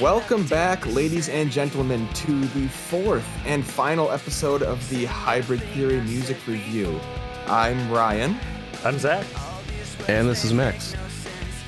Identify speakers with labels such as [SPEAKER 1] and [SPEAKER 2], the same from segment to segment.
[SPEAKER 1] Welcome back, ladies and gentlemen, to the fourth and final episode of the Hybrid Theory Music Review. I'm Ryan.
[SPEAKER 2] I'm Zach.
[SPEAKER 3] And this is Max.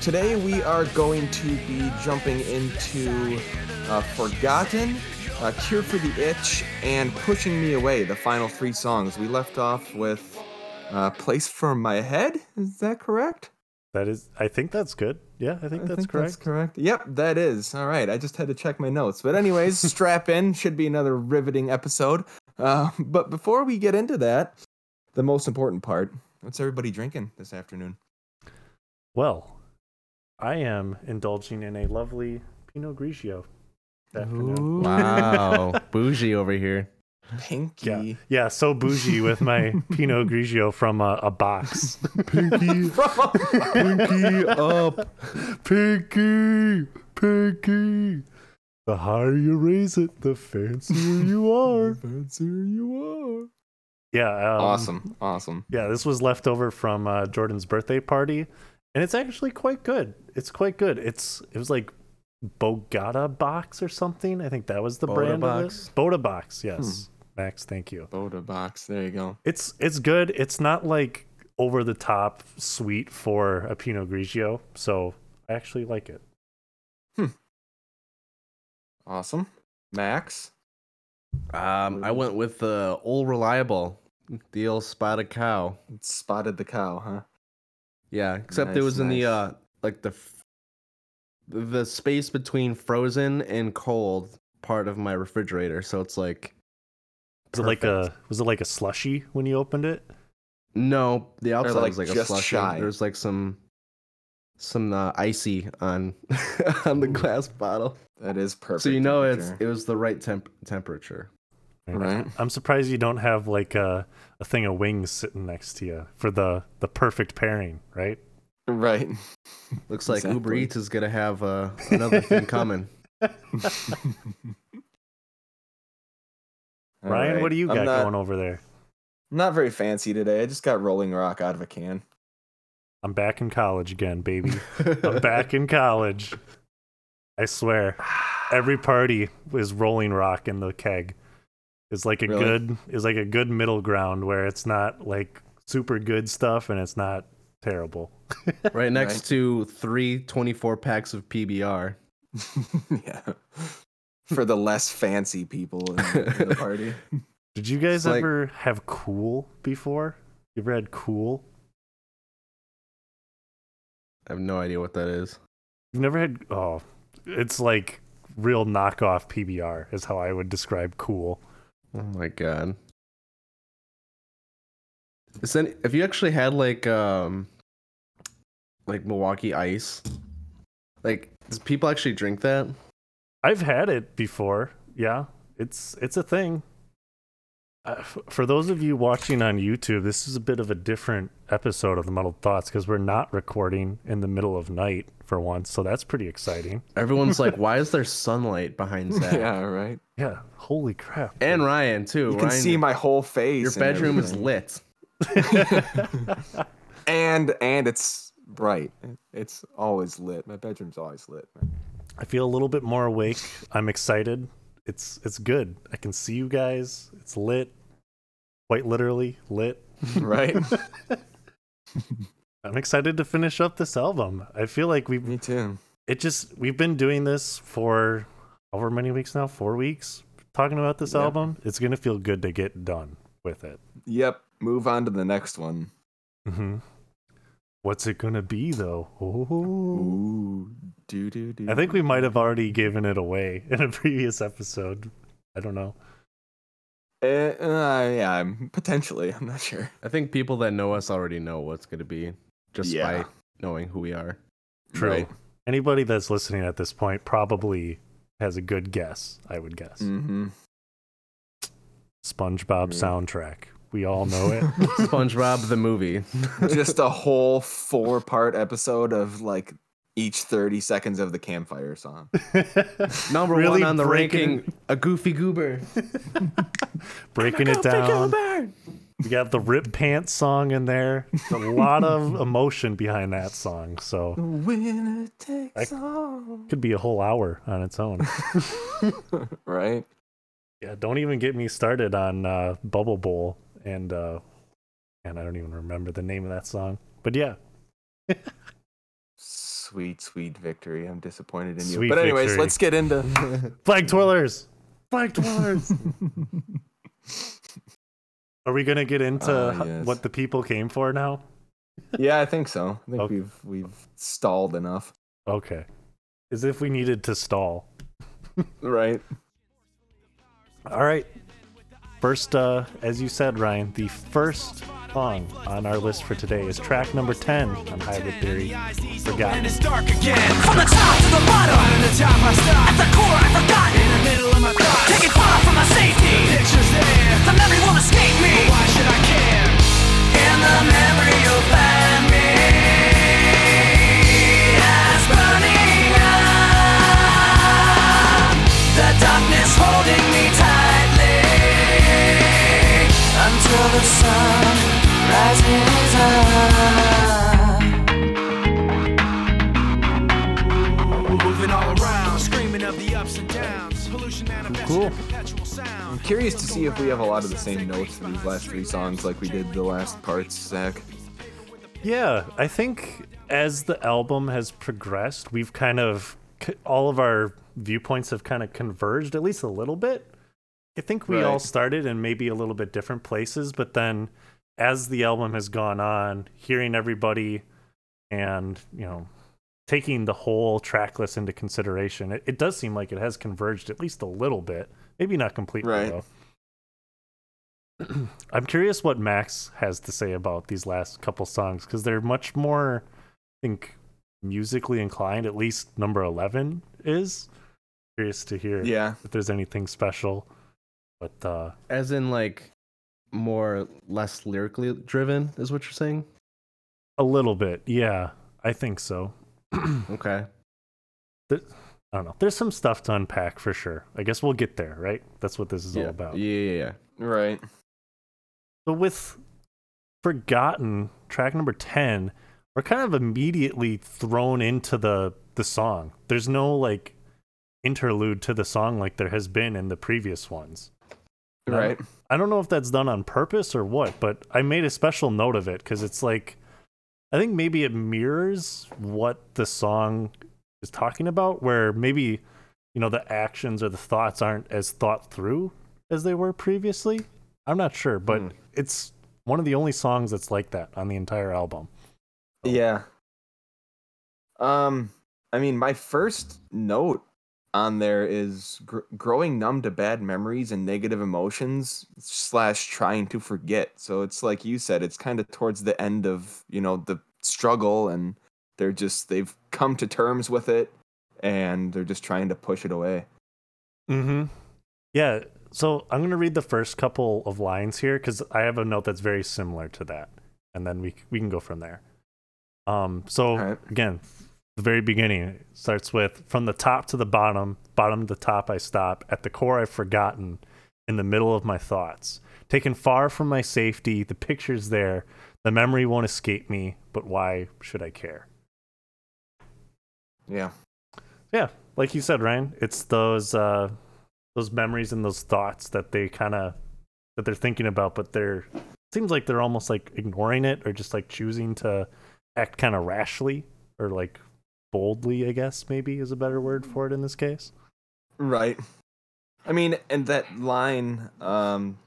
[SPEAKER 1] Today we are going to be jumping into uh, Forgotten, uh, Cure for the Itch, and Pushing Me Away, the final three songs. We left off with uh, Place for My Head. Is that correct?
[SPEAKER 2] That is, I think that's good. Yeah, I think
[SPEAKER 1] I
[SPEAKER 2] that's
[SPEAKER 1] think
[SPEAKER 2] correct.
[SPEAKER 1] That's correct. Yep, that is. All right. I just had to check my notes. But, anyways, strap in. Should be another riveting episode. Uh, but before we get into that, the most important part what's everybody drinking this afternoon?
[SPEAKER 2] Well, I am indulging in a lovely Pinot Grigio. this afternoon.
[SPEAKER 1] Ooh,
[SPEAKER 3] Wow, bougie over here.
[SPEAKER 1] Pinky.
[SPEAKER 2] Yeah, yeah, so bougie with my Pinot Grigio from a, a box.
[SPEAKER 3] Pinky, pinky up.
[SPEAKER 2] Pinky, pinky. The higher you raise it, the fancier you are.
[SPEAKER 1] Fancier you
[SPEAKER 2] Yeah,
[SPEAKER 1] are.
[SPEAKER 2] um,
[SPEAKER 1] awesome. Awesome.
[SPEAKER 2] Yeah, this was left over from uh, Jordan's birthday party, and it's actually quite good. It's quite good. It's it was like Bogata box or something. I think that was the
[SPEAKER 3] Bota
[SPEAKER 2] brand
[SPEAKER 3] Box?
[SPEAKER 2] of it. Bota box, yes. Max, thank you.
[SPEAKER 1] Bota box. There you go.
[SPEAKER 2] It's it's good. It's not like over the top sweet for a Pinot Grigio, so I actually like it. Hmm.
[SPEAKER 1] Awesome. Max.
[SPEAKER 3] Um, I went with the old reliable, the old spotted cow.
[SPEAKER 1] Spotted the cow, huh?
[SPEAKER 3] Yeah, except it
[SPEAKER 1] Nice,
[SPEAKER 3] was in the uh, like the the space between frozen and cold part of my refrigerator. So it's like
[SPEAKER 2] Was it like a was it like a slushy when you opened it?
[SPEAKER 3] no, the outside
[SPEAKER 1] like
[SPEAKER 3] was like a
[SPEAKER 1] just
[SPEAKER 3] slushy.
[SPEAKER 1] shy.
[SPEAKER 3] There's like some some uh, icy on on the
[SPEAKER 1] Ooh.
[SPEAKER 3] glass bottle.
[SPEAKER 1] That is perfect.
[SPEAKER 3] so you know it's it was the right temp temperature.
[SPEAKER 1] Right.
[SPEAKER 2] I'm surprised you don't have like a, a thing of wings sitting next to you for the the perfect pairing, right?
[SPEAKER 1] Right.
[SPEAKER 3] Looks like Uber Eats is gonna have uh, another thing coming.
[SPEAKER 2] Ryan, what do you
[SPEAKER 1] I'm
[SPEAKER 2] got
[SPEAKER 1] not,
[SPEAKER 2] going over there?
[SPEAKER 1] Not very fancy today. I just got Rolling Rock out of a can.
[SPEAKER 2] I'm back in college again, baby. I'm back in college. I swear. Every party is rolling rock in the keg. Is like a
[SPEAKER 1] Really?
[SPEAKER 2] good is like a good middle ground where it's not like super good stuff and it's not terrible.
[SPEAKER 3] right next
[SPEAKER 1] Right.
[SPEAKER 3] to three 24 packs of PBR.
[SPEAKER 1] yeah. For the less fancy people in, in the party.
[SPEAKER 2] Did you guys
[SPEAKER 3] It's like-
[SPEAKER 2] ever have cool before? You ever had cool?
[SPEAKER 3] I have no idea what that is.
[SPEAKER 2] You've never had oh it's like real knockoff PBR is how I would describe cool.
[SPEAKER 3] Oh my god. Is any, have you actually had like um like Milwaukee Ice? Like, does people actually drink that?
[SPEAKER 2] I've had it before. Yeah, it's it's a thing. Uh, f- for those of you watching on YouTube, this is a bit of a different episode of the Muddled Thoughts because we're not recording in the middle of night for once, so that's pretty exciting.
[SPEAKER 3] Everyone's like, why is there sunlight behind Zach?
[SPEAKER 1] yeah, right.
[SPEAKER 2] Yeah, holy crap!
[SPEAKER 3] And Ryan too.
[SPEAKER 1] You can see my whole face.
[SPEAKER 3] your
[SPEAKER 1] and
[SPEAKER 3] bedroom is lit.
[SPEAKER 1] and and it's bright. It's always lit. My bedroom's always lit.
[SPEAKER 2] I feel a little bit more awake. I'm excited. It's it's good. I can see you guys. It's lit, quite literally lit.
[SPEAKER 1] Right?
[SPEAKER 2] I'm excited to finish up this album. I feel like we've
[SPEAKER 1] Me too.
[SPEAKER 2] it just we've been doing this for over many weeks now four weeks talking about this album it's gonna feel good to get done with it
[SPEAKER 1] Yep. Move on to the next one.
[SPEAKER 2] hmm what's it gonna be though Ooh.
[SPEAKER 1] Ooh. Do do do.
[SPEAKER 2] i think we might have already given it away in a previous episode i don't know
[SPEAKER 1] Uh, uh, yeah, I'm- potentially. I'm not sure.
[SPEAKER 3] I think people that know us already know what's gonna be just
[SPEAKER 1] Yeah.
[SPEAKER 3] by knowing who we are.
[SPEAKER 2] true
[SPEAKER 1] Right.
[SPEAKER 2] anybody that's listening at this point probably has a good guess i would guess
[SPEAKER 1] Mm-hmm.
[SPEAKER 2] spongebob
[SPEAKER 1] Mm.
[SPEAKER 2] soundtrack we all know it
[SPEAKER 3] SpongeBob the movie.
[SPEAKER 1] Just a whole four part episode of like each 30 seconds of the campfire song.
[SPEAKER 3] Number
[SPEAKER 2] Really
[SPEAKER 3] one on the
[SPEAKER 2] breaking
[SPEAKER 3] ranking, a goofy goober.
[SPEAKER 2] Breaking it down. We got the Rip Pants song in there. A lot of emotion behind that song. So
[SPEAKER 1] Winner takes all.
[SPEAKER 2] could be a whole hour on its own.
[SPEAKER 1] Right?
[SPEAKER 2] Yeah, don't even get me started on uh, Bubble Bowl and uh, and I don't even remember the name of that song. But yeah,
[SPEAKER 1] Sweet, sweet victory. I'm disappointed in you.
[SPEAKER 2] Sweet
[SPEAKER 1] but anyways,
[SPEAKER 2] victory.
[SPEAKER 1] let's get into
[SPEAKER 2] flag twirlers, flag twirlers. Are we gonna get into
[SPEAKER 1] Ah,
[SPEAKER 2] h-
[SPEAKER 1] yes.
[SPEAKER 2] what the people came for now?
[SPEAKER 1] Yeah, I think so. I think
[SPEAKER 2] Okay.
[SPEAKER 1] we've we've stalled enough.
[SPEAKER 2] Okay, as if we needed to stall.
[SPEAKER 1] Right?
[SPEAKER 2] All right. First, uh, as you said, Ryan, the first song on our list for today is track number 10 on Hybrid Theory, Forgotten.
[SPEAKER 4] And it's dark again. From the top to the bottom. Bottom to top, I stop. At the core, I forgot. In the middle of my thoughts. Taking far from my safety. The picture's there. The memory won't escape me. But why should I care? In the memory you'll find me. As burning up. The darkness holding me tightly. Until the sun rises up. Moving all around, screaming of the ups and downs.
[SPEAKER 2] Cool.
[SPEAKER 4] in perpetual sound.
[SPEAKER 1] I'm curious to see if we have a lot of the same notes for these last three songs like we did the last parts, Zach.
[SPEAKER 2] Yeah, I think as the album has progressed, we've kind of all of our viewpoints have kind of converged at least a little bit. I think we all started in maybe a little bit different places, but then as the album has gone on, hearing everybody and, you know, taking the whole track list into consideration, it, it does seem like it has converged at least a little bit. Maybe not completely
[SPEAKER 1] Right.
[SPEAKER 2] though. I'm curious what Max has to say about these last couple songs because they're much more, I think, musically inclined. At least number eleven is. Curious to hear
[SPEAKER 1] Yeah.
[SPEAKER 2] if there's anything special. But uh,
[SPEAKER 3] As in, like, more less lyrically driven, is what you're saying?
[SPEAKER 2] a little bit, yeah, I think so.
[SPEAKER 3] Okay.
[SPEAKER 2] I don't know. There's some stuff to unpack for sure. I guess we'll get there, right? That's what this is
[SPEAKER 3] yeah.
[SPEAKER 2] all about.
[SPEAKER 3] Yeah, yeah, yeah.
[SPEAKER 1] Right.
[SPEAKER 2] So with Forgotten, track number 10, we're kind of immediately thrown into the the song. There's no like interlude to the song like there has been in the previous ones.
[SPEAKER 1] Right.
[SPEAKER 2] I don't know if that's done on purpose or what, but I made a special note of it cuz it's like I think maybe it mirrors what the song is talking about where maybe you know the actions or the thoughts aren't as thought through as they were previously. I'm not sure, but
[SPEAKER 3] Hmm.
[SPEAKER 2] it's one of the only songs that's like that on the entire album.
[SPEAKER 1] Yeah. Um, I mean, my first note on there is gr- growing numb to bad memories and negative emotions slash trying to forget. So it's like you said, it's kind of towards the end of you know the struggle, and they're just they've come to terms with it, and they're just trying to push it away.
[SPEAKER 2] Mm-hmm. Yeah. So I'm gonna read the first couple of lines here because I have a note that's very similar to that, and then we we can go from there. Um. So
[SPEAKER 1] Alright.
[SPEAKER 2] again, the very beginning it starts with from the top to the bottom, bottom to the top. I stop at the core. I've forgotten. In the middle of my thoughts, taken far from my safety. The picture's there. The memory won't escape me. But why should I care?
[SPEAKER 1] Yeah.
[SPEAKER 2] yeah like you said ryan it's those uh those memories and those thoughts that they kind of that they're thinking about but they're seems like they're almost like ignoring it or just like choosing to act kind of rashly or like boldly i guess maybe is a better word for it in this case
[SPEAKER 1] Right. I mean, and that line, um,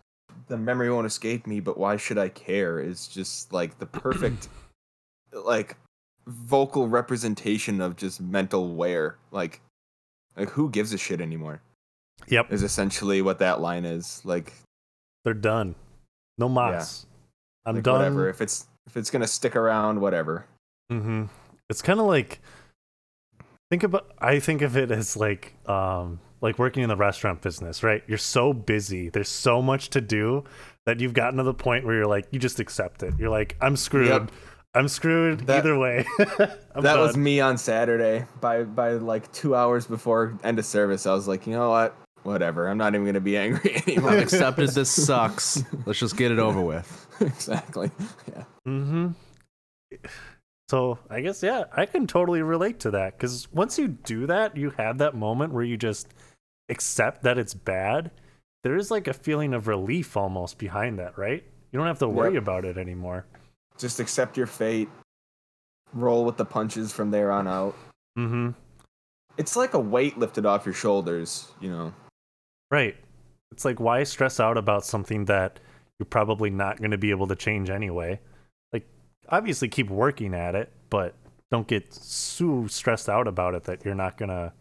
[SPEAKER 1] the memory won't escape me, but why should I care? Is just like the perfect, like, vocal representation of just mental wear. Like, like who gives a shit anymore?
[SPEAKER 2] yep
[SPEAKER 1] Is essentially what that line is. Like,
[SPEAKER 2] they're done no mas i'm
[SPEAKER 1] like
[SPEAKER 2] done
[SPEAKER 1] whatever. If it's if it's gonna stick around, whatever.
[SPEAKER 2] Mm-hmm. It's kind of like think about. I think of it as like um like working in the restaurant business, right? You're so busy. There's so much to do that you've gotten to the point where you're like you just accept it. You're like I'm screwed.
[SPEAKER 1] Yep.
[SPEAKER 2] I'm screwed
[SPEAKER 1] That-
[SPEAKER 2] either way. I'm
[SPEAKER 1] that was me on Saturday. By by like two hours before end of service, I was like, you know what? Whatever. I'm not even gonna be angry anymore.
[SPEAKER 3] I've accepted this sucks. Let's just get it over with.
[SPEAKER 1] exactly. Yeah.
[SPEAKER 2] Mm-hmm. So I guess yeah, I can totally relate to that because once you do that, you have that moment where you just accept that it's bad. There is like a feeling of relief almost behind that, right? You don't have to worry
[SPEAKER 1] Yep.
[SPEAKER 2] about it anymore.
[SPEAKER 1] Just accept your fate. Roll with the punches from there on out.
[SPEAKER 2] Mm-hmm.
[SPEAKER 1] It's like a weight lifted off your shoulders, you know.
[SPEAKER 2] Right. It's like why stress out about something that you're probably not going to be able to change anyway. Obviously keep working at it, but don't get so stressed out about it that you're not going to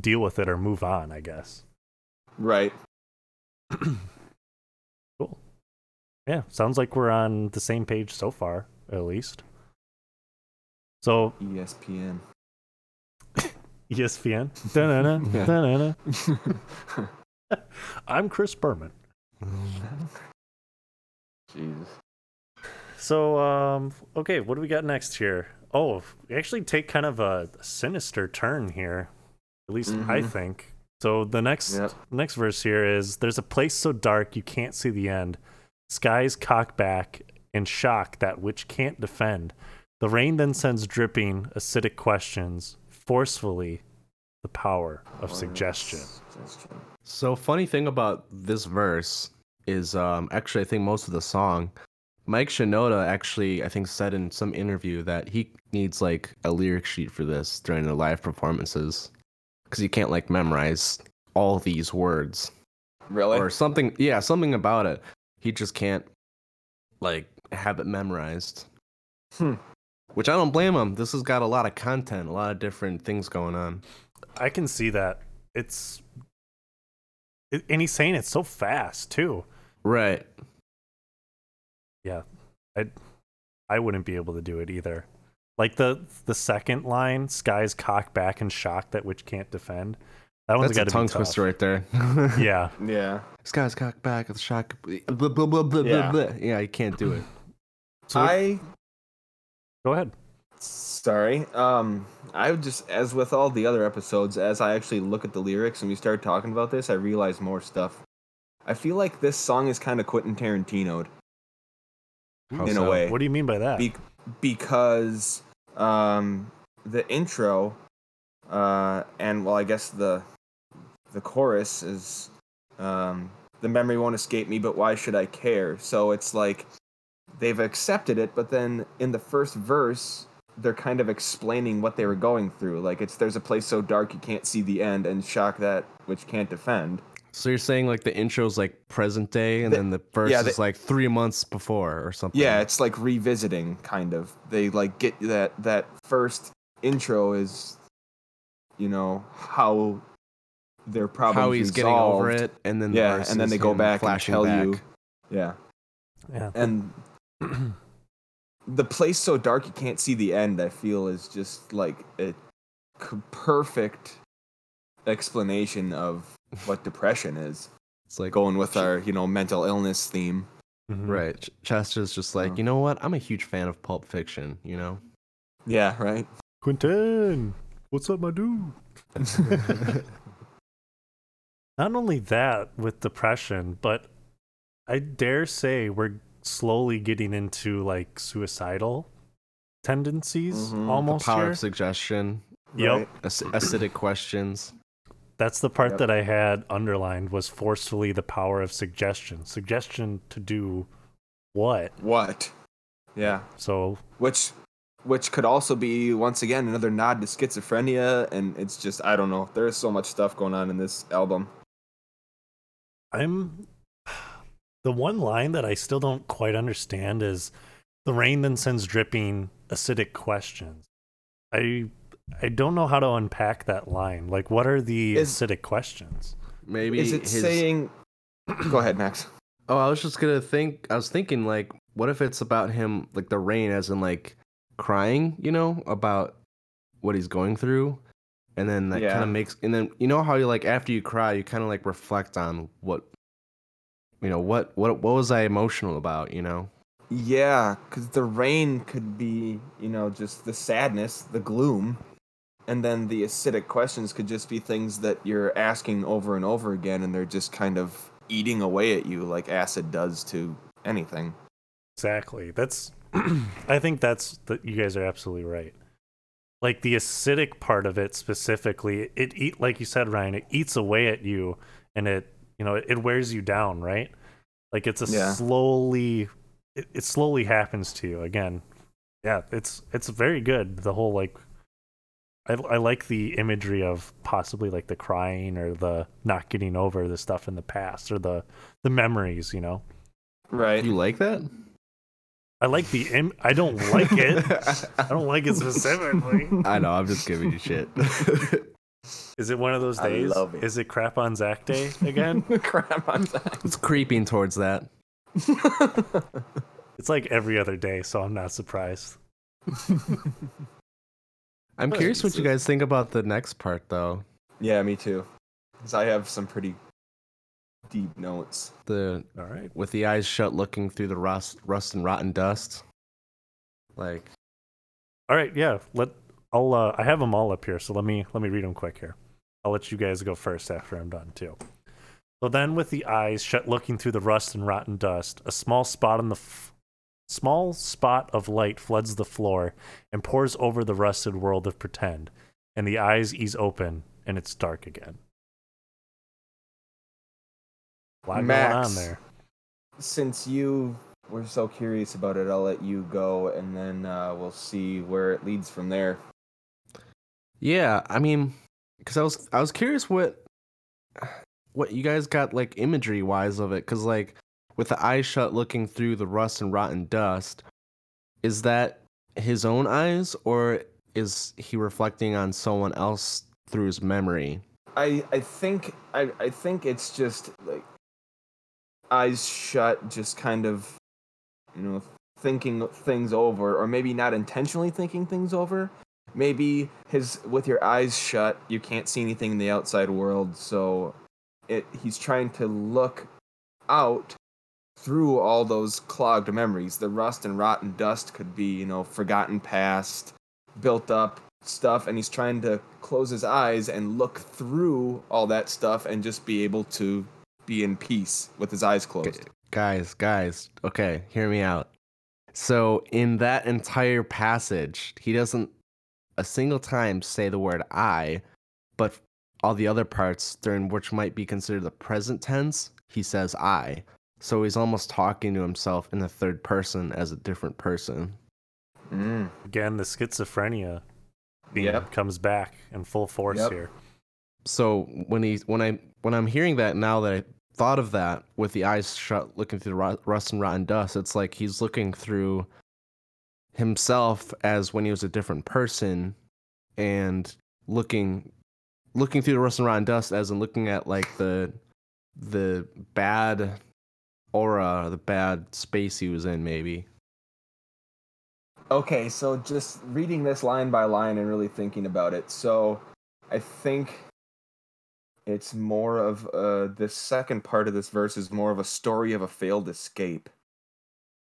[SPEAKER 2] deal with it or move on, I guess.
[SPEAKER 1] Right.
[SPEAKER 2] Cool. Yeah, sounds like we're on the same page so far, at least. So
[SPEAKER 1] ESPN.
[SPEAKER 2] ESPN. Da-na-na, da-na-na. I'm Chris Berman.
[SPEAKER 1] Jesus.
[SPEAKER 2] So, um, okay, what do we got next here? Oh, we actually take kind of a sinister turn here. At least I
[SPEAKER 1] Mhm.
[SPEAKER 2] think. So the next
[SPEAKER 1] Yep.
[SPEAKER 2] next verse here is there's a place so dark you can't see the end. Skies cock back in shock that which can't defend. The rain then sends dripping acidic questions, forcefully the power of suggestion.
[SPEAKER 1] Suggestion.
[SPEAKER 3] So funny thing about this verse is um actually I think most of the song Mike Shinoda actually I think said in some interview that he needs like a lyric sheet for this during the live performances cuz he can't like memorize all these words
[SPEAKER 1] Really?
[SPEAKER 3] or something yeah something about it he just can't like have it memorized
[SPEAKER 1] Hmm.
[SPEAKER 3] which I don't blame him this has got a lot of content a lot of different things going on
[SPEAKER 2] I can see that. It's and he's saying it so fast too.
[SPEAKER 3] right
[SPEAKER 2] Yeah. I I wouldn't be able to do it either. Like the the second line, skies cock back in shock that which can't defend. That one's
[SPEAKER 3] that's a
[SPEAKER 2] got to
[SPEAKER 3] tongue
[SPEAKER 2] be
[SPEAKER 3] twister right there
[SPEAKER 2] Yeah.
[SPEAKER 1] yeah.
[SPEAKER 3] This guy's cocked back with a shock. Blah, blah, blah, blah,
[SPEAKER 1] Yeah.
[SPEAKER 3] blah. yeah, you can't do it.
[SPEAKER 2] So
[SPEAKER 1] I
[SPEAKER 2] go ahead.
[SPEAKER 1] sorry. Um I would just as with all the other episodes, as I actually look at the lyrics and we start talking about this, I realize more stuff. I feel like this song is kind of Quentin Tarantino'd
[SPEAKER 3] How
[SPEAKER 1] in
[SPEAKER 3] so?
[SPEAKER 1] a way.
[SPEAKER 2] What do you mean by that?
[SPEAKER 1] Be- because um, the intro uh, and well, I guess the the chorus is um, the memory won't escape me, but why should I care? So it's like they've accepted it, but then in the first verse, they're kind of explaining what they were going through. Like it's there's a place so dark you can't see the end, and shock that which can't defend.
[SPEAKER 3] So you're saying like the intro's like present day, and
[SPEAKER 1] The-
[SPEAKER 3] then the verse
[SPEAKER 1] yeah,
[SPEAKER 3] is like three months before or something.
[SPEAKER 1] Yeah, it's like revisiting kind of. They like get that that first intro is, you know, how their problems
[SPEAKER 3] how he's getting over it, and then
[SPEAKER 1] Yeah,
[SPEAKER 3] verse
[SPEAKER 1] and then they go back and
[SPEAKER 3] flashing
[SPEAKER 1] tell
[SPEAKER 3] back.
[SPEAKER 1] you. Yeah,
[SPEAKER 2] yeah.
[SPEAKER 1] and the place so dark you can't see the end. I feel is just like a perfect explanation of what depression is.
[SPEAKER 3] It's like
[SPEAKER 1] Going with our you know mental illness theme.
[SPEAKER 2] Mhm.
[SPEAKER 3] right. Ch- Chester's just like,
[SPEAKER 1] Uh.
[SPEAKER 3] you know what? I'm a huge fan of Pulp Fiction. You know.
[SPEAKER 1] Yeah, right.
[SPEAKER 2] Quentin, what's up, my dude? Not only that with depression, but I dare say we're slowly getting into like suicidal tendencies
[SPEAKER 1] Mhm. The
[SPEAKER 2] almost
[SPEAKER 3] Power
[SPEAKER 2] here.
[SPEAKER 3] of suggestion,
[SPEAKER 2] Yep.
[SPEAKER 1] Right.
[SPEAKER 3] ac- acidic questions.
[SPEAKER 2] That's the part
[SPEAKER 1] Yep.
[SPEAKER 2] that I had underlined was forcefully the power of suggestion. Suggestion to do what?
[SPEAKER 1] What? Yeah.
[SPEAKER 2] So
[SPEAKER 1] which which could also be once again another nod to schizophrenia and it's just i don't know there's so much stuff going on in this album
[SPEAKER 2] I'm the one line that I still don't quite understand is the rain then sends dripping acidic questions. I I don't know how to unpack that line. Like what are the
[SPEAKER 1] Is-
[SPEAKER 2] acidic questions?
[SPEAKER 3] Maybe
[SPEAKER 1] is it
[SPEAKER 3] his.
[SPEAKER 1] saying go ahead max
[SPEAKER 3] Oh, I was just gonna think. I was thinking like, what if it's about him, like the rain, as in like crying, you know, about what he's going through, and then that
[SPEAKER 1] Yeah.
[SPEAKER 3] kind of makes, and then you know how you like after you cry, you kind of like reflect on what, you know, what what what was I emotional about, you know?
[SPEAKER 1] Yeah, because the rain could be, you know, just the sadness, the gloom, and then the acidic questions could just be things that you're asking over and over again, and they're just kind of eating away at you like acid does to anything.
[SPEAKER 2] Exactly. That's. I think that's that. You guys are absolutely right. Like the acidic part of it specifically, it eat like you said, Ryan. It eats away at you, and it you know it, wears you down, right? Like it's a
[SPEAKER 1] Yeah.
[SPEAKER 2] slowly. It, it slowly happens to you again. Yeah, it's it's very good. The whole like. I, I like the imagery of possibly like the crying or the not getting over the stuff in the past or the the memories, you know.
[SPEAKER 1] Right.
[SPEAKER 3] You like that?
[SPEAKER 2] I like the Im- I don't like it. I don't like it specifically.
[SPEAKER 3] I know. I'm just giving you shit.
[SPEAKER 2] Is it one of those
[SPEAKER 1] I
[SPEAKER 2] days?
[SPEAKER 1] love it.
[SPEAKER 2] Is it crap on Zach day again?
[SPEAKER 1] Crap on Zach.
[SPEAKER 3] it's creeping towards that.
[SPEAKER 2] it's like every other day, so I'm not surprised.
[SPEAKER 3] I'm
[SPEAKER 1] What?
[SPEAKER 3] curious what you guys think about the next part, though.
[SPEAKER 1] yeah, me too. Because I have some pretty deep notes.
[SPEAKER 3] The
[SPEAKER 2] All right.
[SPEAKER 3] with the eyes shut, looking through the rust, rust and rotten dust. Like,
[SPEAKER 2] All right, yeah. Let I'll uh, I have them all up here, so let me let me read them quick here. I'll let you guys go first after I'm done too. So then, with the eyes shut, looking through the rust and rotten dust, a small spot on the f- small spot of light floods the floor and pours over the rusted world of pretend, and the eyes ease open, and it's dark again. A lot
[SPEAKER 1] Max.
[SPEAKER 2] going on there.
[SPEAKER 1] Since you were so curious about it, I'll let you go, and then uh, we'll see where it leads from there.
[SPEAKER 3] yeah, I mean, because I was I was curious what what you guys got like imagery wise of it, because like with the eyes shut, looking through the rust and rotten dust, is that his own eyes or is he reflecting on someone else through his memory?
[SPEAKER 1] I I think I I think it's just like eyes shut, just kind of you know thinking things over, or maybe not intentionally thinking things over. Maybe his with your eyes shut, you can't see anything in the outside world, so it he's trying to look out through all those clogged memories. The rust and rotten dust could be, you know, forgotten past, built up stuff, and he's trying to close his eyes and look through all that stuff and just be able to be in peace with his eyes closed.
[SPEAKER 3] Guys, guys, okay, hear me out. So, in that entire passage, he doesn't a single time say the word I, but all the other parts during which might be considered the present tense, he says I. So he's almost talking to himself in the third person as a different person.
[SPEAKER 1] Mm.
[SPEAKER 2] Again, the schizophrenia
[SPEAKER 1] Yep.
[SPEAKER 2] comes back in full force
[SPEAKER 1] Yep.
[SPEAKER 2] here.
[SPEAKER 3] So when he when I when I'm hearing that now that I thought of that with the eyes shut, looking through the rust and rotten dust, it's like he's looking through himself as when he was a different person, and looking looking through the rust and rotten dust as in looking at like the the bad aura, the bad space he was in, maybe.
[SPEAKER 1] Okay, so just reading this line by line and really thinking about it. So I think it's more of uh this second part of this verse is more of a story of a failed escape.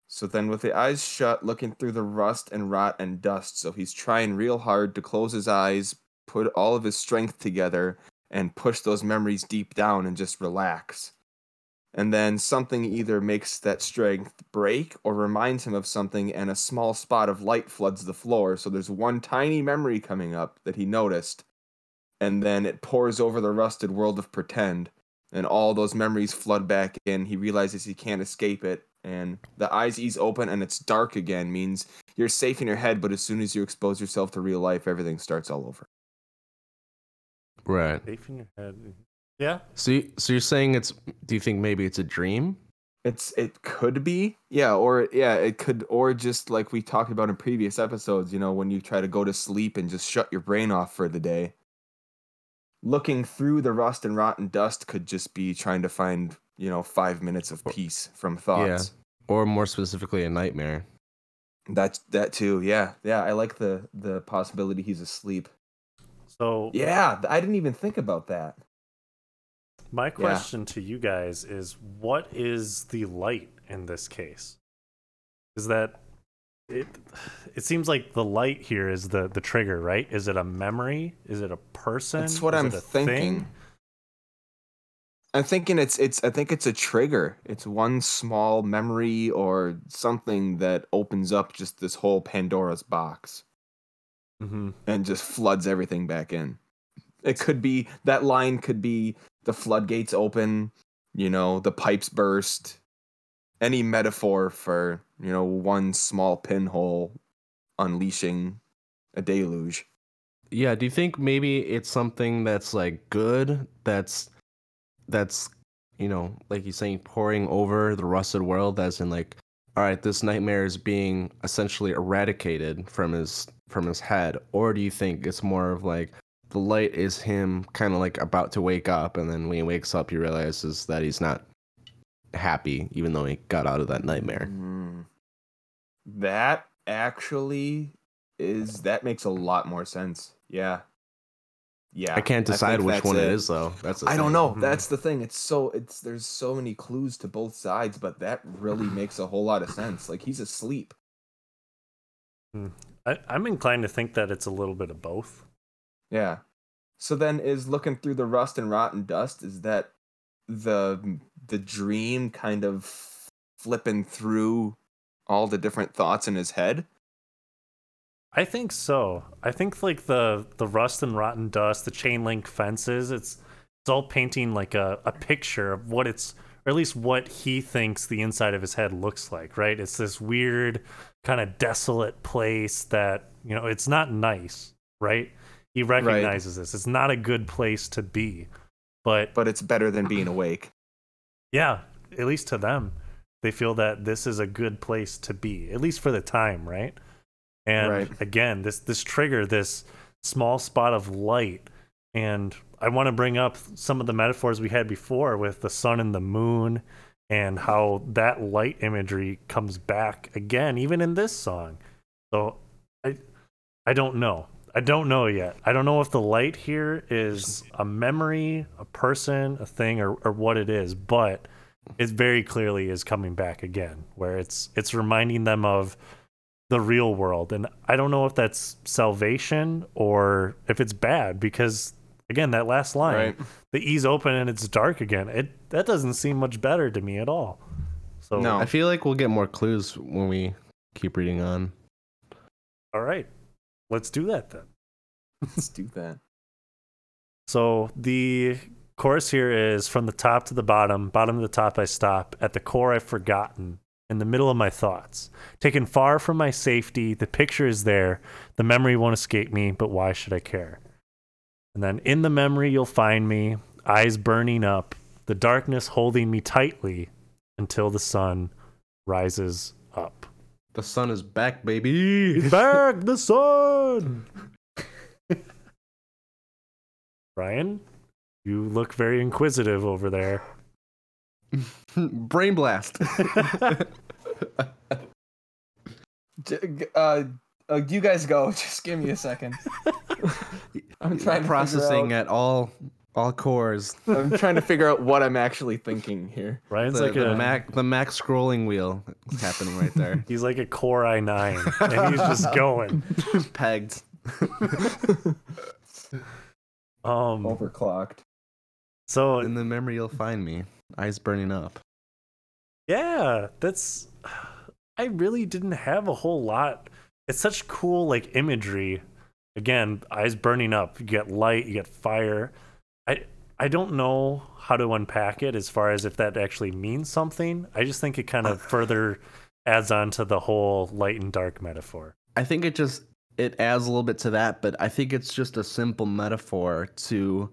[SPEAKER 1] So then with the eyes shut, looking through the rust and rot and dust, so he's trying real hard to close his eyes, put all of his strength together, and push those memories deep down and just relax. And then something either makes that strength break or reminds him of something, and a small spot of light floods the floor. So there's one tiny memory coming up that he noticed, and then it pours over the rusted world of pretend, and all those memories flood back in. He realizes he can't escape it, and the eyes ease open, and it's dark again. Means you're safe in your head, but as soon as you expose yourself to real life, everything starts all over.
[SPEAKER 3] Right.
[SPEAKER 2] Safe in your head. Yeah.
[SPEAKER 3] So you, so you're saying it's do you think maybe it's a dream?
[SPEAKER 1] It's it could be yeah or yeah it could or just like we talked about in previous episodes you know when you try to go to sleep and just shut your brain off for the day looking through the rust and rotten dust could just be trying to find you know 5 minutes of peace from thoughts Yeah.
[SPEAKER 3] Or more specifically a nightmare.
[SPEAKER 1] that's that too yeah yeah I like the the possibility he's asleep
[SPEAKER 2] So
[SPEAKER 1] yeah I didn't even think about that
[SPEAKER 2] my question to you guys is what is the light in this case? is that it it seems like the light here is the the trigger, right? Is it a memory? Is it a person?
[SPEAKER 1] That's what
[SPEAKER 2] Is
[SPEAKER 1] I'm thinking.
[SPEAKER 2] thing?
[SPEAKER 1] I'm thinking it's it's I think it's a trigger. It's one small memory or something that opens up just this whole Pandora's box
[SPEAKER 2] Mhm.
[SPEAKER 1] and just floods everything back in. It could be that line could be the floodgates open, you know, the pipes burst. Any metaphor for, you know, one small pinhole unleashing a deluge.
[SPEAKER 3] Yeah, do you think maybe it's something that's like good that's that's you know, like you're saying pouring over the rusted world as in like all right, this nightmare is being essentially eradicated from his from his head or do you think it's more of like the light is him kind of like about to wake up and then when he wakes up he realizes that he's not happy even though he got out of that nightmare.
[SPEAKER 1] Mm. That actually is that makes a lot more sense. Yeah. Yeah.
[SPEAKER 3] I can't
[SPEAKER 1] think
[SPEAKER 3] decide which
[SPEAKER 1] that's
[SPEAKER 3] one it is though. That's the
[SPEAKER 1] I don't know. That's the thing. It's so it's there's so many clues to both sides, but that really makes a whole lot of sense. Like he's asleep.
[SPEAKER 2] I, I'm inclined to think that it's a little bit of both.
[SPEAKER 1] Yeah. So then is looking through the rust and rotten dust is that the the dream kind of flipping through all the different thoughts in his head?
[SPEAKER 2] I think so. I think like the the rust and rotten dust, the chain link fences, it's it's all painting like a, a picture of what it's or at least what he thinks the inside of his head looks like, right? It's this weird kind of desolate place that, you know, it's not nice, right? He recognizes this. It's not a good place to be. But
[SPEAKER 1] But it's better than being awake.
[SPEAKER 2] yeah, at least to them, they feel that this is a good place to be, at least for the time, right? And
[SPEAKER 1] Right.
[SPEAKER 2] again, this this trigger, this small spot of light, and I want to bring up some of the metaphors we had before with the sun and the moon, and how that light imagery comes back again, even in this song. So, I I don't know. I don't know yet. I don't know if the light here is a memory, a person, a thing, or, or what it is, but it very clearly is coming back again, where it's it's reminding them of the real world. And I don't know if that's salvation or if it's bad, because again, that last line,
[SPEAKER 1] Right.
[SPEAKER 2] the E's open and it's dark again. It that doesn't seem much better to me at all. So
[SPEAKER 1] No.
[SPEAKER 3] I feel like we'll get more clues when we keep reading on.
[SPEAKER 2] all right. Let's do that then.
[SPEAKER 1] Let's do that.
[SPEAKER 2] So the chorus here is from the top to the bottom, bottom to the top I stop. At the core I've forgotten. In the middle of my thoughts. Taken far from my safety, the picture is there. The memory won't escape me, but why should I care? And then in the memory you'll find me, eyes burning up, the darkness holding me tightly until the sun rises up.
[SPEAKER 3] The sun is back, baby.
[SPEAKER 2] Back the sun. Brian, you look very inquisitive over there.
[SPEAKER 3] Brain blast.
[SPEAKER 1] J- g- Uh, uh, you guys go. Just give me a second. I'm trying to
[SPEAKER 3] processing
[SPEAKER 1] Figure
[SPEAKER 3] at all all cores.
[SPEAKER 1] I'm trying to figure out what I'm actually thinking here.
[SPEAKER 2] Brian's
[SPEAKER 3] The,
[SPEAKER 2] like
[SPEAKER 3] the
[SPEAKER 2] a
[SPEAKER 3] Mac the Mac scrolling wheel is happening right there.
[SPEAKER 2] he's like a Core i9, and he's just going.
[SPEAKER 3] Pegged.
[SPEAKER 2] Um,
[SPEAKER 1] Overclocked.
[SPEAKER 2] so
[SPEAKER 3] In the memory you'll find me. Eyes burning up.
[SPEAKER 2] yeah, that's. I really didn't have a whole lot. It's such cool like imagery. Again, eyes burning up. You get light. You get fire. I I don't know how to unpack it as far as if that actually means something. I just think it kind of further adds on to the whole light and dark metaphor.
[SPEAKER 3] I think it just it adds a little bit to that, but I think it's just a simple metaphor to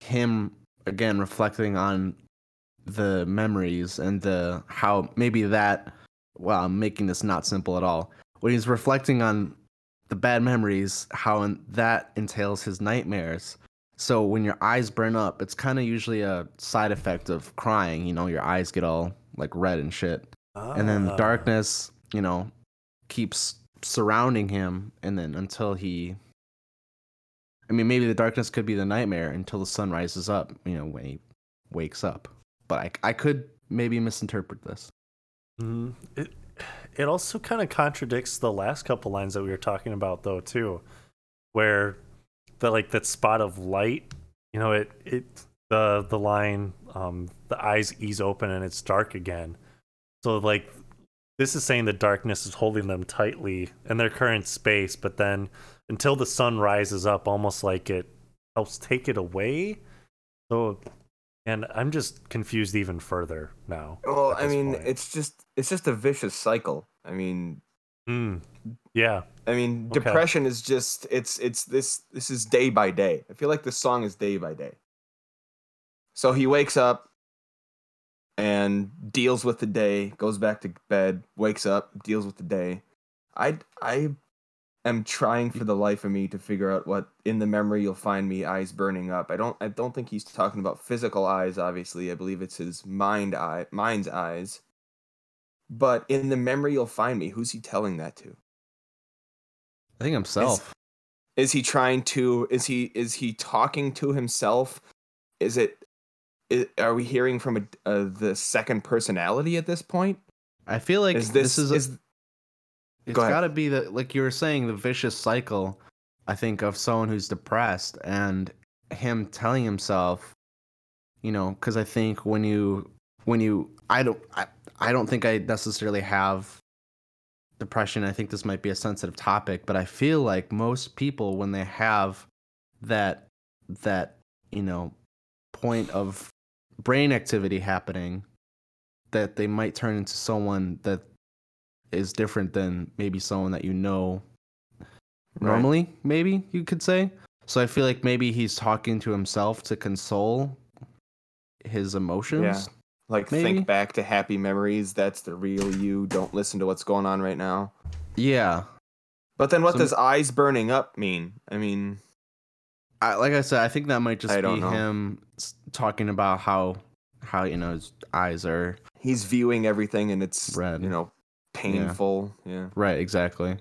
[SPEAKER 3] him again reflecting on the memories and the how maybe that well, I'm making this not simple at all. When he's reflecting on the bad memories, how that entails his nightmares. So when your eyes burn up, it's kind of usually a side effect of crying. You know, your eyes get all like red and shit and then the
[SPEAKER 2] Ah.
[SPEAKER 3] darkness you know keeps surrounding him and then until he i mean maybe the darkness could be the nightmare until the sun rises up you know when he wakes up but i, I could maybe misinterpret this
[SPEAKER 2] Mhm. It it also kind of contradicts the last couple lines that we were talking about though too, where the like that spot of light, you know, it it the the line, um, the eyes ease open and it's dark again. So like this is saying the darkness is holding them tightly in their current space, but then until the sun rises up, almost like it helps take it away. So, and I'm just confused even further now.
[SPEAKER 1] Well, I mean,
[SPEAKER 2] point.
[SPEAKER 1] it's just it's just a vicious cycle. I mean,
[SPEAKER 2] Mm, yeah,
[SPEAKER 1] I mean,
[SPEAKER 2] Okay.
[SPEAKER 1] depression is just it's it's this this is day by day. I feel like the song is day by day. So he wakes up and deals with the day, goes back to bed, wakes up, deals with the day. I I am trying for the life of me to figure out what in the memory you'll find me eyes burning up. I don't I don't think he's talking about physical eyes obviously. I believe it's his mind eye mind's eyes. But in the memory you'll find me, who's he telling that to?
[SPEAKER 3] I think himself.
[SPEAKER 1] is he trying to is he is he talking to himself is it are we hearing from a, uh, the second personality at this point
[SPEAKER 3] I feel like
[SPEAKER 1] is this,
[SPEAKER 3] is a-
[SPEAKER 1] is
[SPEAKER 3] It's
[SPEAKER 1] Go
[SPEAKER 3] got to be the like you were saying the vicious cycle. I think of someone who's depressed and him telling himself, you know, because I think when you when you I don't I, I don't think I necessarily have depression. I think this might be a sensitive topic, but I feel like most people when they have that that you know point of brain activity happening that they might turn into someone that is different than maybe someone that you know normally maybe you could say. So i feel like maybe he's talking to himself to console his emotions
[SPEAKER 1] like
[SPEAKER 3] maybe?
[SPEAKER 1] think back to happy memories that's the real you don't listen to what's going on right now.
[SPEAKER 3] Yeah.
[SPEAKER 1] But then what
[SPEAKER 3] So-
[SPEAKER 1] does eyes burning up mean? I mean
[SPEAKER 3] I, like i said i think that might just
[SPEAKER 1] I
[SPEAKER 3] be him talking about how how you know his eyes are
[SPEAKER 1] he's viewing everything and it's
[SPEAKER 3] Red.
[SPEAKER 1] you know painful yeah,
[SPEAKER 3] right exactly.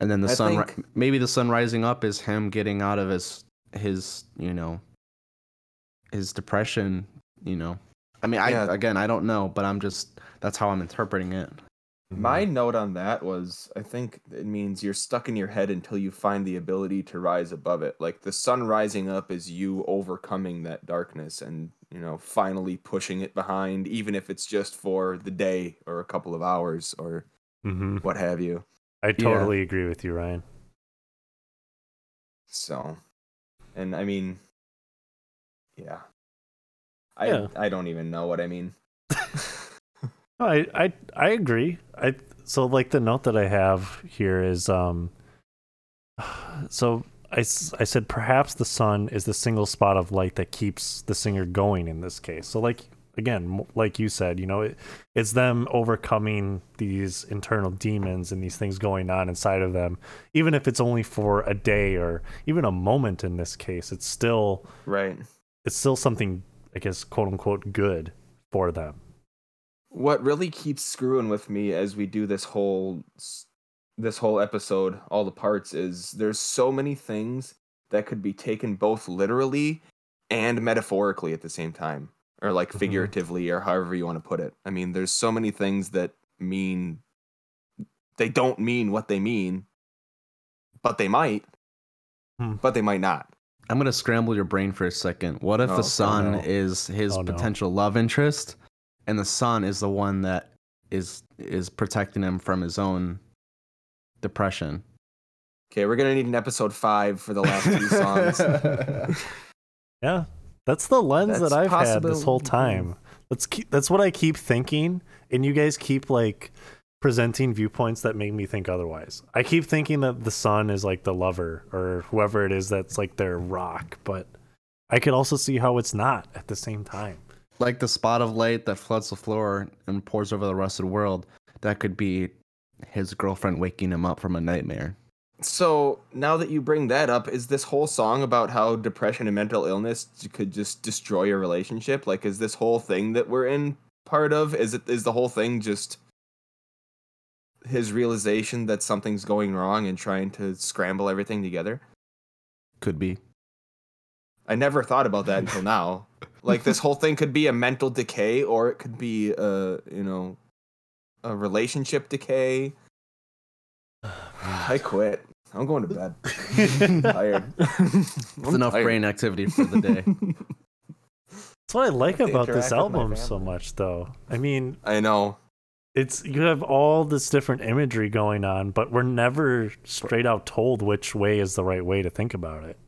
[SPEAKER 3] And then the
[SPEAKER 1] I
[SPEAKER 3] sun ri- maybe the sun rising up is him getting out of his his you know his depression you know i mean i
[SPEAKER 1] Yeah.
[SPEAKER 3] again i don't know but i'm just that's how i'm interpreting it
[SPEAKER 1] My note on that was I think it means you're stuck in your head until you find the ability to rise above it. Like the sun rising up is you overcoming that darkness and, you know, finally pushing it behind, even if it's just for the day or a couple of hours or
[SPEAKER 2] hmm
[SPEAKER 1] what have you.
[SPEAKER 2] I totally agree with you, Ryan.
[SPEAKER 1] So, and I mean, yeah. I
[SPEAKER 2] Yeah.
[SPEAKER 1] I don't even know what I mean.
[SPEAKER 2] I, I I agree. I so like the note that I have here is um so I, I said perhaps the sun is the single spot of light that keeps the singer going in this case. So like again, like you said, you know, it, it's them overcoming these internal demons and these things going on inside of them. Even if it's only for a day or even a moment in this case, it's still
[SPEAKER 1] right.
[SPEAKER 2] it's still something I guess quote unquote good for them.
[SPEAKER 1] what really keeps screwing with me as we do this whole this whole episode all the parts is there's so many things that could be taken both literally and metaphorically at the same time or like
[SPEAKER 2] Mhm.
[SPEAKER 1] figuratively or however you want to put it i mean there's so many things that mean they don't mean what they mean but they might
[SPEAKER 2] Hmm.
[SPEAKER 1] but they might not
[SPEAKER 3] i'm gonna scramble your brain for a second what if
[SPEAKER 1] Oh,
[SPEAKER 3] the
[SPEAKER 1] oh
[SPEAKER 2] no.
[SPEAKER 3] is his
[SPEAKER 2] Oh, no.
[SPEAKER 3] potential love interest and the sun is the one that is is protecting him from his own depression
[SPEAKER 1] okay we're gonna need an episode five for the last two songs
[SPEAKER 2] Yeah, that's the lens
[SPEAKER 1] That's
[SPEAKER 2] that I've had this whole time. That's keep, that's what I keep thinking, and you guys keep like presenting viewpoints that make me think otherwise. I keep thinking that the sun is like the lover or whoever it is that's like their rock, but I could also see how it's not at the same time.
[SPEAKER 3] like the spot of light that floods the floor and pours over the rest of the world that could be his girlfriend waking him up from a nightmare
[SPEAKER 1] So now that you bring that up, is this whole song about how depression and mental illness could just destroy a relationship? Like, is this whole thing that we're in part of? Is it is the whole thing just his realization that something's going wrong and trying to scramble everything together?
[SPEAKER 3] could be
[SPEAKER 1] I never thought about that until now. Like this whole thing could be a mental decay, or it could be, a you know, a relationship decay. I quit. I'm going to bed. I'm tired.
[SPEAKER 3] It's enough brain activity for the day.
[SPEAKER 2] That's what I like about this
[SPEAKER 1] interact with my
[SPEAKER 2] album so much, though. I mean,
[SPEAKER 1] I know.
[SPEAKER 2] It's you have all this different imagery going on, but we're never straight out told which way is the right way to think about it.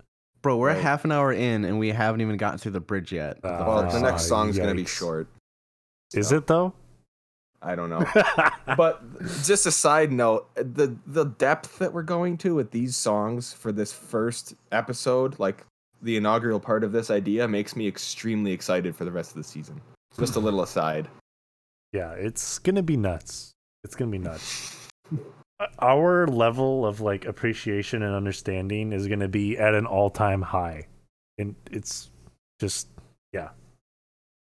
[SPEAKER 3] Bro, we're
[SPEAKER 1] Right.
[SPEAKER 3] half an hour in and we haven't even gotten through the bridge yet.
[SPEAKER 2] Uh,
[SPEAKER 1] Well, the next song's gonna be
[SPEAKER 2] yikes.
[SPEAKER 1] short.
[SPEAKER 2] Is it though?
[SPEAKER 1] I don't know. but just a side note, the the depth that we're going to with these songs for this first episode, like the inaugural part of this idea, makes me extremely excited for the rest of the season. Just a little aside.
[SPEAKER 2] Yeah, it's gonna be nuts. It's gonna be nuts. Uh, our level of like appreciation and understanding is gonna be at an all-time high, and it's just yeah.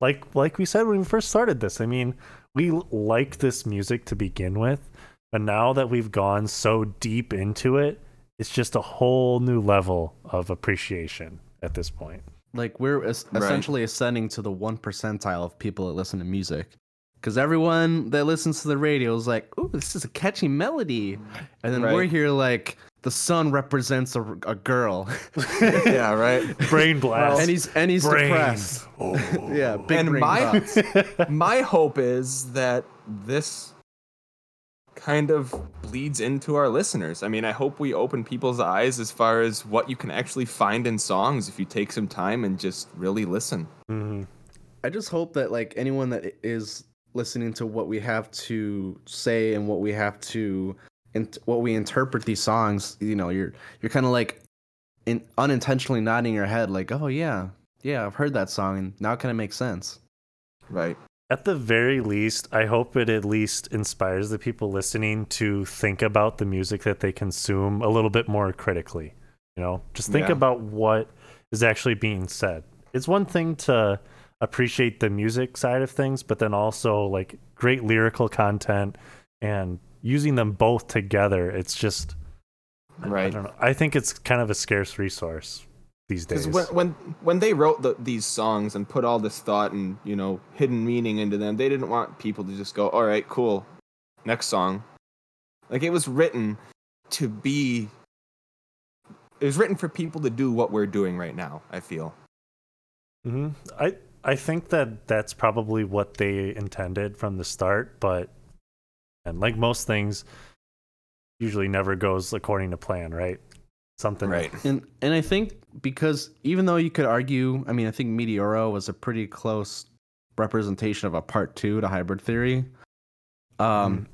[SPEAKER 2] Like like we said when we first started this, I mean, we l- like this music to begin with, but now that we've gone so deep into it, it's just a whole new level of appreciation at this point.
[SPEAKER 3] Like we're es-
[SPEAKER 1] Right.
[SPEAKER 3] essentially ascending to the one percentile of people that listen to music. Because everyone that listens to the radio is like, "Ooh, this is a catchy melody," and then we're here like, "The sun represents a, a girl,"
[SPEAKER 1] yeah, right.
[SPEAKER 2] Brain blast.
[SPEAKER 3] and he's and he's
[SPEAKER 2] Brain.
[SPEAKER 3] depressed.
[SPEAKER 2] Oh.
[SPEAKER 3] Yeah, big
[SPEAKER 1] and
[SPEAKER 3] brain
[SPEAKER 1] my my hope is that this kind of bleeds into our listeners. I mean, I hope we open people's eyes as far as what you can actually find in songs if you take some time and just really listen.
[SPEAKER 2] Mhm.
[SPEAKER 3] I just hope that like anyone that is listening to what we have to say and what we have to and what we interpret these songs, you know, you're you're kind of like in unintentionally nodding your head like, "Oh yeah. Yeah, I've heard that song and now it kind of makes sense."
[SPEAKER 1] Right.
[SPEAKER 2] At the very least, I hope it at least inspires the people listening to think about the music that they consume a little bit more critically. You know, just think
[SPEAKER 1] Yeah.
[SPEAKER 2] about what is actually being said. It's one thing to appreciate the music side of things, but then also like great lyrical content and using them both together. It's just, I
[SPEAKER 1] Right.
[SPEAKER 2] don't know. I think it's kind of a scarce resource these days.
[SPEAKER 1] Because when, when when they wrote the, these songs and put all this thought and you know hidden meaning into them, they didn't want people to just go, "All right, cool, next song." Like it was written to be. It was written for people to do what we're doing right now. I feel.
[SPEAKER 2] hmm I I think that that's probably what they intended from the start, but and like most things, usually never goes according to plan, right? Something
[SPEAKER 1] Right.
[SPEAKER 3] And and I think because even though you could argue, I mean, I think Meteora was a pretty close representation of a part 2 to hybrid theory. Um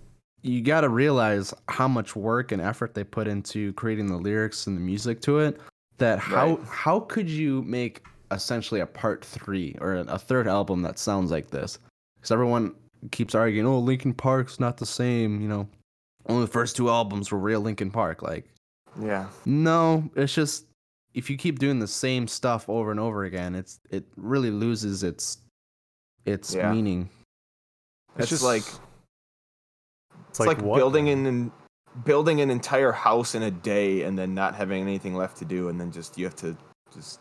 [SPEAKER 3] you got to realize how much work and effort they put into creating the lyrics and the music to it that how
[SPEAKER 1] Right.
[SPEAKER 3] how could you make essentially a part 3 or a, a third album that sounds like this cuz everyone keeps arguing oh Linkin Park's not the same you know only the first two albums were real Linkin Park like
[SPEAKER 1] Yeah.
[SPEAKER 3] no, it's just if you keep doing the same stuff over and over again, it's it really loses its its
[SPEAKER 1] Yeah.
[SPEAKER 3] meaning.
[SPEAKER 1] It's,
[SPEAKER 2] just
[SPEAKER 1] just like
[SPEAKER 2] It's
[SPEAKER 1] it's like,
[SPEAKER 2] what,
[SPEAKER 1] building
[SPEAKER 2] man?
[SPEAKER 1] an, an building an entire house in a day and then not having anything left to do and then just you have to just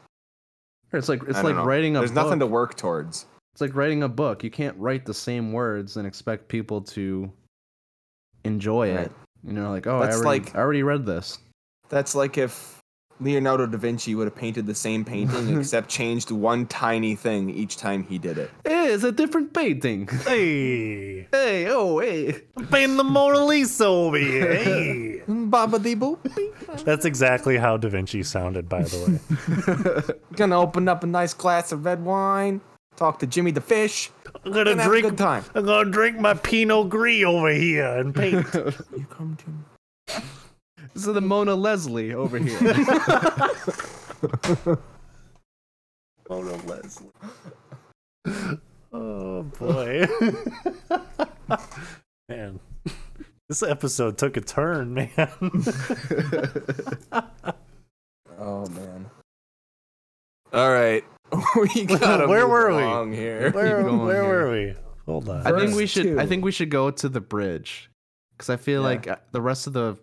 [SPEAKER 3] It's like it's like
[SPEAKER 1] know.
[SPEAKER 3] writing a
[SPEAKER 1] There's
[SPEAKER 3] book.
[SPEAKER 1] nothing to work towards.
[SPEAKER 3] It's like writing a book. You can't write the same words and expect people to enjoy
[SPEAKER 1] Right.
[SPEAKER 3] it. You know, like oh,
[SPEAKER 1] That's
[SPEAKER 3] I already,
[SPEAKER 1] like-
[SPEAKER 3] I already read this.
[SPEAKER 1] That's like if Leonardo da Vinci would have painted the same painting except changed one tiny thing each time he did it.
[SPEAKER 3] Hey, it's a different painting.
[SPEAKER 2] Hey,
[SPEAKER 3] hey, oh, hey.
[SPEAKER 2] painting the Mona Lisa over here. Hey.
[SPEAKER 1] Baba dee boop.
[SPEAKER 2] That's exactly how Da Vinci sounded, by the way.
[SPEAKER 1] Gonna open up a nice glass of red wine. Talk to Jimmy the fish.
[SPEAKER 2] I'm gonna
[SPEAKER 1] Gonna have a
[SPEAKER 2] drink.
[SPEAKER 1] good time.
[SPEAKER 2] I'm gonna drink my Pinot Gris over here and paint.
[SPEAKER 1] You come to me.
[SPEAKER 3] This is the Mona Leslie over here.
[SPEAKER 2] Mona Leslie. Oh boy. man. This episode took a turn, man.
[SPEAKER 1] Oh man. All right. we gotta
[SPEAKER 2] Where were we?
[SPEAKER 1] here.
[SPEAKER 2] where where
[SPEAKER 3] here.
[SPEAKER 2] were we? Hold on.
[SPEAKER 3] I think
[SPEAKER 1] Verse
[SPEAKER 3] we should. I think we should go to the bridge because I feel
[SPEAKER 1] Yeah.
[SPEAKER 3] like uh, the rest of the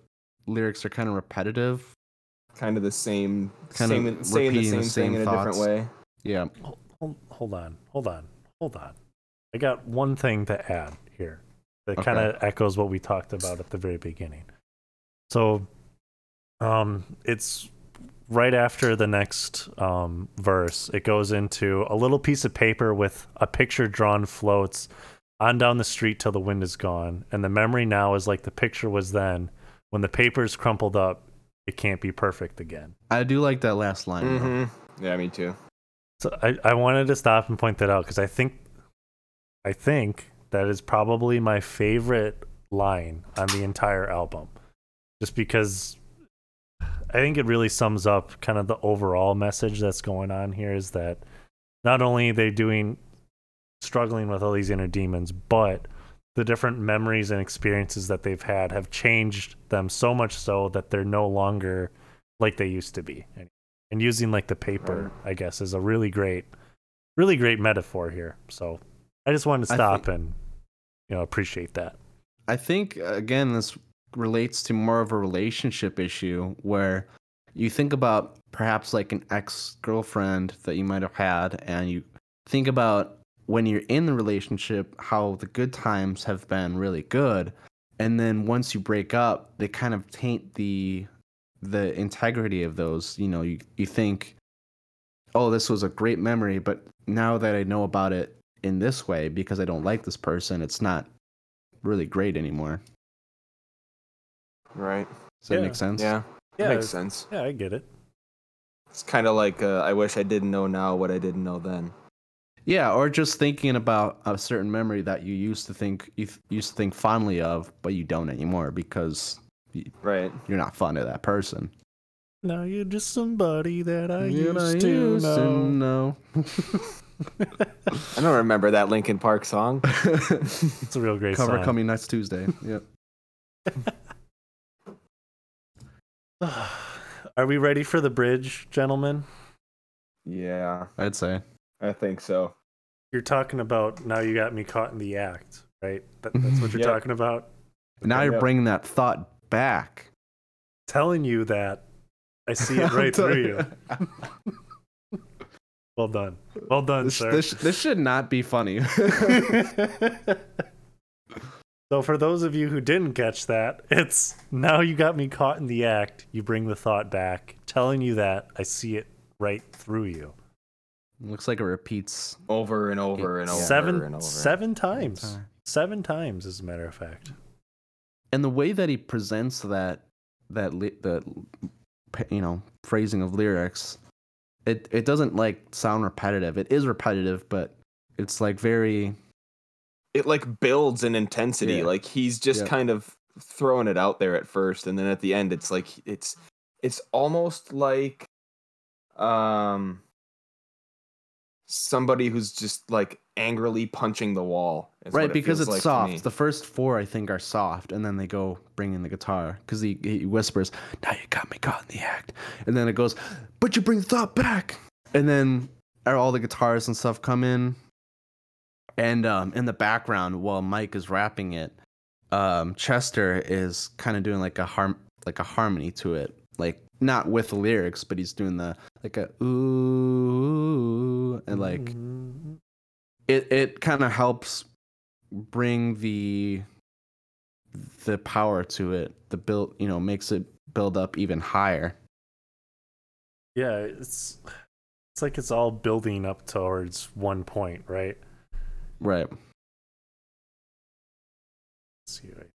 [SPEAKER 3] lyrics are kind of repetitive.
[SPEAKER 1] Kind of the same,
[SPEAKER 3] Kind
[SPEAKER 1] same
[SPEAKER 3] of
[SPEAKER 1] saying the
[SPEAKER 3] repeating
[SPEAKER 1] same
[SPEAKER 3] the same
[SPEAKER 1] thing in a different way.
[SPEAKER 3] Yeah,
[SPEAKER 2] hold, hold on. Hold on. Hold on. I got one thing to add here. That
[SPEAKER 3] Okay.
[SPEAKER 2] kind of echoes what we talked about at the very beginning. So, um, it's right after the next um, verse. It goes into a little piece of paper with a picture drawn floats on down the street till the wind is gone, and the memory now is like the picture was then. When the paper's crumpled up, it can't be perfect again.
[SPEAKER 3] I do like that last line.
[SPEAKER 1] Mm-hmm. Yeah, me too.
[SPEAKER 2] So I, I wanted to stop and point that out because I think I think that is probably my favorite line on the entire album. Just because I think it really sums up kind of the overall message that's going on here is that not only are they doing struggling with all these inner demons, but the different memories and experiences that they've had have changed them so much so that they're no longer like they used to be. And using like the paper, I guess, is a really great, really great metaphor here. So I just wanted to stop
[SPEAKER 3] think-
[SPEAKER 2] and you know appreciate that.
[SPEAKER 3] I think again this relates to more of a relationship issue where you think about perhaps like an ex-girlfriend that you might have had and you think about when you're in the relationship how the good times have been really good and then once you break up they kind of taint the the integrity of those you know you, you think oh this was a great memory but now that i know about it in this way because i don't like this person it's not really great anymore
[SPEAKER 1] Right.
[SPEAKER 3] does that
[SPEAKER 2] Yeah.
[SPEAKER 3] make sense
[SPEAKER 1] Yeah.
[SPEAKER 2] Yeah,
[SPEAKER 1] Makes sense.
[SPEAKER 2] Yeah, I get it.
[SPEAKER 1] It's kind of like uh, I wish I didn't know now what I didn't know then.
[SPEAKER 3] Yeah, or just thinking about a certain memory that you used to think you th- used to think fondly of, but you don't anymore because
[SPEAKER 1] Right.
[SPEAKER 3] you're not fond of that person.
[SPEAKER 2] Now you're just somebody that I
[SPEAKER 3] You know,
[SPEAKER 2] used to
[SPEAKER 3] used to
[SPEAKER 2] know.
[SPEAKER 3] know.
[SPEAKER 1] I don't remember that Linkin Park song.
[SPEAKER 2] It's a real great
[SPEAKER 3] Cover
[SPEAKER 2] song.
[SPEAKER 3] coming next Tuesday. Yep.
[SPEAKER 2] Are we ready for the bridge, gentlemen?
[SPEAKER 1] yeah,
[SPEAKER 3] I'd say.
[SPEAKER 1] I think so.
[SPEAKER 2] You're talking about now you got me caught in the act, right? That, that's mm-hmm. what you're
[SPEAKER 1] Yep.
[SPEAKER 2] talking about.
[SPEAKER 3] Now
[SPEAKER 1] Okay,
[SPEAKER 3] you're
[SPEAKER 1] yeah.
[SPEAKER 3] bringing that thought back.
[SPEAKER 2] Telling you that I see it right through you. Well done. Well done,
[SPEAKER 3] This,
[SPEAKER 2] sir.
[SPEAKER 3] this, this should not be funny.
[SPEAKER 2] so for those of you who didn't catch that, it's now you got me caught in the act. You bring the thought back, telling you that I see it right through you.
[SPEAKER 3] Looks like it repeats.
[SPEAKER 1] Over and over and over
[SPEAKER 2] seven
[SPEAKER 1] and over.
[SPEAKER 2] seven times. Seven times, as a matter of fact.
[SPEAKER 3] and the way that he presents that that li- the you know phrasing of lyrics it it doesn't like sound repetitive it is repetitive but it's like very
[SPEAKER 1] It like builds in intensity.
[SPEAKER 3] Yeah.
[SPEAKER 1] Like he's just
[SPEAKER 3] Yeah.
[SPEAKER 1] kind of throwing it out there at first, and then at the end, it's like it's it's almost like um somebody who's just like angrily punching the wall.
[SPEAKER 3] right
[SPEAKER 1] it
[SPEAKER 3] because it's
[SPEAKER 1] like
[SPEAKER 3] soft. the first four i think are soft and then they go bring in the guitar because he, he whispers now you got me caught in the act. And then it goes but you bring the thought back. And then all the guitars and stuff come in and um, in the background while mike is rapping it um, chester is kind of doing like a harm like a harmony to it. Like not with the lyrics but he's doing the like a ooh and like
[SPEAKER 2] Mhm.
[SPEAKER 3] it it kind of helps bring the the power to it the build you know makes it build up even higher
[SPEAKER 2] Yeah, it's it's like it's all building up towards one point, right?
[SPEAKER 3] right
[SPEAKER 2] Let's see right.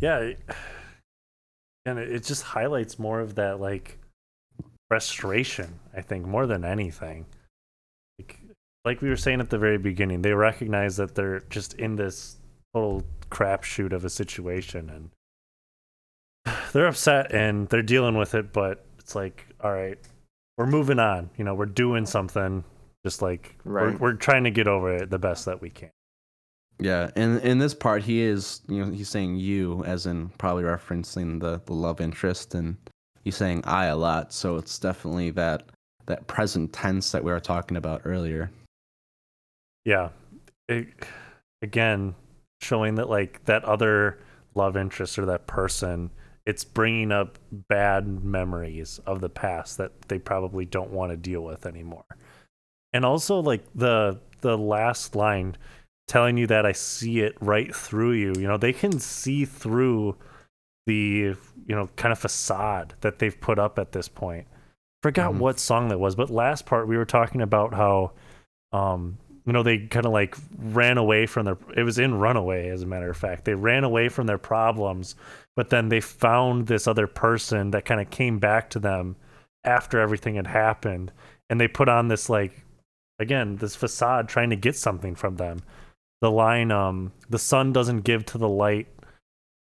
[SPEAKER 2] Yeah, and it just highlights more of that like frustration. I think more than anything. Like, like we were saying at the very beginning, they recognize that they're just in this total crapshoot of a situation, and they're upset and they're dealing with it. But it's like, all right, we're moving on. You know, we're doing something. Just like
[SPEAKER 1] Right.
[SPEAKER 2] we're, we're trying to get over it the best that we can.
[SPEAKER 3] yeah and in this part he is you know he's saying you as in probably referencing the, the love interest and he's saying i a lot so it's definitely that that present tense that we were talking about earlier
[SPEAKER 2] yeah it, again showing that like that other love interest or that person it's bringing up bad memories of the past that they probably don't want to deal with anymore and also like the the last line telling you that I see it right through you. You know, they can see through the you know kind of facade that they've put up at this point. Forgot
[SPEAKER 3] Mhm.
[SPEAKER 2] what song that was, but last part we were talking about how um you know they kind of like ran away from their it was in runaway as a matter of fact they ran away from their problems but then they found this other person that kind of came back to them after everything had happened and they put on this like again this facade trying to get something from them the line um the sun doesn't give to the light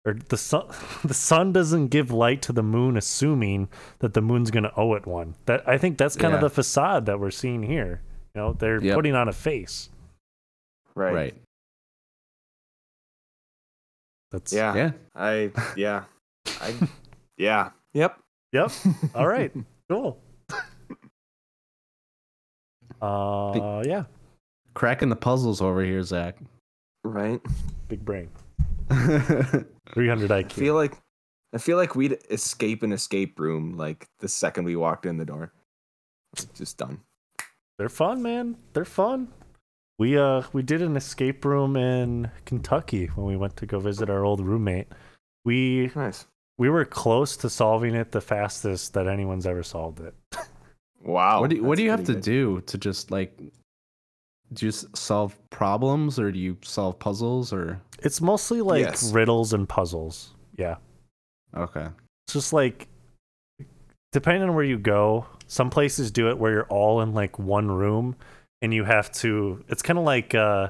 [SPEAKER 2] or the sun the sun doesn't give light to the moon assuming that the moon's going to owe it one that i think that's kind of the facade that we're seeing here you know they're
[SPEAKER 3] Yep.
[SPEAKER 2] putting on a face
[SPEAKER 1] Right.
[SPEAKER 3] Right.
[SPEAKER 2] that's
[SPEAKER 1] Yeah.
[SPEAKER 3] Yeah.
[SPEAKER 1] I yeah. I yeah. Yep.
[SPEAKER 2] yep all right cool uh yeah
[SPEAKER 3] Cracking the puzzles over here, Zach.
[SPEAKER 1] Right.
[SPEAKER 2] big brain 300 iq
[SPEAKER 1] I feel like I feel like we'd escape an escape room like the second we walked in the door. Just done.
[SPEAKER 2] they're fun man they're fun we uh we did an escape room in kentucky when we went to go visit our old roommate we
[SPEAKER 1] Nice.
[SPEAKER 2] we were close to solving it the fastest that anyone's ever solved it
[SPEAKER 1] Wow.
[SPEAKER 3] what do you, what do you have to do to just like do you solve problems or do you solve puzzles or?
[SPEAKER 2] It's mostly like
[SPEAKER 1] Yes.
[SPEAKER 2] riddles and puzzles. Yeah.
[SPEAKER 3] Okay.
[SPEAKER 2] It's just like depending on where you go some places do it where you're all in like one room and you have to it's kind of like uh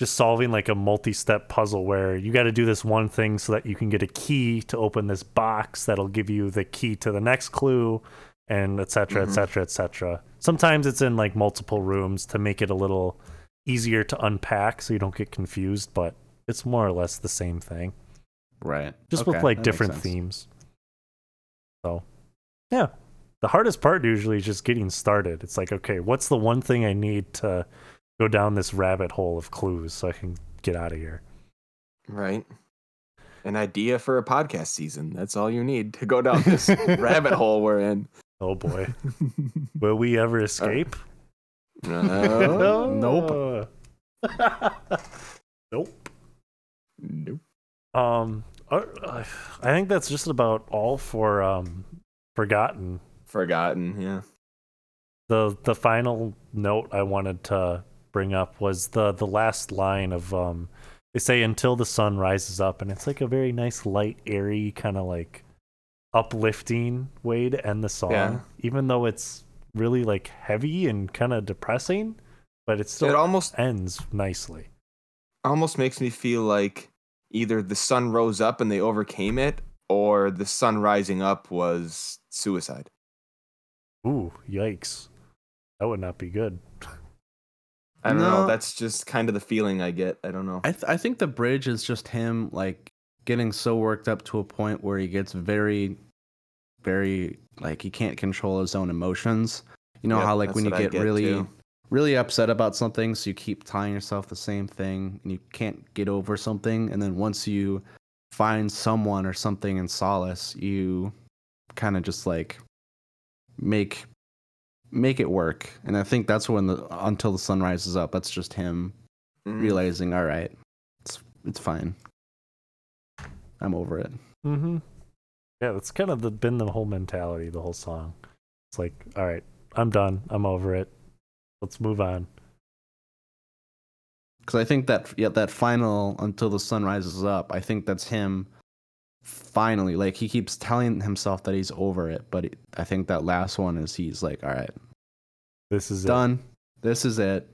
[SPEAKER 2] just solving like a multi-step puzzle where you got to do this one thing so that you can get a key to open this box that'll give you the key to the next clue and et cetera, et
[SPEAKER 1] Mhm.
[SPEAKER 2] cetera, et cetera. Sometimes it's in like multiple rooms to make it a little easier to unpack so you don't get confused, but it's more or less the same thing
[SPEAKER 3] right
[SPEAKER 2] just
[SPEAKER 3] Okay,
[SPEAKER 2] with like different themes. So, yeah, the hardest part usually is just getting started. It's like, okay, what's the one thing I need to go down this rabbit hole of clues so I can get out of here?
[SPEAKER 1] Right. An idea for a podcast season. That's all you need to go down this rabbit hole we're in.
[SPEAKER 2] Oh boy, will we ever escape?
[SPEAKER 1] No.
[SPEAKER 3] Nope.
[SPEAKER 2] nope.
[SPEAKER 1] Nope.
[SPEAKER 2] Um, uh, I think that's just about all for um, Forgotten.
[SPEAKER 1] Forgotten. Yeah.
[SPEAKER 2] the the final note I wanted to bring up was the the last line of um they say until the sun rises up and it's like a very nice light airy kind of like uplifting way to end the song
[SPEAKER 1] Yeah.
[SPEAKER 2] even though it's really like heavy and kind of depressing but it still
[SPEAKER 1] it almost
[SPEAKER 2] ends nicely
[SPEAKER 1] almost makes me feel like either the sun rose up and they overcame it, or the sun rising up was suicide.
[SPEAKER 2] ooh yikes that would not be good
[SPEAKER 1] I don't know. That's just kind of the feeling I get. I don't know.
[SPEAKER 3] I, th- I think the bridge is just him like getting so worked up to a point where he gets very very like he can't control his own emotions you know
[SPEAKER 1] Yep,
[SPEAKER 3] how like when you get,
[SPEAKER 1] get,
[SPEAKER 3] really
[SPEAKER 1] too.
[SPEAKER 3] really upset about something so you keep telling yourself the same thing and you can't get over something and then once you find someone or something in solace you kind of just like make make it work and i think that's when the until the sun rises up that's just him
[SPEAKER 1] Mhm.
[SPEAKER 3] realizing all right it's it's fine i'm over it.
[SPEAKER 2] Mm-hmm. Yeah that's kind of the, been the whole mentality the whole song. It's like all right i'm done. I'm over it. Let's move on.
[SPEAKER 3] Because i think that yeah that final until the sun rises up i think that's him finally like he keeps telling himself that he's over it but it, i think that last one is he's like all right.
[SPEAKER 2] This is it.
[SPEAKER 3] Done. This is it.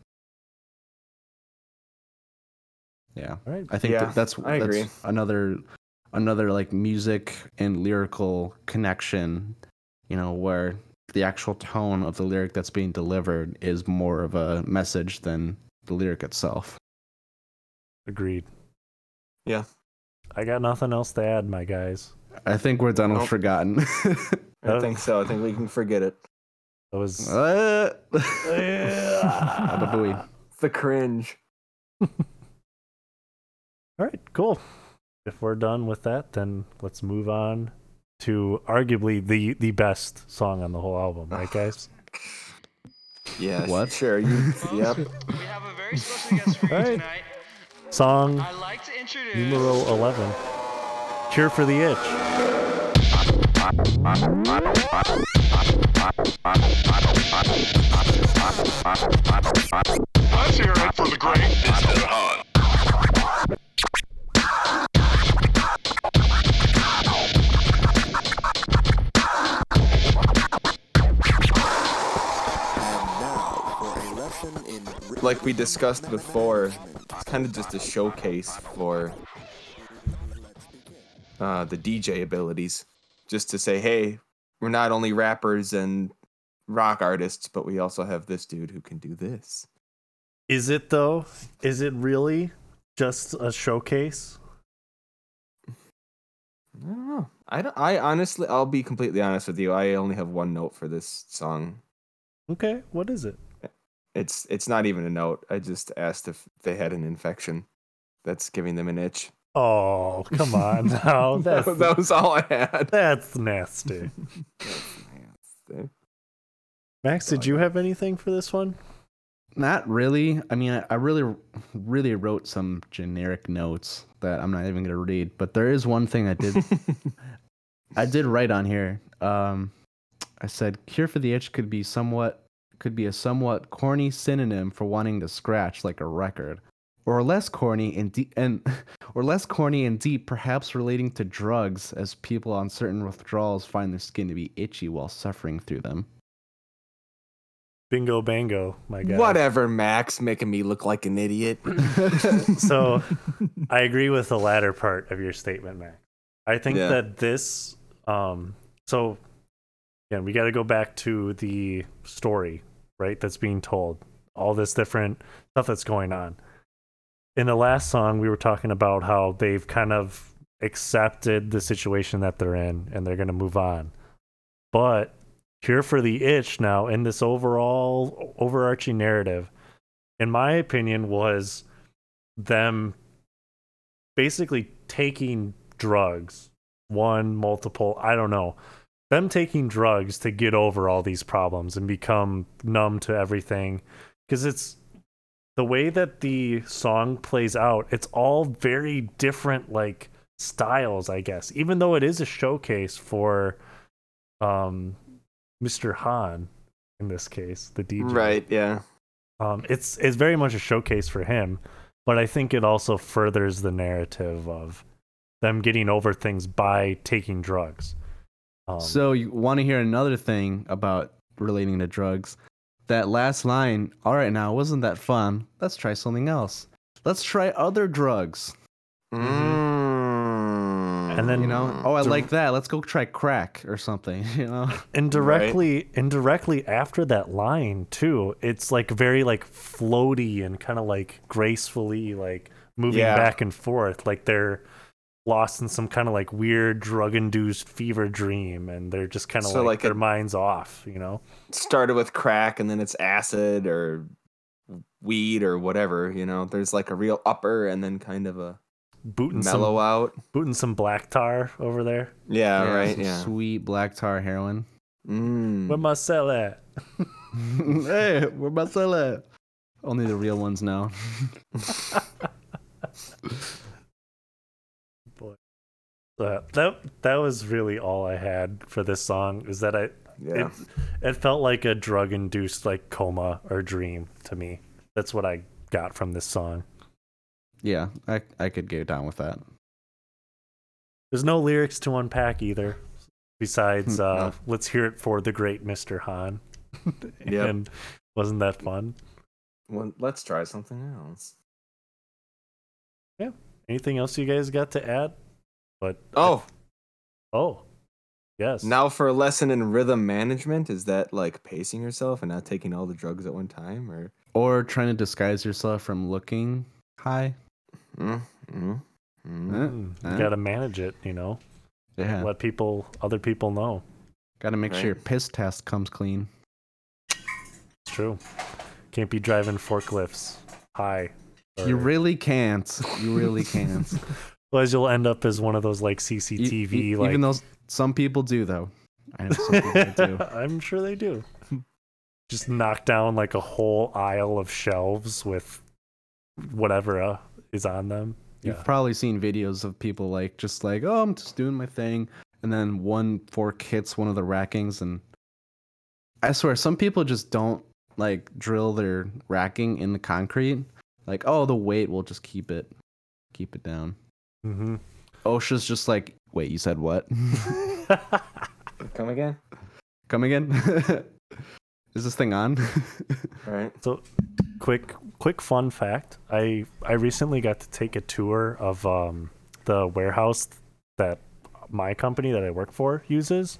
[SPEAKER 3] Yeah.
[SPEAKER 2] All right.
[SPEAKER 3] I think
[SPEAKER 1] Yeah,
[SPEAKER 3] that that's
[SPEAKER 1] I
[SPEAKER 3] that's
[SPEAKER 1] agree.
[SPEAKER 3] another another like music and lyrical connection you know where the actual tone of the lyric that's being delivered is more of a message than the lyric itself
[SPEAKER 2] agreed
[SPEAKER 1] Yeah.
[SPEAKER 2] i got nothing else to add my guys
[SPEAKER 3] i think we're done with forgotten
[SPEAKER 1] I think so. I think we can forget it.
[SPEAKER 2] that was
[SPEAKER 3] Uh,
[SPEAKER 2] Yeah.
[SPEAKER 1] The cringe.
[SPEAKER 2] all right cool if we're done with that then let's move on to arguably the the best song on the whole album right guys
[SPEAKER 1] Yeah.
[SPEAKER 3] What?
[SPEAKER 1] Sure. You. yep.
[SPEAKER 5] We have a very special guest for you
[SPEAKER 2] Alright.
[SPEAKER 5] tonight.
[SPEAKER 2] Song
[SPEAKER 4] I'd like to introduce.
[SPEAKER 2] numero 11 Cure for the Itch.
[SPEAKER 5] Let's hear it for the great Mr. Hahn.
[SPEAKER 1] Like we discussed before, it's kind of just a showcase for uh, the DJ abilities. Just to say, hey, we're not only rappers and rock artists, but we also have this dude who can do this.
[SPEAKER 2] Is it though? Is it really just a showcase?
[SPEAKER 1] I don't know. I don't. I honestly, I'll be completely honest with you. I only have one note for this song.
[SPEAKER 2] Okay, what is it?
[SPEAKER 1] It's it's not even a note. I just asked if they had an infection that's giving them an itch.
[SPEAKER 2] Oh, come on now.
[SPEAKER 1] that,
[SPEAKER 2] That's
[SPEAKER 1] that was all I had.
[SPEAKER 2] that's nasty. Max, did you have anything for this one?
[SPEAKER 3] Not really. I mean, I, I really, really wrote some generic notes that I'm not even gonna read. But there is one thing I did. I did write on here. Um, I said "Cure for the Itch" could be somewhat, could be a somewhat corny synonym for wanting to scratch like a record, or less corny and deep, and or less corny and deep, perhaps relating to drugs, as people on certain withdrawals find their skin to be itchy while suffering through them.
[SPEAKER 2] Bingo bango, my guy.
[SPEAKER 1] Whatever, Max, making me look like an idiot.
[SPEAKER 2] So I agree with the latter part of your statement, Max. I think
[SPEAKER 1] Yeah.
[SPEAKER 2] that this um so again, we got to go back to the story, right? That's being told. All this different stuff that's going on. In the last song, we were talking about how they've kind of accepted the situation that they're in and they're going to move on. But Cure for the Itch now in this overall overarching narrative, in my opinion, was them basically taking drugs, one, multiple, I don't know, them taking drugs to get over all these problems and become numb to everything. Because it's the way that the song plays out, it's all very different, like styles, I guess, even though it is a showcase for um, Mr. Hahn in this case, the DJ.
[SPEAKER 1] right? Yeah.
[SPEAKER 2] Um, it's it's very much a showcase for him, but I think it also furthers the narrative of them getting over things by taking drugs. Um,
[SPEAKER 3] So you want to hear another thing about relating to drugs? That last line, all right now, wasn't that fun? Let's try something else. Let's try other drugs.
[SPEAKER 1] Mm.
[SPEAKER 2] And then-
[SPEAKER 3] You know? Oh, I
[SPEAKER 2] Dir-
[SPEAKER 3] like that. Let's go try crack or something, you know?
[SPEAKER 2] indirectly, indirectly after that line too, it's like very like floaty and kind of like gracefully like moving
[SPEAKER 1] Yeah.
[SPEAKER 2] back and forth, like they're lost in some kind of like weird drug-induced fever dream, and they're just kind of
[SPEAKER 1] So,
[SPEAKER 2] like,
[SPEAKER 1] like
[SPEAKER 2] their minds off, you know.
[SPEAKER 1] started with crack and then it's acid or weed or whatever. You know, there's like a real upper and then kind of a
[SPEAKER 2] Booting
[SPEAKER 1] mellow
[SPEAKER 2] some
[SPEAKER 1] out.
[SPEAKER 2] booting some black tar over there.
[SPEAKER 1] Yeah, right. Yeah.
[SPEAKER 3] Sweet black tar heroin.
[SPEAKER 1] Mm.
[SPEAKER 2] Where Marcel at?
[SPEAKER 3] hey, where Marcella? Only the real ones know.
[SPEAKER 2] Boy. Uh, that that was really all I had for this song. Is that I
[SPEAKER 1] Yeah.
[SPEAKER 2] it, it felt like a drug induced like coma or dream to me. That's what I got from this song.
[SPEAKER 3] yeah, I, I could get down with that.
[SPEAKER 2] There's no lyrics to unpack either. Besides, uh,
[SPEAKER 3] No.
[SPEAKER 2] let's hear it for the great Mr. Hahn.
[SPEAKER 1] Yep.
[SPEAKER 2] And wasn't that fun?
[SPEAKER 1] Well, let's try something else. Yeah.
[SPEAKER 2] Anything else you guys got to add? But
[SPEAKER 1] Oh,
[SPEAKER 2] oh, yes.
[SPEAKER 1] now for a lesson in rhythm management, is that like pacing yourself and not taking all the drugs at one time, or?
[SPEAKER 3] Or trying to disguise yourself from looking high.
[SPEAKER 1] Mm, mm, mm.
[SPEAKER 2] Mm, you got to manage it. You know,
[SPEAKER 3] Yeah.
[SPEAKER 2] let people, other people know.
[SPEAKER 3] Got to make
[SPEAKER 1] Right.
[SPEAKER 3] sure your piss test comes clean.
[SPEAKER 2] It's true. Can't be driving forklifts high.
[SPEAKER 3] You really can't. You really can't.
[SPEAKER 2] Otherwise, you'll end up as one of those like CCTV.
[SPEAKER 3] e-
[SPEAKER 2] like,
[SPEAKER 3] Even though some people do, though. I know some people do.
[SPEAKER 2] I'm sure they do. Just knock down like a whole aisle of shelves with whatever uh, is on them.
[SPEAKER 3] You've
[SPEAKER 2] Yeah.
[SPEAKER 3] probably seen videos of people like just like, oh, I'm just doing my thing, and then one fork hits one of the rackings, and I swear some people just don't like drill their racking in the concrete. Like, oh, the weight will just keep it, keep it down.
[SPEAKER 2] Hmm
[SPEAKER 3] OSHA's just like, wait, you said what?
[SPEAKER 1] Come again?
[SPEAKER 3] Come again? Is this thing on?
[SPEAKER 1] All right.
[SPEAKER 2] So, quick, quick fun fact: I I recently got to take a tour of um, the warehouse that my company that I work for uses.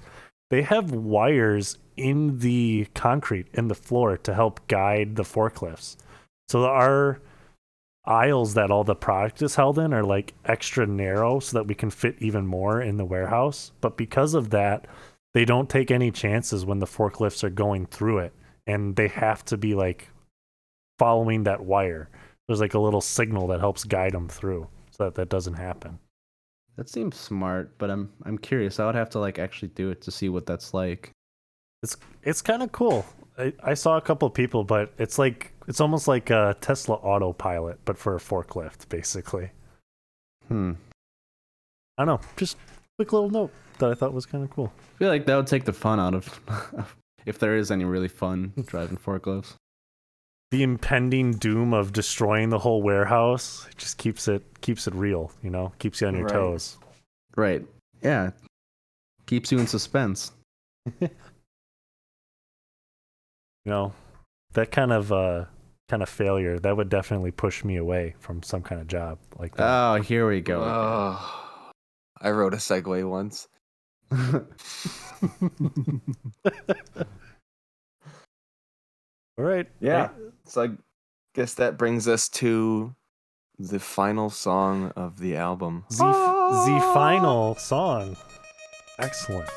[SPEAKER 2] They have wires in the concrete in the floor to help guide the forklifts. So our aisles that all the product is held in are like extra narrow so that we can fit even more in the warehouse. But because of that, they don't take any chances when the forklifts are going through it and they have to be like following that wire. There's like a little signal that helps guide them through so that that doesn't happen.
[SPEAKER 3] that seems smart, but I'm I'm curious. I would have to like actually do it to see what that's like.
[SPEAKER 2] It's it's kind of cool. I, I saw a couple of people, but it's like it's almost like a Tesla autopilot, but for a forklift, basically.
[SPEAKER 3] Hmm.
[SPEAKER 2] I don't know. Just quick little note that I thought was kind of cool.
[SPEAKER 3] I feel like that would take the fun out of if there is any really fun driving forklifts.
[SPEAKER 2] The impending doom of destroying the whole warehouse just keeps it keeps it real, you know, keeps you on your
[SPEAKER 1] Right.
[SPEAKER 2] toes.
[SPEAKER 3] Right. Yeah. Keeps you in suspense.
[SPEAKER 2] You know, that kind of uh kind of failure that would definitely push me away from some kind of job like that.
[SPEAKER 3] Oh, here we go.
[SPEAKER 1] Oh, I wrote a segue once.
[SPEAKER 2] All right.
[SPEAKER 1] Yeah. So I guess that brings us to the final song of the album.
[SPEAKER 2] The, the final song. Excellent.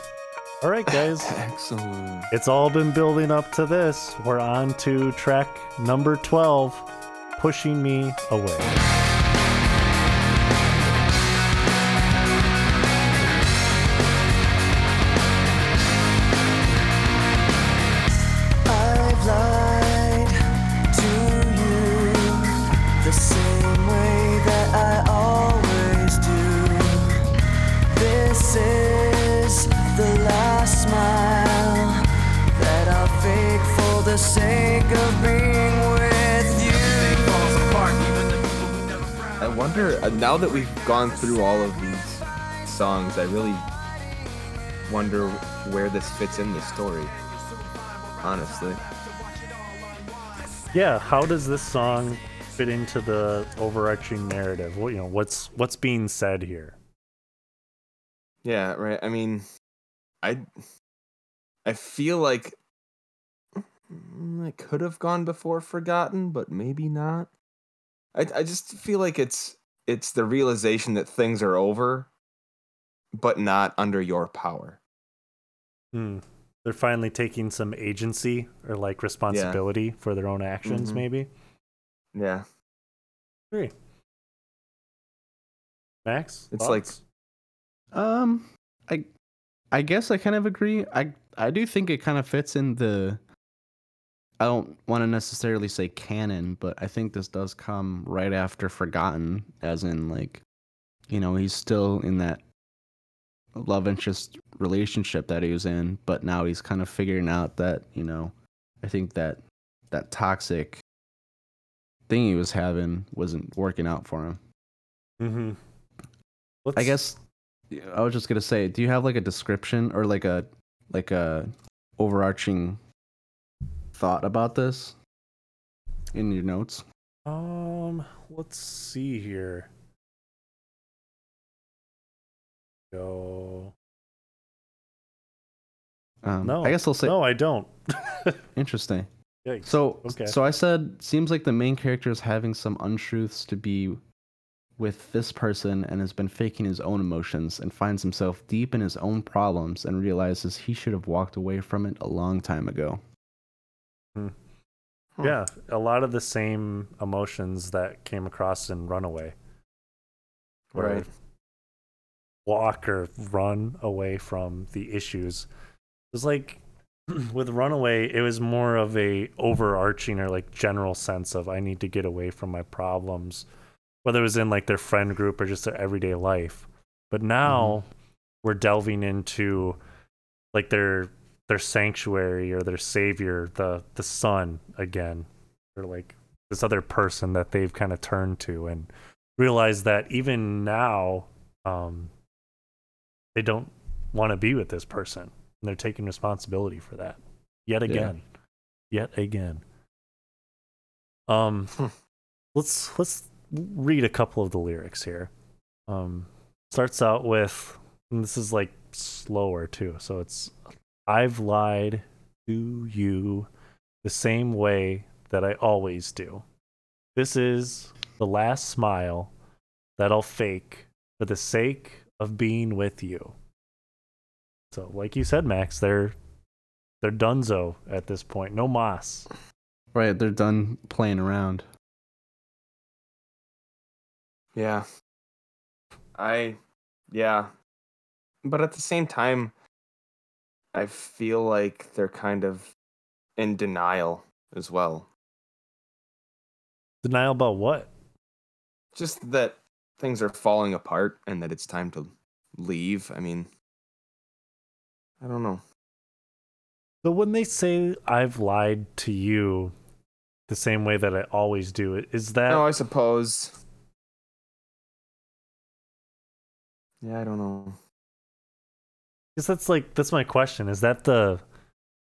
[SPEAKER 2] All right, guys.
[SPEAKER 1] Excellent.
[SPEAKER 2] It's all been building up to this. We're on to track number 12 Pushing Me Away.
[SPEAKER 4] That
[SPEAKER 1] we've gone through all of these songs, I really wonder where this fits in the story. Honestly.
[SPEAKER 2] Yeah, how does this song fit into the overarching narrative? What you know, what's what's being said here?
[SPEAKER 1] Yeah, right. I mean, I I feel like it could have gone before Forgotten, but maybe not. I I just feel like it's it's the realization that things are over, but not under your power.
[SPEAKER 2] Hmm. They're finally taking some agency or like responsibility for their own actions,
[SPEAKER 1] Mhm.
[SPEAKER 2] maybe.
[SPEAKER 1] Yeah,
[SPEAKER 2] Agree. Max?
[SPEAKER 1] It's like-
[SPEAKER 3] Um, I, I guess I kind of agree. I, I do think it kind of fits in the. I don't want to necessarily say canon, but I think this does come right after Forgotten, as in like, you know, he's still in that love interest relationship that he was in, but now he's kind of figuring out that you know, I think that that toxic thing he was having wasn't working out for him.
[SPEAKER 2] Mm-hmm.
[SPEAKER 3] I guess I was just gonna say, do you have like a description or like a like a overarching thought about this in your notes?
[SPEAKER 2] Um, let's see here. Go.
[SPEAKER 3] Um,
[SPEAKER 2] No,
[SPEAKER 3] I guess I'll say
[SPEAKER 2] No, I don't.
[SPEAKER 3] interesting.
[SPEAKER 2] Yikes.
[SPEAKER 3] So
[SPEAKER 2] Okay.
[SPEAKER 3] so I said seems like the main character is having some untruths to be with this person and has been faking his own emotions and finds himself deep in his own problems and realizes he should have walked away from it a long time ago. Hmm.
[SPEAKER 2] yeah, a lot of the same emotions that came across in Runaway. Where
[SPEAKER 1] right.
[SPEAKER 2] walk or run away from the issues. It was like with Runaway, it was more of a overarching or like general sense of I need to get away from my problems. whether it was in like their friend group or just their everyday life. But now mm-hmm. we're delving into like their their sanctuary or their savior, the the sun again, or like this other person that they've kind of turned to and realize that even now um they don't want to be with this person. And they're taking responsibility for that. Yet again. Yet again. Um
[SPEAKER 1] Hmm.
[SPEAKER 2] let's let's read a couple of the lyrics here. Um starts out with and this is like slower too so it's i've lied to you the same way that i always do this is the last smile that i'll fake for the sake of being with you so like you said max they're they're dunzo at this point no moss
[SPEAKER 3] Right, they're done playing around.
[SPEAKER 1] Yeah. I yeah. But at the same time I feel like they're kind of in denial as well.
[SPEAKER 2] denial about what
[SPEAKER 1] Just that things are falling apart and that it's time to leave. I mean I don't know.
[SPEAKER 2] But when they say I've lied to you the same way that I always do, is that
[SPEAKER 1] No, I suppose. Yeah, I don't know.
[SPEAKER 2] Because that's like that's my question. Is that the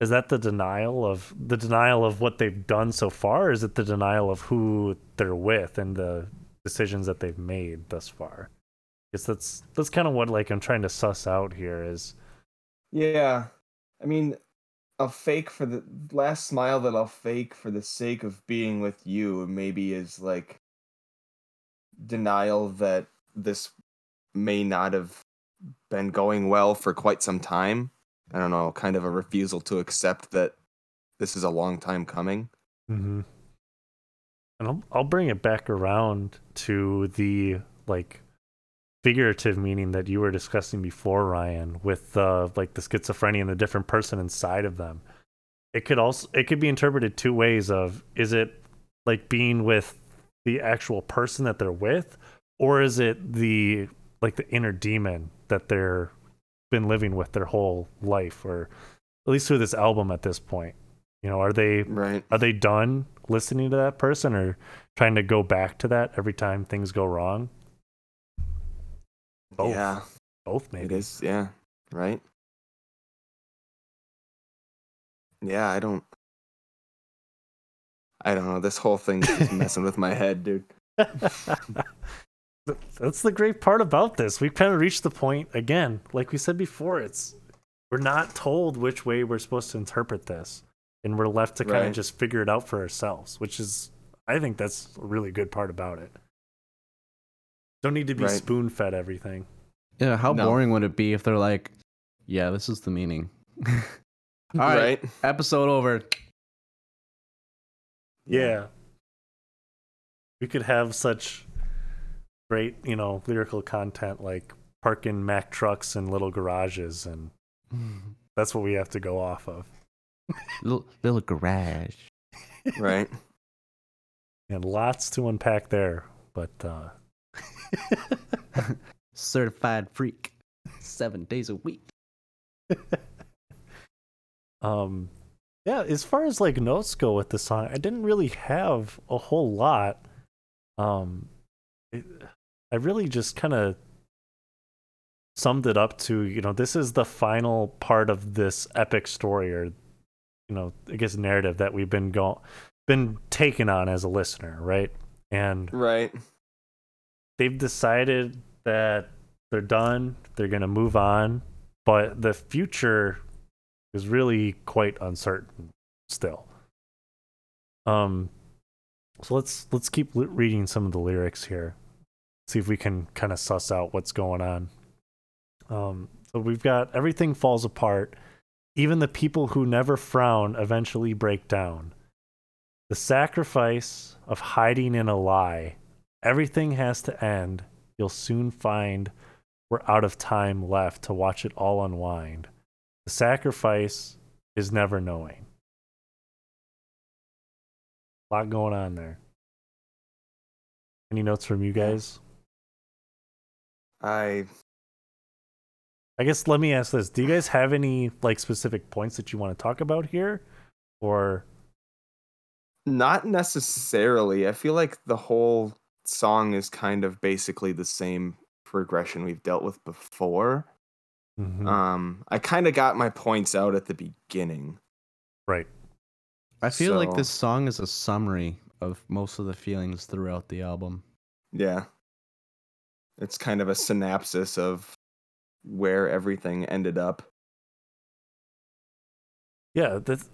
[SPEAKER 2] is that the denial of the denial of what they've done so far? Is it the denial of who they're with and the decisions that they've made thus far? Because that's that's kind of what like I'm trying to suss out here is
[SPEAKER 1] Yeah. I mean, I'll fake for the last smile that I'll fake for the sake of being with you, maybe is like denial that this may not have been going well for quite some time. I don't know, kind of a refusal to accept that this is a long time coming.
[SPEAKER 2] Mm-hmm. And I'll, I'll bring it back around to the like figurative meaning that you were discussing before, Ryan, with uh, like the schizophrenia and the different person inside of them. It could also it could be interpreted two ways: of is it like being with the actual person that they're with, or is it the like the inner demon that they're been living with their whole life, or at least through this album at this point. You know, are they
[SPEAKER 1] Right.
[SPEAKER 2] are they done listening to that person or trying to go back to that every time things go wrong? Both.
[SPEAKER 1] Yeah,
[SPEAKER 2] Both maybe.
[SPEAKER 1] is. Yeah, right. Yeah, I don't. I don't know. This whole thing's just messing with my head, dude.
[SPEAKER 2] That's the great part about this. We've kind of reached the point again, like we said before, it's we're not told which way we're supposed to interpret this. And we're left to kind of just figure it out for ourselves, which is I think that's a really good part about it. Don't need to be
[SPEAKER 1] Right.
[SPEAKER 2] spoon fed everything.
[SPEAKER 3] Yeah, how
[SPEAKER 1] No.
[SPEAKER 3] boring would it be if they're like, yeah, this is the meaning. All right,
[SPEAKER 1] Right?
[SPEAKER 3] episode over.
[SPEAKER 2] Yeah. We could have such great, you know, lyrical content like parking Mack trucks in little garages, and that's what we have to go off of.
[SPEAKER 3] little, little garage.
[SPEAKER 1] Right.
[SPEAKER 2] And lots to unpack there, but uh,
[SPEAKER 3] Certified freak. Seven days a week.
[SPEAKER 2] um, yeah. As far as like notes go with the song, I didn't really have a whole lot. Um, it, I really just kind of summed it up to you know this is the final part of this epic story or you know I guess narrative that we've been going been taken on as a listener, right? And
[SPEAKER 1] Right.
[SPEAKER 2] they've decided that they're done, they're going to move on, but the future is really quite uncertain still. Um so let's let's keep reading some of the lyrics here. See if we can kind of suss out what's going on. Um so we've got everything falls apart. Even the people who never frown eventually break down. The sacrifice of hiding in a lie Everything has to end. You'll soon find we're out of time left to watch it all unwind. The sacrifice is never knowing. A lot going on there. Any notes from you guys?
[SPEAKER 1] I
[SPEAKER 2] I guess let me ask this: Do you guys have any like specific points that you want to talk about here, or
[SPEAKER 1] not necessarily. I feel like the whole song is kind of basically the same progression we've dealt with before.
[SPEAKER 2] Mhm.
[SPEAKER 1] Um, I kind of got my points out at the beginning.
[SPEAKER 2] right?
[SPEAKER 3] I feel like this song is a summary of most of the feelings throughout the album.
[SPEAKER 1] Yeah. It's kind of a synopsis of where everything ended up.
[SPEAKER 2] Yeah, that's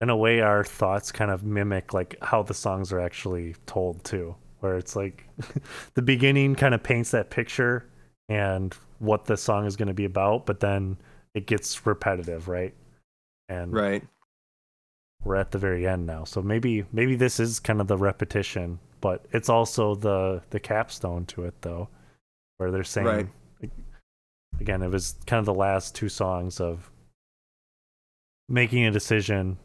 [SPEAKER 2] in a way our thoughts kind of mimic like how the songs are actually told too, where it's like the beginning kind of paints that picture and what the song is going to be about, but then it gets repetitive, right? And
[SPEAKER 1] Right.
[SPEAKER 2] we're at the very end now. So maybe maybe this is kind of the repetition, but it's also the the capstone to it though, where they're saying
[SPEAKER 1] Right.
[SPEAKER 2] again, it was kind of the last two songs of making a decision,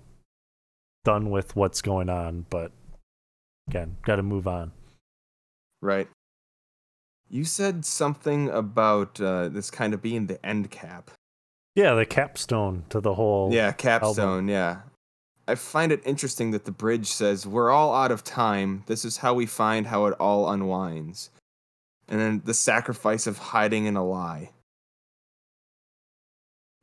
[SPEAKER 2] done with what's going on, but again, got to move on.
[SPEAKER 1] Right. You said something about uh, this kind of being the end cap.
[SPEAKER 2] Yeah, the capstone to the whole.
[SPEAKER 1] Yeah, capstone. Yeah. I find it interesting that the bridge says, We're all out of time. This is how we find how it all unwinds. And then the sacrifice of hiding in a lie.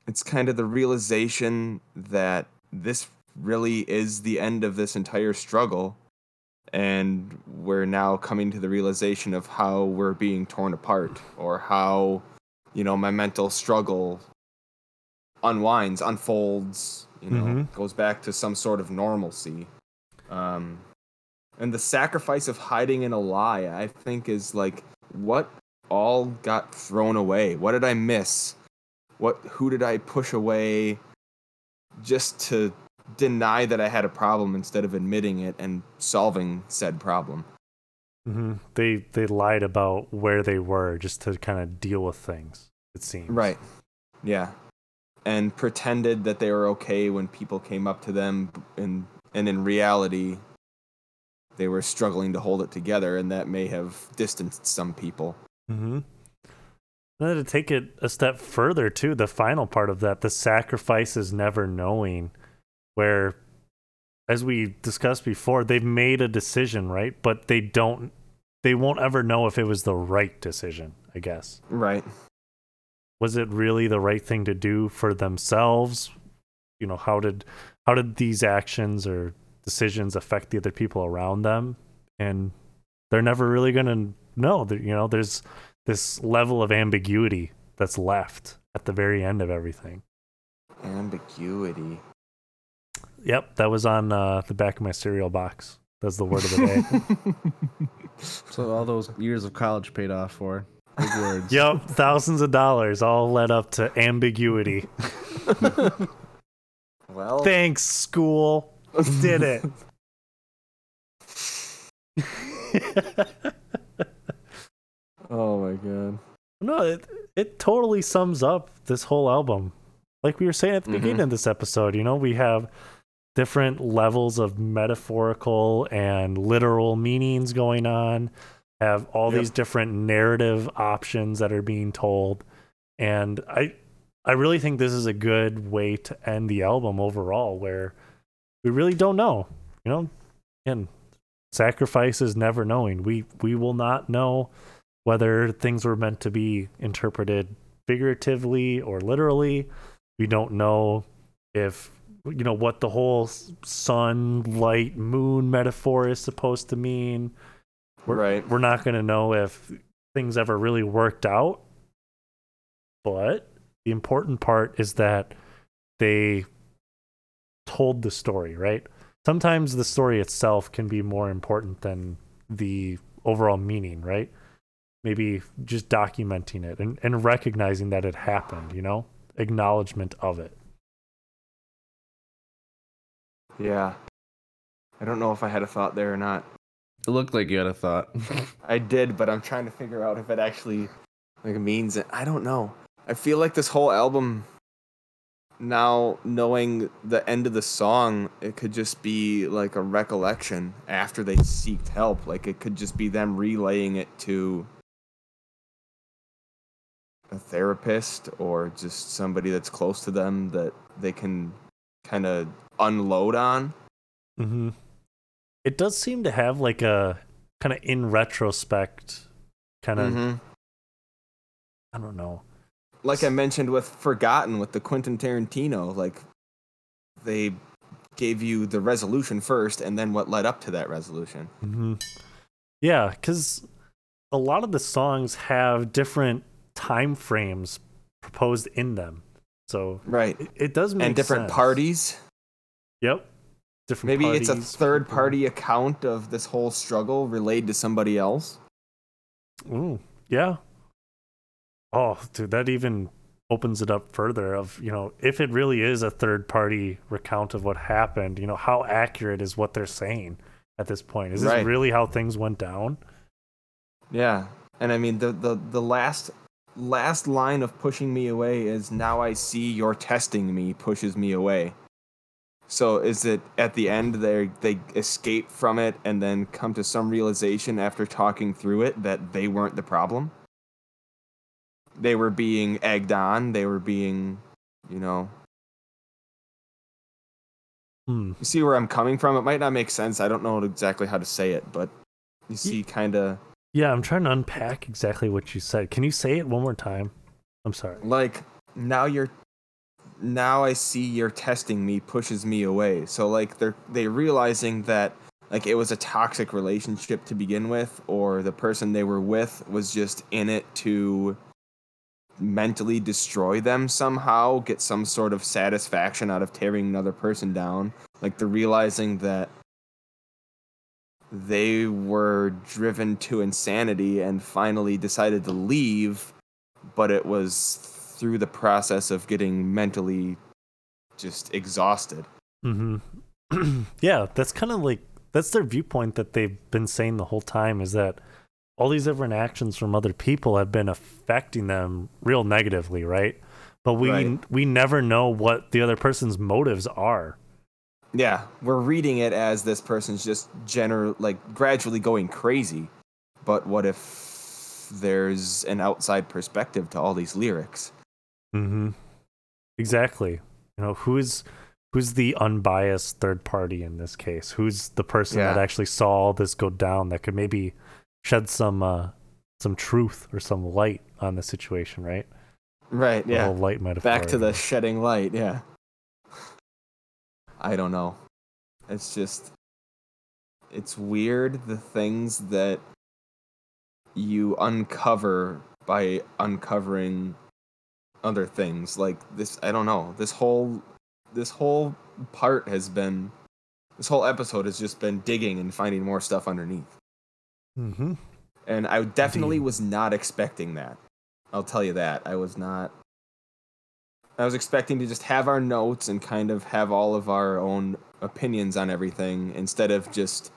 [SPEAKER 1] It's kind of the realization that this really is the end of this entire struggle. And we're now coming to the realization of how we're being torn apart or how, you know, my mental struggle unwinds, unfolds, you know,
[SPEAKER 2] Mhm.
[SPEAKER 1] goes back to some sort of normalcy. Um, and the sacrifice of hiding in a lie, I think, is like what all got thrown away. What did I miss? What who did I push away just to deny that I had a problem instead of admitting it and solving said problem?
[SPEAKER 2] mm-hmm. They they lied about where they were just to kind of deal with things. It seems.
[SPEAKER 1] Right. Yeah. And pretended that they were okay when people came up to them and and in reality they were struggling to hold it together and that may have distanced some people.
[SPEAKER 2] Mm-hmm. Then to take it a step further too, the final part of that, the sacrifice is never knowing, where, as we discussed before, they've made a decision, right? But they don't, they won't ever know if it was the right decision. I guess
[SPEAKER 1] Right.
[SPEAKER 2] Was it really the right thing to do for themselves? You know, how did how did these actions or decisions affect the other people around them? And they're never really going to know. That You know, there's this level of ambiguity that's left at the very end of everything.
[SPEAKER 1] Ambiguity.
[SPEAKER 2] Yep, that was on uh, the back of my cereal box. That's the word of the day.
[SPEAKER 3] So all those years of college paid off for big words.
[SPEAKER 2] yep, thousands of dollars all led up to ambiguity.
[SPEAKER 1] well,
[SPEAKER 2] Thanks, school. Did it.
[SPEAKER 1] oh my god.
[SPEAKER 2] No, it it totally sums up this whole album. Like we were saying at the beginning
[SPEAKER 1] Mhm.
[SPEAKER 2] of this episode, you know, we have different levels of metaphorical and literal meanings going on, have all
[SPEAKER 1] Yep.
[SPEAKER 2] these different narrative options that are being told. And I I really think this is a good way to end the album overall where we really don't know. You know, and sacrifice is never knowing. We we will not know whether things were meant to be interpreted figuratively or literally. We don't know if you know what the whole sun, light, moon metaphor is supposed to mean. We're,
[SPEAKER 1] Right.
[SPEAKER 2] We're not going to know if things ever really worked out. But the important part is that they told the story, right? Sometimes the story itself can be more important than the overall meaning, right? Maybe just documenting it and, and recognizing that it happened, you know? Acknowledgement of it.
[SPEAKER 1] Yeah. I don't know if I had a thought there or not.
[SPEAKER 3] It looked like you had a thought.
[SPEAKER 1] I did, but I'm trying to figure out if it actually like means it. I don't know. I feel like this whole album now knowing the end of the song, it could just be like a recollection after they seeked help. Like it could just be them relaying it to a therapist or just somebody that's close to them that they can kind of unload on.
[SPEAKER 2] Mm-hmm. It does seem to have like a kind of in retrospect kind of
[SPEAKER 1] Mhm.
[SPEAKER 2] I don't know.
[SPEAKER 1] Like I mentioned with Forgotten with the Quentin Tarantino, like they gave you the resolution first and then what led up to that resolution.
[SPEAKER 2] hmm Yeah, because a lot of the songs have different time frames proposed in them, so
[SPEAKER 1] Right.
[SPEAKER 2] it, it does make
[SPEAKER 1] and different
[SPEAKER 2] sense.
[SPEAKER 1] parties.
[SPEAKER 2] Yep. Different.
[SPEAKER 1] Maybe it's a third
[SPEAKER 2] people.
[SPEAKER 1] party account of this whole struggle relayed to somebody else.
[SPEAKER 2] Ooh, yeah. Oh, dude, that even opens it up further of, you know, if it really is a third party recount of what happened, you know, how accurate is what they're saying at this point? Is this
[SPEAKER 1] Right.
[SPEAKER 2] really how things went down?
[SPEAKER 1] Yeah. And I mean the the, the last last line of pushing me away is now I see you're testing me pushes me away. So is it at the end they they escape from it and then come to some realization after talking through it that they weren't the problem? They were being egged on, they were being, you know,
[SPEAKER 2] Hmm.
[SPEAKER 1] you see where I'm coming from? It might not make sense. I don't know exactly how to say it, but you see kind of
[SPEAKER 2] Yeah, I'm trying to unpack exactly what you said. Can you say it one more time? I'm sorry.
[SPEAKER 1] like now you're now I see you're testing me pushes me away. So like they're they realizing that like it was a toxic relationship to begin with or the person they were with was just in it to mentally destroy them somehow, get some sort of satisfaction out of tearing another person down. Like they're realizing that they were driven to insanity and finally decided to leave, but it was through the process of getting mentally just exhausted.
[SPEAKER 2] Mm-hmm. yeah, that's kind of like that's their viewpoint that they've been saying the whole time is that all these different actions from other people have been affecting them real negatively, right? But we
[SPEAKER 1] Right.
[SPEAKER 2] we never know what the other person's motives are.
[SPEAKER 1] Yeah, we're reading it as this person's just general like gradually going crazy. But what if there's an outside perspective to all these lyrics?
[SPEAKER 2] Mm-hmm. Exactly. You know, who's who's the unbiased third party in this case? Who's the person that actually saw all this go down that could maybe shed some uh some truth or some light on the situation, right?
[SPEAKER 1] Right, yeah.
[SPEAKER 2] whole light metaphor.
[SPEAKER 1] Back to the shedding light, yeah. I don't know. It's just it's weird the things that you uncover by uncovering other things like this I don't know. This whole this whole part has been this whole episode has just been digging and finding more stuff underneath.
[SPEAKER 2] Mm-hmm.
[SPEAKER 1] And I definitely
[SPEAKER 2] Indeed.
[SPEAKER 1] was not expecting that. I'll tell you that. I was not. I was expecting to just have our notes and kind of have all of our own opinions on everything instead of just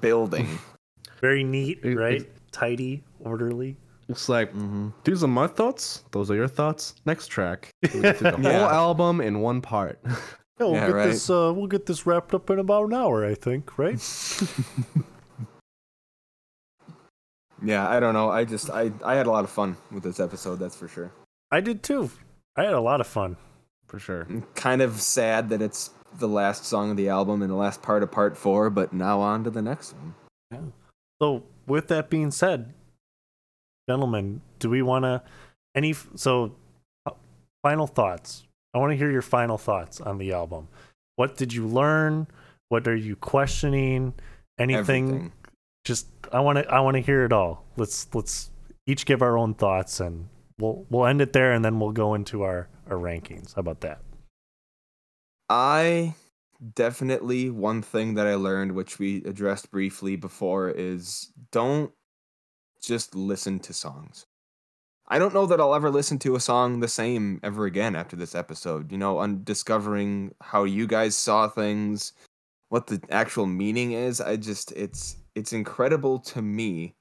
[SPEAKER 1] building.
[SPEAKER 2] Very neat,
[SPEAKER 3] It-
[SPEAKER 2] right?
[SPEAKER 3] it-
[SPEAKER 2] Tidy, orderly.
[SPEAKER 3] It's like
[SPEAKER 1] mm-hmm.
[SPEAKER 3] these are my thoughts. Those are your thoughts. Next track. We get the
[SPEAKER 1] Yeah.
[SPEAKER 3] whole album in one part.
[SPEAKER 2] Yeah, we'll
[SPEAKER 1] Yeah,
[SPEAKER 2] get
[SPEAKER 1] right.
[SPEAKER 2] this. Uh, we'll get this wrapped up in about an hour, I think. Right?
[SPEAKER 1] Yeah, I don't know. I just I I had a lot of fun with this episode. That's for sure.
[SPEAKER 2] I did too. I had a lot of fun.
[SPEAKER 3] For sure.
[SPEAKER 1] I'm kind of sad that it's the last song of the album and the last part of part four, but now on to the next one. Yeah.
[SPEAKER 2] So, with that being said, gentlemen, do we want to any? So, uh, final thoughts. I want to hear your final thoughts on the album. What did you learn? What are you questioning? Anything?
[SPEAKER 1] Everything.
[SPEAKER 2] Just I want to I want to hear it all. Let's let's each give our own thoughts and we'll we'll end it there and then we'll go into our our rankings. How about that?
[SPEAKER 1] I definitely one thing that I learned, which we addressed briefly before, is don't just listen to songs. I don't know that I'll ever listen to a song the same ever again after this episode. You know, on discovering how you guys saw things, what the actual meaning is. I just it's it's incredible to me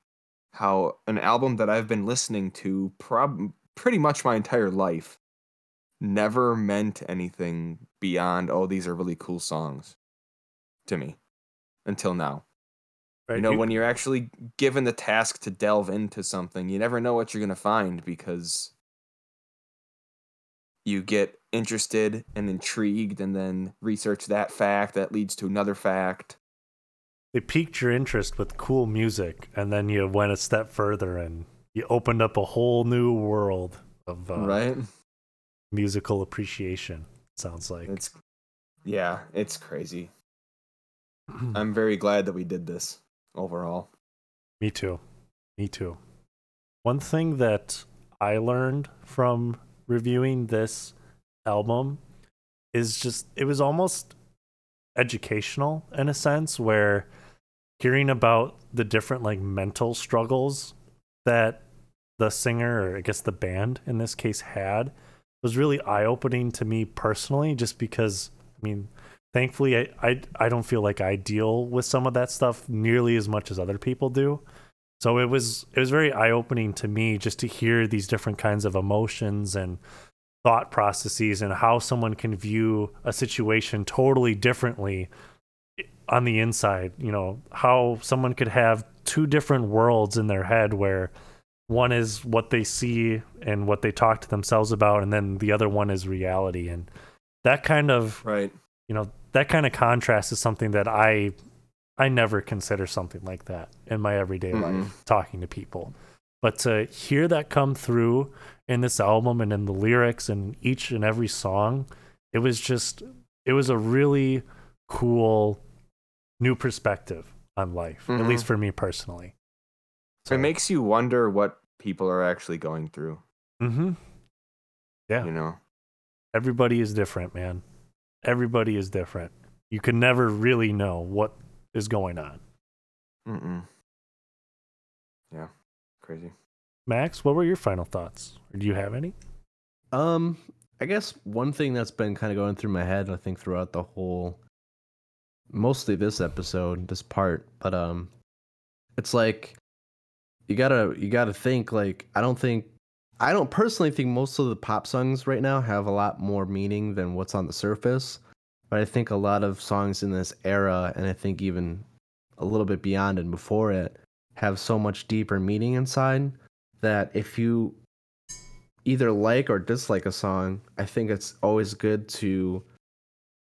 [SPEAKER 1] how an album that I've been listening to prob pretty much my entire life never meant anything beyond oh these are really cool songs to me until now.
[SPEAKER 2] Right?
[SPEAKER 1] You know, when you're actually given the task to delve into something, you never know what you're going to find because you get interested and intrigued and then research that fact that leads to another fact.
[SPEAKER 2] it piqued your interest with cool music, and then you went a step further and you opened up a whole new world of uh,
[SPEAKER 1] right?
[SPEAKER 2] musical appreciation. Sounds like.
[SPEAKER 1] It's yeah, it's crazy. I'm very glad that we did this overall.
[SPEAKER 2] Me too. Me too. One thing that I learned from reviewing this album is just it was almost educational in a sense where hearing about the different like mental struggles that the singer or I guess the band in this case had was really eye-opening to me personally just because I mean thankfully I, I I don't feel like I deal with some of that stuff nearly as much as other people do. So it was it was very eye-opening to me just to hear these different kinds of emotions and thought processes and how someone can view a situation totally differently on the inside, you know, how someone could have two different worlds in their head where one is what they see and what they talk to themselves about and then the other one is reality and that kind of
[SPEAKER 1] Right.
[SPEAKER 2] You know that kind of contrast is something that i i never consider something like that in my everyday
[SPEAKER 1] Mm-mm.
[SPEAKER 2] life talking to people but to hear that come through in this album and in the lyrics and each and every song it was just it was a really cool new perspective on life at
[SPEAKER 1] Mhm.
[SPEAKER 2] least for me personally so
[SPEAKER 1] It makes you wonder what people are actually going through,
[SPEAKER 2] mm-hmm. yeah
[SPEAKER 1] you know.
[SPEAKER 2] everybody is different man everybody is different you can never really know what is going on
[SPEAKER 1] Mm-mm. Yeah. Crazy.
[SPEAKER 2] Max, what were your final thoughts? Or do you have any?
[SPEAKER 3] Um, I guess one thing that's been kind of going through my head, I think throughout the whole, mostly this episode, this part, but um, it's like you gotta you gotta think like I don't think I don't personally think most of the pop songs right now have a lot more meaning than what's on the surface, but I think a lot of songs in this era, and I think even a little bit beyond and before it, have so much deeper meaning inside that if you either like or dislike a song, I think it's always good to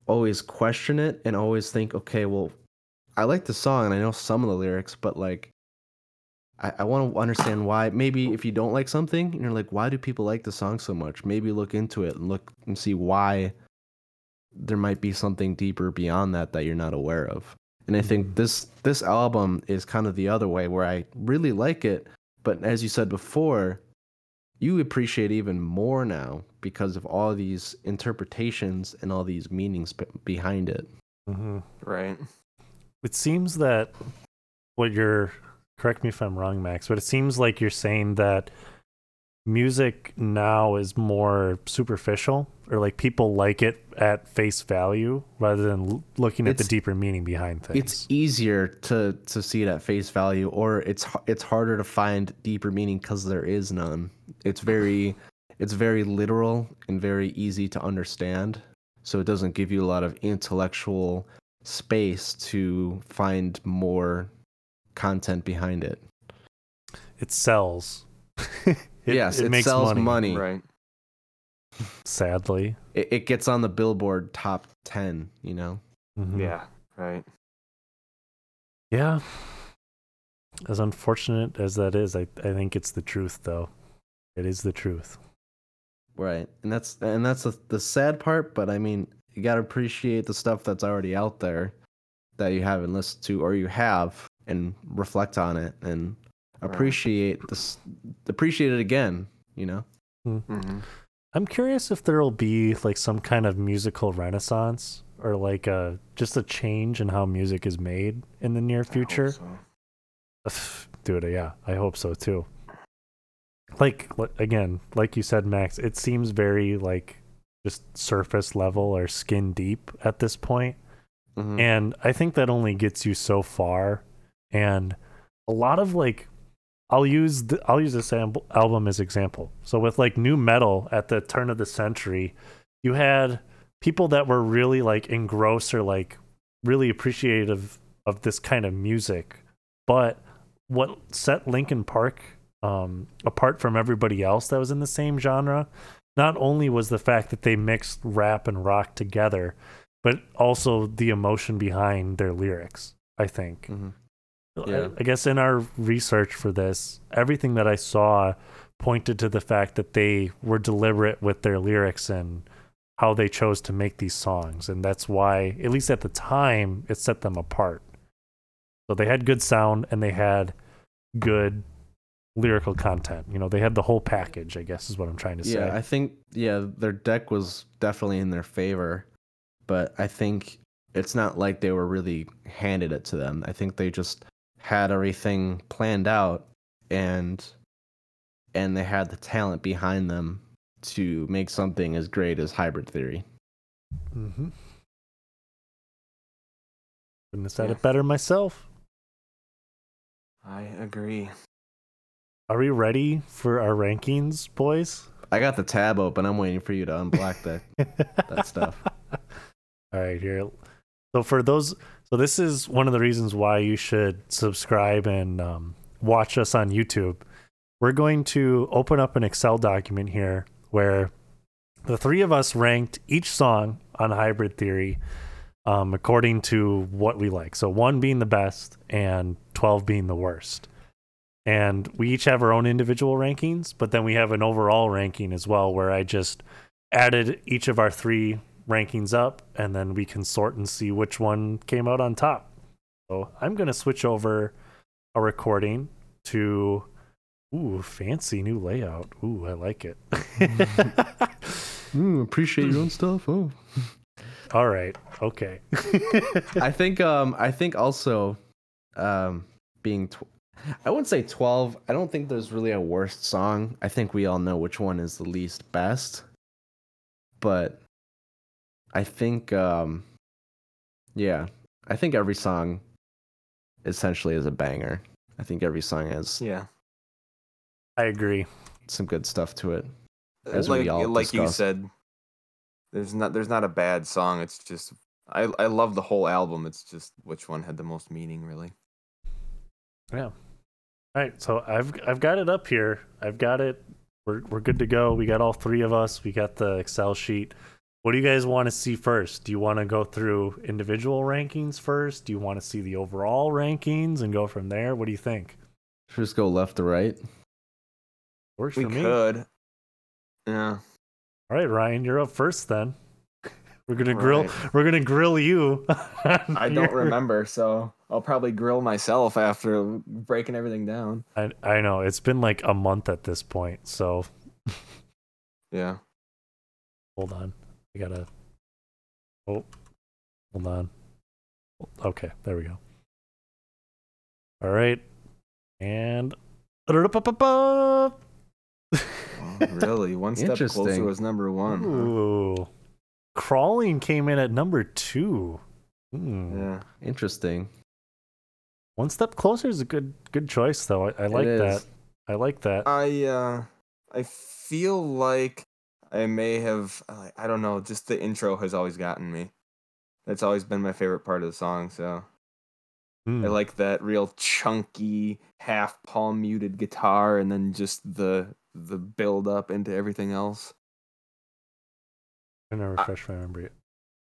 [SPEAKER 3] always question it and always think, okay, well, I like the song and I know some of the lyrics, but like, I, I want to understand why. Maybe if you don't like something and you're like, why do people like the song so much? Maybe look into it and look and see why there might be something deeper beyond that that you're not aware of. And I think this this album is kind of the other way where I really like it, but as you said before, you appreciate even more now because of all these interpretations and all these meanings be- behind it.
[SPEAKER 2] Mm-hmm.
[SPEAKER 1] Right.
[SPEAKER 2] It seems that what you're, correct me if I'm wrong, Max, but it seems like you're saying that music now is more superficial or like people like it at face value rather than l- looking at the deeper meaning behind things.
[SPEAKER 3] It's easier to to see it at face value, or it's it's harder to find deeper meaning because there is none. It's very it's very literal and very easy to understand, so it doesn't give you a lot of intellectual space to find more content behind it.
[SPEAKER 2] it sells. it,
[SPEAKER 3] yes, it,
[SPEAKER 2] makes
[SPEAKER 3] sells
[SPEAKER 2] money.
[SPEAKER 3] money.
[SPEAKER 1] Right.
[SPEAKER 2] Sadly,
[SPEAKER 3] It, it gets on the Billboard top ten. You know.
[SPEAKER 2] Mhm.
[SPEAKER 1] Yeah. Right.
[SPEAKER 2] Yeah. As unfortunate as that is, I, I think it's the truth, though. It is the truth.
[SPEAKER 3] Right, and that's and that's the, the sad part. But I mean, you gotta appreciate the stuff that's already out there that you haven't listened to, or you have, and reflect on it and appreciate this, appreciate it again. You know,
[SPEAKER 1] Mm-hmm.
[SPEAKER 2] I'm curious if there'll be like some kind of musical renaissance or like a just a change in how music is made in the near future. Dude, yeah, I hope so too. Like again, like you said, Max, it seems very like just surface level or skin deep at this point.
[SPEAKER 3] Mhm.
[SPEAKER 2] And I think that only gets you so far. And a lot of like I'll use the, I'll use this am- album as example. So with like nu metal at the turn of the century, you had people that were really like engrossed or like really appreciative of this kind of music. But what set Linkin Park um, apart from everybody else that was in the same genre, not only was the fact that they mixed rap and rock together, but also the emotion behind their lyrics. I think.
[SPEAKER 3] Mhm.
[SPEAKER 2] I-
[SPEAKER 3] Yeah.
[SPEAKER 2] I guess in our research for this, everything that I saw pointed to the fact that they were deliberate with their lyrics and how they chose to make these songs. And that's why, at least at the time, it set them apart. So they had good sound and they had good lyrical content. You know, they had the whole package, I guess is what I'm trying to say.
[SPEAKER 3] Yeah, I think yeah, their deck was definitely in their favor, but I think it's not like they were really handed it to them. I think they just had everything planned out and and they had the talent behind them to make something as great as hybrid theory.
[SPEAKER 2] mm-hmm. Couldn't have said
[SPEAKER 1] Yeah.
[SPEAKER 2] it better myself.
[SPEAKER 1] I agree.
[SPEAKER 2] Are we ready for our rankings, boys?
[SPEAKER 3] I got the tab open. I'm waiting for you to unblock that that stuff.
[SPEAKER 2] All right, here. So for those, so this is one of the reasons why you should subscribe and um, watch us on YouTube. We're going to open up an Excel document here where the three of us ranked each song on Hybrid Theory um, according to what we like. So one being the best and twelve being the worst. And we each have our own individual rankings, but then we have an overall ranking as well, where I just added each of our three rankings up, and then we can sort and see which one came out on top. So I'm going to switch over a recording to, ooh, fancy new layout. Ooh, I like it.
[SPEAKER 3] Mm, appreciate your own stuff. Oh.
[SPEAKER 2] All right. Okay.
[SPEAKER 3] I think um I think also um being tw- I wouldn't say 12. I don't think there's really a worst song. I think we all know which one is the least best. But I think um yeah, I think every song essentially is a banger. I think every song has
[SPEAKER 1] Yeah.
[SPEAKER 2] I agree.
[SPEAKER 3] some good stuff to it. As we
[SPEAKER 1] like
[SPEAKER 3] all
[SPEAKER 1] like you said, there's not there's not a bad song. It's just I I love the whole album. It's just which one had the most meaning, really.
[SPEAKER 2] Yeah. All right. So I've I've got it up here. I've got it. We're we're good to go. We got all three of us. We got the Excel sheet. What do you guys want to see first? Do you want to go through individual rankings first? Do you want to see the overall rankings and go from there? What do you think?
[SPEAKER 3] Should we just go left to right.
[SPEAKER 2] Works
[SPEAKER 1] We
[SPEAKER 2] for me.
[SPEAKER 1] could. Yeah.
[SPEAKER 2] All right, Ryan, you're up first then. We're gonna
[SPEAKER 1] All
[SPEAKER 2] grill. We're gonna grill you.
[SPEAKER 1] I don't remember, so I'll probably grill myself after breaking everything down.
[SPEAKER 2] I I know it's been like a month at this point. So
[SPEAKER 1] Yeah.
[SPEAKER 2] hold on. I gotta. Oh, hold on. Okay, there we go. All right, and.
[SPEAKER 1] Oh, really? One step closer was number one. huh?
[SPEAKER 2] Ooh, crawling came in at number two. Hmm.
[SPEAKER 1] Yeah.
[SPEAKER 3] Interesting.
[SPEAKER 2] One step closer is a good good choice, though. I, I like that. I like that.
[SPEAKER 1] I uh I feel like I may have I I don't know, just the intro has always gotten me. That's always been my favorite part of the song, so
[SPEAKER 2] Hmm.
[SPEAKER 1] I like that real chunky half palm muted guitar and then just the the build up into everything else.
[SPEAKER 2] I'm gonna refresh my memory.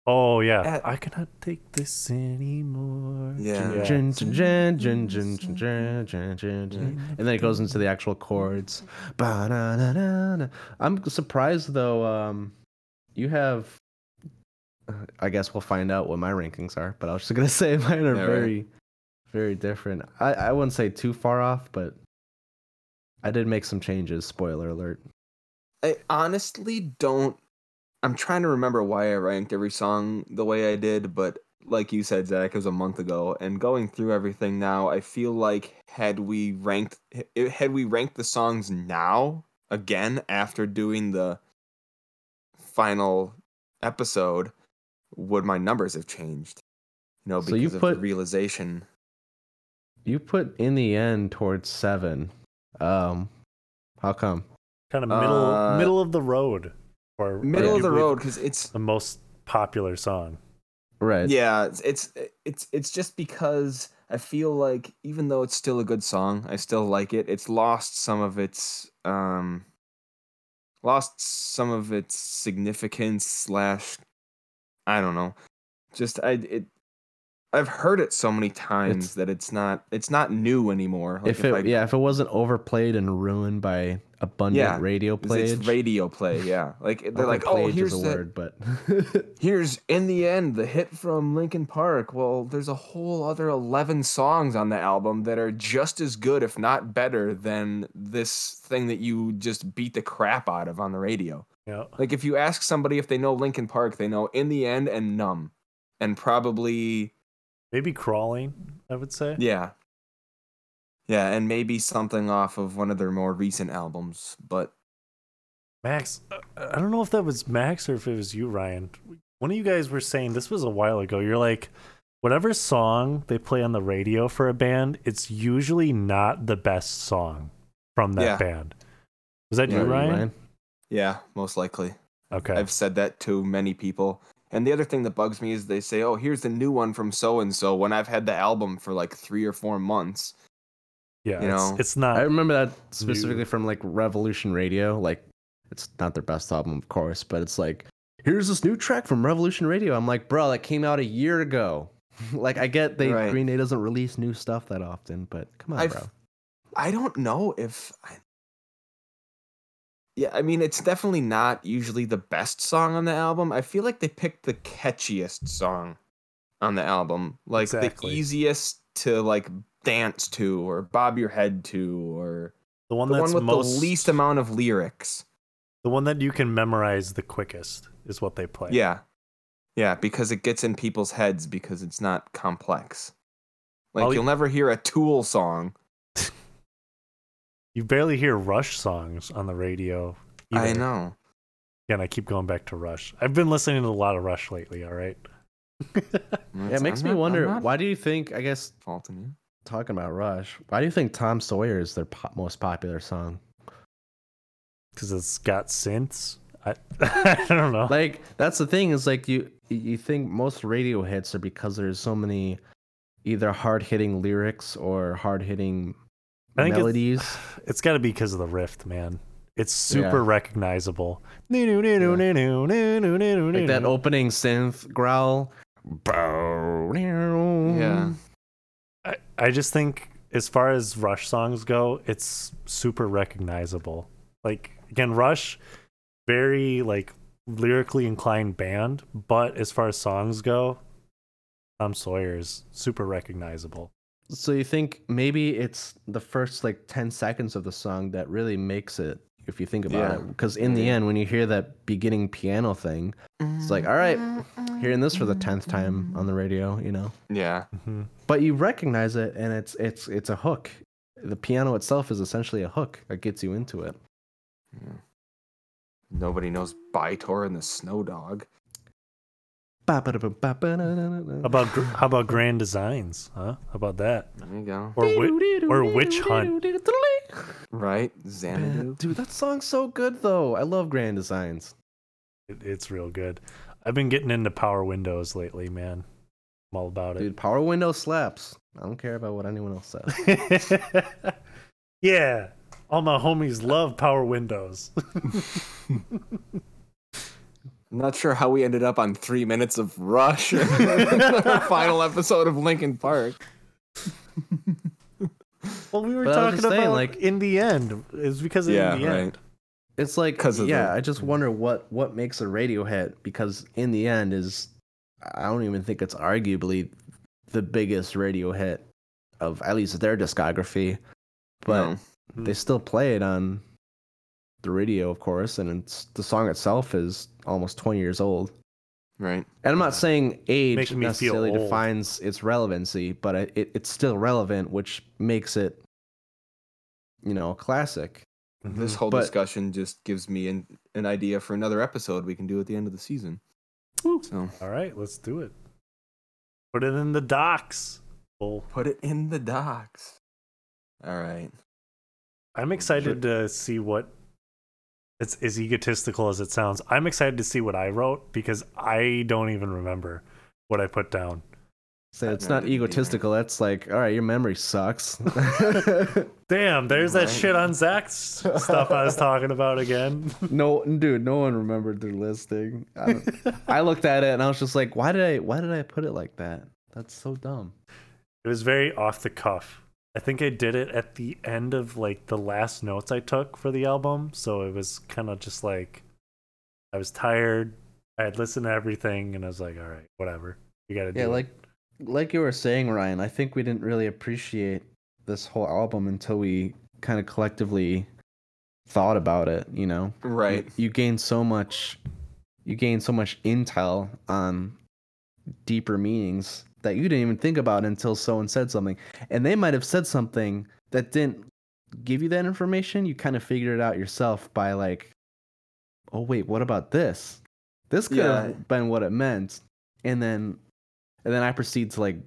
[SPEAKER 2] Oh yeah,
[SPEAKER 1] At,
[SPEAKER 2] I cannot take this anymore.
[SPEAKER 1] Yeah,
[SPEAKER 3] and then it goes into the actual chords. I'm surprised though. Um, you have, uh, I guess we'll find out what my rankings are. But I was just gonna say mine are very, very different. I I wouldn't say too far off, but I did make some changes. Spoiler alert.
[SPEAKER 1] I honestly don't I'm trying to remember why I ranked every song the way I did, but like you said, Zach, it was a month ago, and going through everything now, I feel like had we ranked had we ranked the songs now again after doing the final episode, would my numbers have changed? You know,
[SPEAKER 3] So
[SPEAKER 1] because
[SPEAKER 3] you
[SPEAKER 1] of
[SPEAKER 3] put-
[SPEAKER 1] the realization.
[SPEAKER 3] You put in the end towards seven, Um, how come?
[SPEAKER 2] Kind of middle
[SPEAKER 1] Uh,
[SPEAKER 2] middle of the road, or
[SPEAKER 1] Middle of the road because it's
[SPEAKER 2] the most popular song.
[SPEAKER 3] Right.
[SPEAKER 1] yeah, it's, it's it's it's just because I feel like even though it's still a good song, I still like it. It's lost some of its um lost some of its significance slash I don't know. Just I it I've heard it so many times
[SPEAKER 3] It's-
[SPEAKER 1] that it's not it's not new anymore. Like
[SPEAKER 3] if it
[SPEAKER 1] I,
[SPEAKER 3] yeah, if it wasn't overplayed and ruined by abundant
[SPEAKER 1] Yeah,
[SPEAKER 3] radio
[SPEAKER 1] it's radio play, yeah. Like they're like, oh,
[SPEAKER 3] overplayage
[SPEAKER 1] here's
[SPEAKER 3] is a
[SPEAKER 1] the,
[SPEAKER 3] word, but
[SPEAKER 1] here's in the end the hit from Linkin Park. Well, there's a whole other 11 songs on the album that are just as good, if not better, than this thing that you just beat the crap out of on the radio.
[SPEAKER 2] Yeah,
[SPEAKER 1] Like if you ask somebody if they know Linkin Park, they know in the end and numb, and probably
[SPEAKER 2] maybe crawling. I would say.
[SPEAKER 1] yeah, yeah, and maybe something off of one of their more recent albums. But
[SPEAKER 2] Max, I don't know if that was Max or if it was you, Ryan. One of you guys were saying this was a while ago. You're like, whatever song they play on the radio for a band, it's usually not the best song from that
[SPEAKER 1] Yeah.
[SPEAKER 2] band. Was that
[SPEAKER 1] Yeah,
[SPEAKER 2] you, Ryan?
[SPEAKER 1] yeah, most likely.
[SPEAKER 2] Okay.
[SPEAKER 1] I've said that to many people. And the other thing that bugs me is they say, "Oh, here's the new one from so and so." When I've had the album for like three or four months.
[SPEAKER 2] yeah,
[SPEAKER 1] you
[SPEAKER 2] it's,
[SPEAKER 1] know,
[SPEAKER 2] it's not.
[SPEAKER 3] I remember that specifically
[SPEAKER 2] New.
[SPEAKER 3] from like Revolution Radio. Like, it's not their best album, of course, but it's like, here's this new track from Revolution Radio. I'm like, bro, that came out a year ago. like, I get they
[SPEAKER 1] Right.
[SPEAKER 3] Green Day doesn't release new stuff that often, but come on,
[SPEAKER 1] I've-
[SPEAKER 3] bro.
[SPEAKER 1] I don't know if. I... Yeah, I mean, it's definitely not usually the best song on the album. I feel like they picked the catchiest song on the album, like
[SPEAKER 2] Exactly.
[SPEAKER 1] the easiest to like dance to or bob your head to, or
[SPEAKER 2] the one
[SPEAKER 1] the
[SPEAKER 2] that's
[SPEAKER 1] one with
[SPEAKER 2] most
[SPEAKER 1] the least amount of lyrics.
[SPEAKER 2] the one that you can memorize the quickest is what they play.
[SPEAKER 1] Yeah. Yeah, because it gets in people's heads because it's not complex. Like
[SPEAKER 2] y-
[SPEAKER 1] you'll never hear a Tool song.
[SPEAKER 2] You barely hear Rush songs on the radio.
[SPEAKER 1] I
[SPEAKER 2] either.
[SPEAKER 1] know.
[SPEAKER 2] Again, I keep going back to Rush. I've been listening to a lot of Rush lately. All right.
[SPEAKER 3] Yeah, it makes
[SPEAKER 1] I'm
[SPEAKER 3] me
[SPEAKER 1] not-
[SPEAKER 3] wonder why do you think, I guess,
[SPEAKER 1] faulting you.
[SPEAKER 3] talking about Rush, why do you think Tom Sawyer is their po- most popular song?
[SPEAKER 2] because it's got synths. I, I don't know.
[SPEAKER 3] Like, that's the thing is like, you you think most radio hits are because there's so many either hard hitting lyrics or hard hitting
[SPEAKER 2] I think it's- It's got to be because of the riff, man. It's super
[SPEAKER 3] Yeah.
[SPEAKER 2] recognizable. Like
[SPEAKER 3] that opening synth growl.
[SPEAKER 1] Yeah.
[SPEAKER 2] I, I just think, as far as Rush songs go, it's super recognizable. Like again, Rush, very like lyrically inclined band, but as far as songs go, Tom Sawyer is super recognizable.
[SPEAKER 3] So you think maybe it's the first like 10 seconds of the song that really makes it if you think about
[SPEAKER 1] Yeah.
[SPEAKER 3] it because in the end when you hear that beginning piano thing it's like all right hearing this for the 10th time on the radio you know
[SPEAKER 1] Yeah.
[SPEAKER 2] hmm
[SPEAKER 3] but you recognize it and it's it's it's a hook the piano itself is essentially a hook that gets you into it
[SPEAKER 1] yeah. Nobody knows Bytor and the Snow Dog.
[SPEAKER 2] How about how about Grand Designs? Huh? How about that?
[SPEAKER 1] There you go.
[SPEAKER 2] Or wi- or Witch Hunt?
[SPEAKER 1] Right? Xanadu.
[SPEAKER 3] dude that song's so good though i love grand designs
[SPEAKER 2] It, it's real good. I've been getting into Power Windows lately, man. I'm all about it.
[SPEAKER 3] dude power window slaps i don't care about what anyone else says
[SPEAKER 2] yeah, all my homies love Power Windows.
[SPEAKER 1] I'm not sure how we ended up on three minutes of Rush our final episode of Linkin Park.
[SPEAKER 2] well, we were
[SPEAKER 3] But
[SPEAKER 2] talking
[SPEAKER 3] just saying,
[SPEAKER 2] about
[SPEAKER 3] like-
[SPEAKER 2] in the end. is because of
[SPEAKER 1] Yeah,
[SPEAKER 2] in the
[SPEAKER 1] right.
[SPEAKER 2] end.
[SPEAKER 3] It's like
[SPEAKER 1] 'Cause of
[SPEAKER 3] yeah,
[SPEAKER 1] the-
[SPEAKER 3] I just mm. wonder what what makes a radio hit because in the end is I don't even think it's arguably the biggest radio hit of at least their discography, but
[SPEAKER 1] No.
[SPEAKER 3] they still play it on the radio, of course, and it's the song itself is almost 20 years old.
[SPEAKER 1] Right.
[SPEAKER 3] And I'm not saying age
[SPEAKER 2] Making
[SPEAKER 3] necessarily defines its relevancy, but it, it, it's still relevant, which makes it, you know, a classic. Mm-hmm.
[SPEAKER 1] This whole
[SPEAKER 3] But-
[SPEAKER 1] discussion just gives me an, an idea for another episode we can do at the end of the season. So
[SPEAKER 2] All right, let's do it. Put it in the docs. Well,
[SPEAKER 1] put it in the docs. All right.
[SPEAKER 2] I'm excited to see what it's as egotistical as it sounds. I'm excited to see what I wrote because I don't even remember what I put down.
[SPEAKER 3] So it's not
[SPEAKER 1] didn't either.
[SPEAKER 3] egotistical. That's like, all right, your memory sucks.
[SPEAKER 2] Damn, there's that shit on Zach's stuff I was talking about again.
[SPEAKER 3] no, dude, no one remembered their listing. I, I looked at it and I was just like, why did I, why did I put it like that? That's so dumb.
[SPEAKER 2] It was very off the cuff. I think I did it at the end of like the last notes I took for the album, so it was kind of just like I was tired. I had listened to everything, and I was like, "All right, whatever. You got to do." It.
[SPEAKER 3] Yeah,
[SPEAKER 2] it."
[SPEAKER 3] like, like you were saying, Ryan. I think we didn't really appreciate this whole album until we kind of collectively thought about it. You know,
[SPEAKER 1] Right.
[SPEAKER 3] you, you gain so much you gain so much intel on deeper meanings that you didn't even think about until someone said something and they might have said something that didn't give you that information you kind of figured it out yourself by like oh wait what about this this could
[SPEAKER 1] Yeah.
[SPEAKER 3] have been what it meant and then and then i proceed to like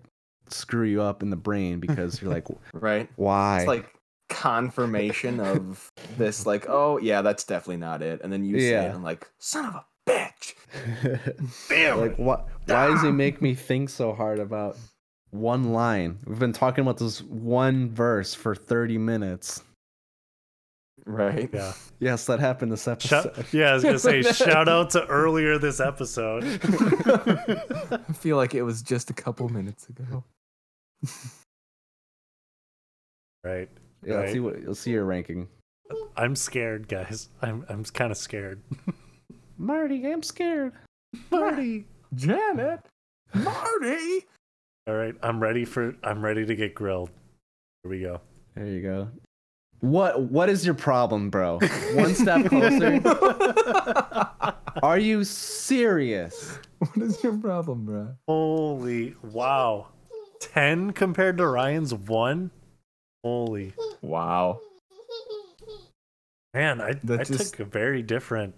[SPEAKER 3] screw you up in the brain because you're like
[SPEAKER 1] Right.
[SPEAKER 3] why
[SPEAKER 1] It's like confirmation of this, like, oh yeah, that's definitely not it. And then you say
[SPEAKER 3] Yeah.
[SPEAKER 1] it and like, son of a bitch. Damn.
[SPEAKER 3] like what why does he make me think so hard about one line we've been talking about this one verse for 30 minutes
[SPEAKER 1] right.
[SPEAKER 2] yeah,
[SPEAKER 3] yes that happened this episode
[SPEAKER 2] Shout, yeah. I was gonna say shout out to earlier this episode.
[SPEAKER 1] I feel like it was just a couple minutes ago.
[SPEAKER 2] Right.
[SPEAKER 3] yeah let's see what you'll see your ranking
[SPEAKER 2] I'm scared, guys. I'm I'm kind of scared.
[SPEAKER 3] Marty i'm scared
[SPEAKER 2] Marty.
[SPEAKER 1] Janet. Marty.
[SPEAKER 2] All right, I'm ready for. I'm ready to get grilled. Here we go.
[SPEAKER 3] there you go what what is your problem bro one step closer are you serious
[SPEAKER 1] what is your problem, bro?
[SPEAKER 2] Holy wow, ten compared to Ryan's one. Holy
[SPEAKER 1] Wow.
[SPEAKER 2] man, I
[SPEAKER 1] That
[SPEAKER 2] I
[SPEAKER 1] just-
[SPEAKER 2] took a very different.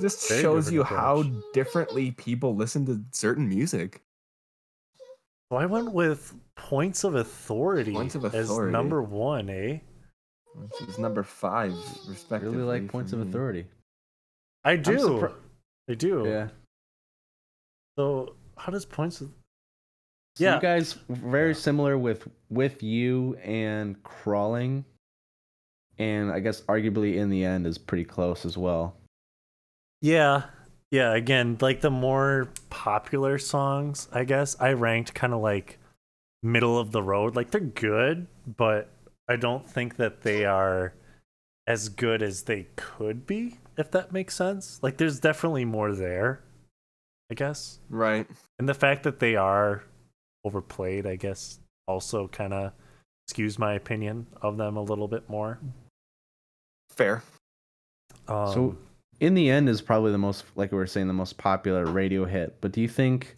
[SPEAKER 1] This
[SPEAKER 2] Very
[SPEAKER 1] shows you
[SPEAKER 2] approach.
[SPEAKER 1] how differently people listen to certain music.
[SPEAKER 2] So I went with points of authority,
[SPEAKER 1] Points of
[SPEAKER 2] as number one. Eh,
[SPEAKER 1] Which is number five, respectively.
[SPEAKER 3] really like points of
[SPEAKER 1] me.
[SPEAKER 3] authority
[SPEAKER 2] I do.
[SPEAKER 3] surpri-
[SPEAKER 2] I do.
[SPEAKER 3] yeah
[SPEAKER 2] So how does points of
[SPEAKER 3] So
[SPEAKER 2] Yeah.
[SPEAKER 3] you guys very similar with with you and crawling, and I guess arguably in the end is pretty close as well.
[SPEAKER 2] Yeah. Yeah, again, like the more popular songs, I guess, I ranked kind of like middle of the road. Like they're good, but I don't think that they are as good as they could be, if that makes sense. Like there's definitely more there, I guess.
[SPEAKER 1] Right.
[SPEAKER 2] And the fact that they are overplayed, I guess, also kind of skews my opinion of them a little bit more.
[SPEAKER 1] Fair.
[SPEAKER 2] Um,
[SPEAKER 3] so in the end is probably the most like we were saying the most popular radio hit. But do you think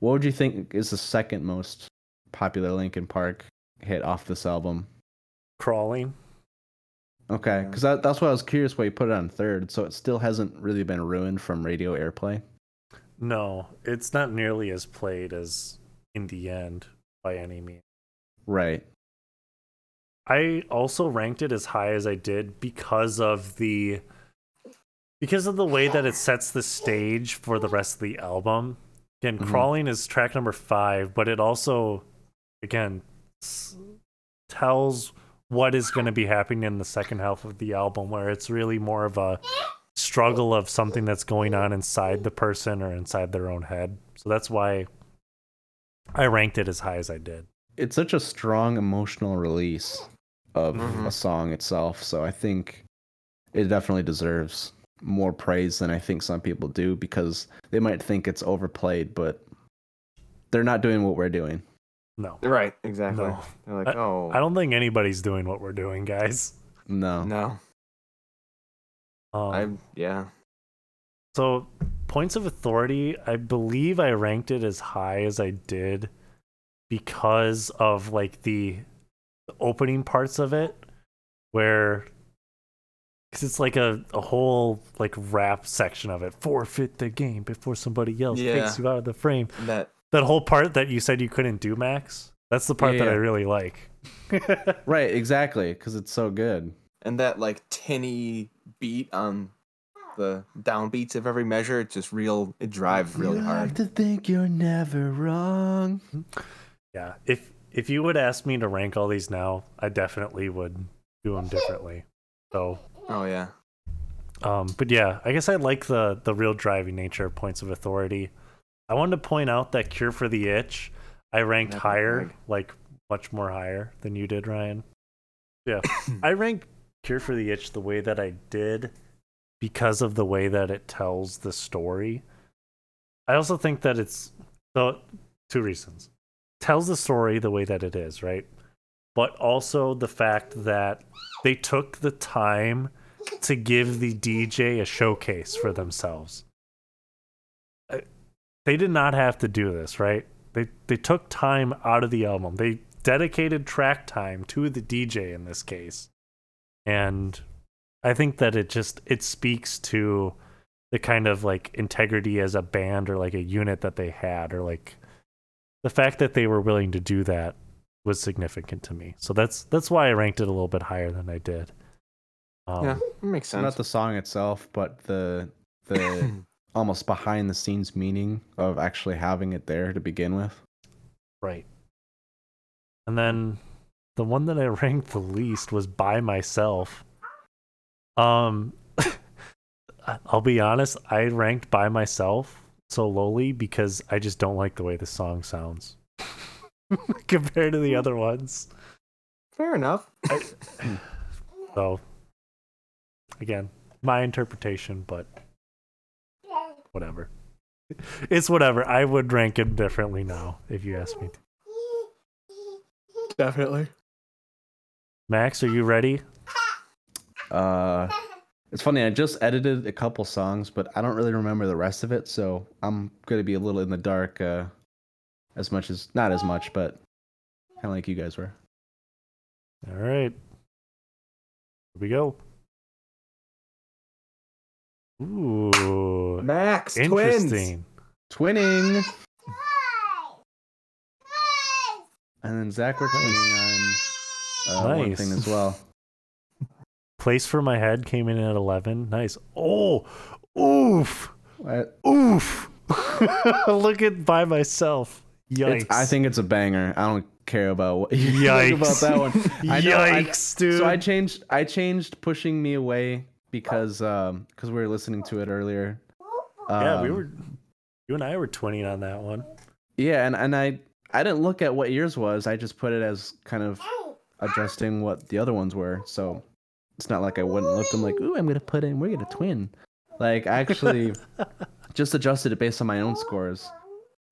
[SPEAKER 3] what would you think is the second most popular Linkin Park hit off this album?
[SPEAKER 2] crawling.
[SPEAKER 3] Okay,
[SPEAKER 1] Yeah.
[SPEAKER 3] because that, that's why I was curious why you put it on third. So it still hasn't really been ruined from radio airplay.
[SPEAKER 2] No, it's not nearly as played as in the end by any means.
[SPEAKER 3] Right.
[SPEAKER 2] I also ranked it as high as I did because of the because of the way that it sets the stage for the rest of the album. Again,
[SPEAKER 3] Mhm.
[SPEAKER 2] crawling is track number 5, but it also again s- tells what is going to be happening in the second half of the album where it's really more of a struggle of something that's going on inside the person or inside their own head. So that's why I ranked it as high as I did.
[SPEAKER 3] it's such a strong emotional release of
[SPEAKER 1] Mhm.
[SPEAKER 3] a song itself. So I think it definitely deserves more praise than I think some people do because they might think it's overplayed, but they're not doing what we're doing.
[SPEAKER 2] No.
[SPEAKER 1] Right. Exactly.
[SPEAKER 2] No.
[SPEAKER 1] They're like, oh.
[SPEAKER 2] I don't think anybody's doing what we're doing, guys.
[SPEAKER 3] No.
[SPEAKER 1] No.
[SPEAKER 2] Um,
[SPEAKER 1] I. Yeah.
[SPEAKER 2] so points of authority, I believe I ranked it as high as I did because of like the, the opening parts of it, where because it's like a, a whole like rap section of it. Forfeit the game before somebody else
[SPEAKER 1] Yeah.
[SPEAKER 2] takes you out of the frame.
[SPEAKER 1] That.
[SPEAKER 2] That whole part that you said you couldn't do, Max. That's the part
[SPEAKER 3] Yeah,
[SPEAKER 2] that I really like.
[SPEAKER 3] Right, exactly, because it's so good.
[SPEAKER 1] and that like tinny beat on the downbeats of every measure. It's just real. It drives really
[SPEAKER 3] You
[SPEAKER 1] hard.
[SPEAKER 3] have to think you're never wrong.
[SPEAKER 2] Yeah. If if you would ask me to rank all these now, I definitely would do them differently. So,
[SPEAKER 1] Oh yeah.
[SPEAKER 2] um, but yeah, I guess I like the the real driving nature of Points of Authority. I wanted to point out that Cure for the Itch, I ranked
[SPEAKER 1] Never
[SPEAKER 2] higher, like much more higher than you did, Ryan. Yeah, I ranked Cure for the Itch the way that I did because of the way that it tells the story. I also think that it's so two reasons. Tells the story the way that it is, right? But also the fact that they took the time to give the DJ a showcase for themselves. Uh, they did not have to do this, right? They they took time out of the album. They dedicated track time to the DJ in this case. And I think that it just it speaks to the kind of like integrity as a band or like a unit that they had or like the fact that they were willing to do that was significant to me. So that's that's why I ranked it a little bit higher than I did. Um,
[SPEAKER 1] yeah, it makes sense.
[SPEAKER 3] Not the song itself, but the the almost behind the scenes meaning of actually having it there to begin with.
[SPEAKER 2] Right. And then the one that I ranked the least was by myself. Um I'll be honest, I ranked by myself so lowly because I just don't like the way the song sounds compared to the other ones.
[SPEAKER 1] Fair enough.
[SPEAKER 2] So again, my interpretation, but whatever. It's whatever. I would rank it differently now if you ask me to.
[SPEAKER 1] Definitely.
[SPEAKER 2] Max, are you ready?
[SPEAKER 3] Uh, it's funny. I just edited a couple songs, but I don't really remember the rest of it, so I'm gonna be a little in the dark. Uh, as much as not as much, but kind of like you guys were.
[SPEAKER 2] All right. Here we go. Ooh.
[SPEAKER 1] Max, twins.
[SPEAKER 2] Interesting.
[SPEAKER 3] Twinning. And then Zach, we're twinning on uh, one thing as well.
[SPEAKER 2] Place for my head came in at 11. Nice. Oh, oof.
[SPEAKER 3] What?
[SPEAKER 2] Oof. Look at by myself. Yikes.
[SPEAKER 3] It's, I think it's a banger. I don't care about what you
[SPEAKER 2] Yikes.
[SPEAKER 3] think about that one. I know, I-
[SPEAKER 2] Yikes, dude.
[SPEAKER 3] So I changed. I changed pushing me away because um because we were listening to it earlier.
[SPEAKER 2] yeah, we
[SPEAKER 3] Um,
[SPEAKER 2] were. You and I were twinning on that one.
[SPEAKER 3] Yeah, and and I I didn't look at what yours was. I just put it as kind of adjusting what the other ones were. So it's not like I wouldn't look them like, ooh, I'm gonna put in. We're gonna twin. Like I actually just adjusted it based on my own scores.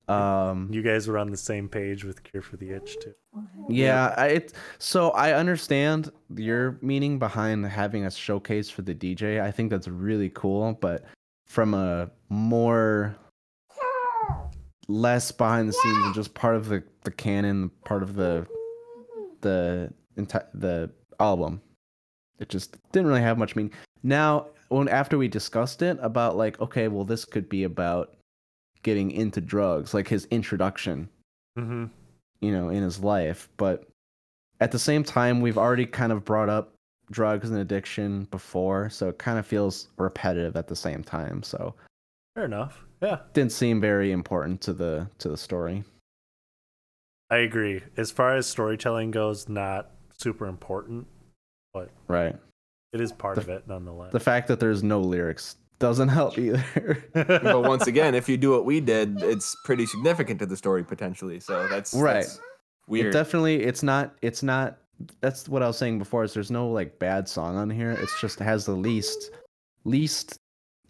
[SPEAKER 3] Um,
[SPEAKER 2] You guys were on the same page with Cure for the Itch too.
[SPEAKER 3] Yeah, I, it, so I understand your meaning behind having a showcase for the DJ. I think that's really cool, but from a more less behind the scenes and just part of the, the canon, part of the the enti- the album, it just didn't really have much meaning. Now, when after we discussed it about like, okay, well, this could be about getting into drugs, like his introduction
[SPEAKER 2] Mm-hmm.
[SPEAKER 3] you know, in his life. But at the same time, we've already kind of brought up drugs and addiction before, so it kind of feels repetitive at the same time. So
[SPEAKER 2] Fair enough. Yeah,
[SPEAKER 3] didn't seem very important to the to the story.
[SPEAKER 2] I agree. As far as storytelling goes, not super important.
[SPEAKER 3] But right.
[SPEAKER 2] It is part
[SPEAKER 3] The-
[SPEAKER 2] of it nonetheless.
[SPEAKER 3] The fact that there's no lyrics doesn't help either.
[SPEAKER 1] but once again, if you do what we did, it's pretty significant to the story potentially. So that's
[SPEAKER 3] Right.
[SPEAKER 1] that's
[SPEAKER 3] It
[SPEAKER 1] weird.
[SPEAKER 3] definitely it's not it's not that's what I was saying before is there's no like bad song on here. It's just has the least least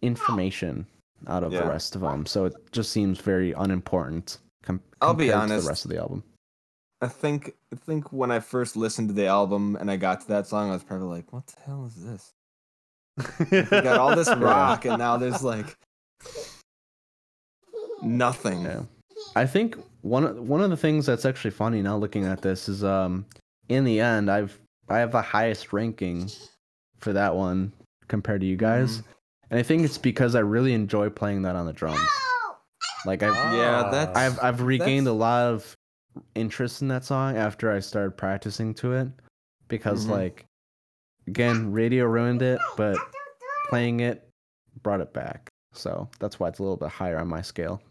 [SPEAKER 3] information out of the rest of them. So it just seems very unimportant com-
[SPEAKER 1] I'll be
[SPEAKER 3] compared to
[SPEAKER 1] honest.
[SPEAKER 3] the rest of the album.
[SPEAKER 1] I think I think when I first listened to the album and I got to that song, I was probably like, "What the hell is this?" We got all this rock, and now there's like nothing.
[SPEAKER 3] Yeah. I think one of- one of the things that's actually funny now looking at this is um in the end I've I have the highest ranking for that one compared to you guys. And I think it's because I really enjoy playing that on the drums. Like I
[SPEAKER 1] Yeah, that's-
[SPEAKER 3] I've I've regained a lot of interest in that song after I started practicing to it because
[SPEAKER 1] Mhm.
[SPEAKER 3] like again, radio ruined it, but playing it brought it back. So that's why it's a little bit higher on my scale.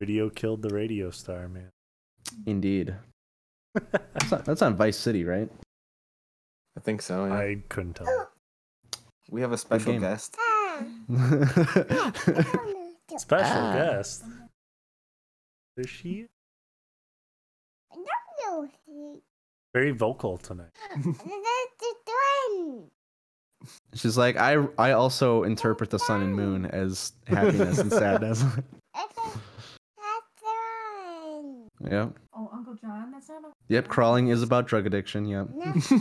[SPEAKER 2] Video killed the radio star, man.
[SPEAKER 3] Indeed. That's on, that's on Vice City, right?
[SPEAKER 1] I think so. Yeah.
[SPEAKER 2] I couldn't tell.
[SPEAKER 1] we have a special guest.
[SPEAKER 2] Special
[SPEAKER 3] Ah.
[SPEAKER 2] guest. Is she very vocal tonight?
[SPEAKER 3] She's like, I I also interpret the sun and moon as happiness and sadness. yep.
[SPEAKER 6] Oh, Uncle John, that's not a.
[SPEAKER 3] Yep, crawling is about drug addiction. Yep.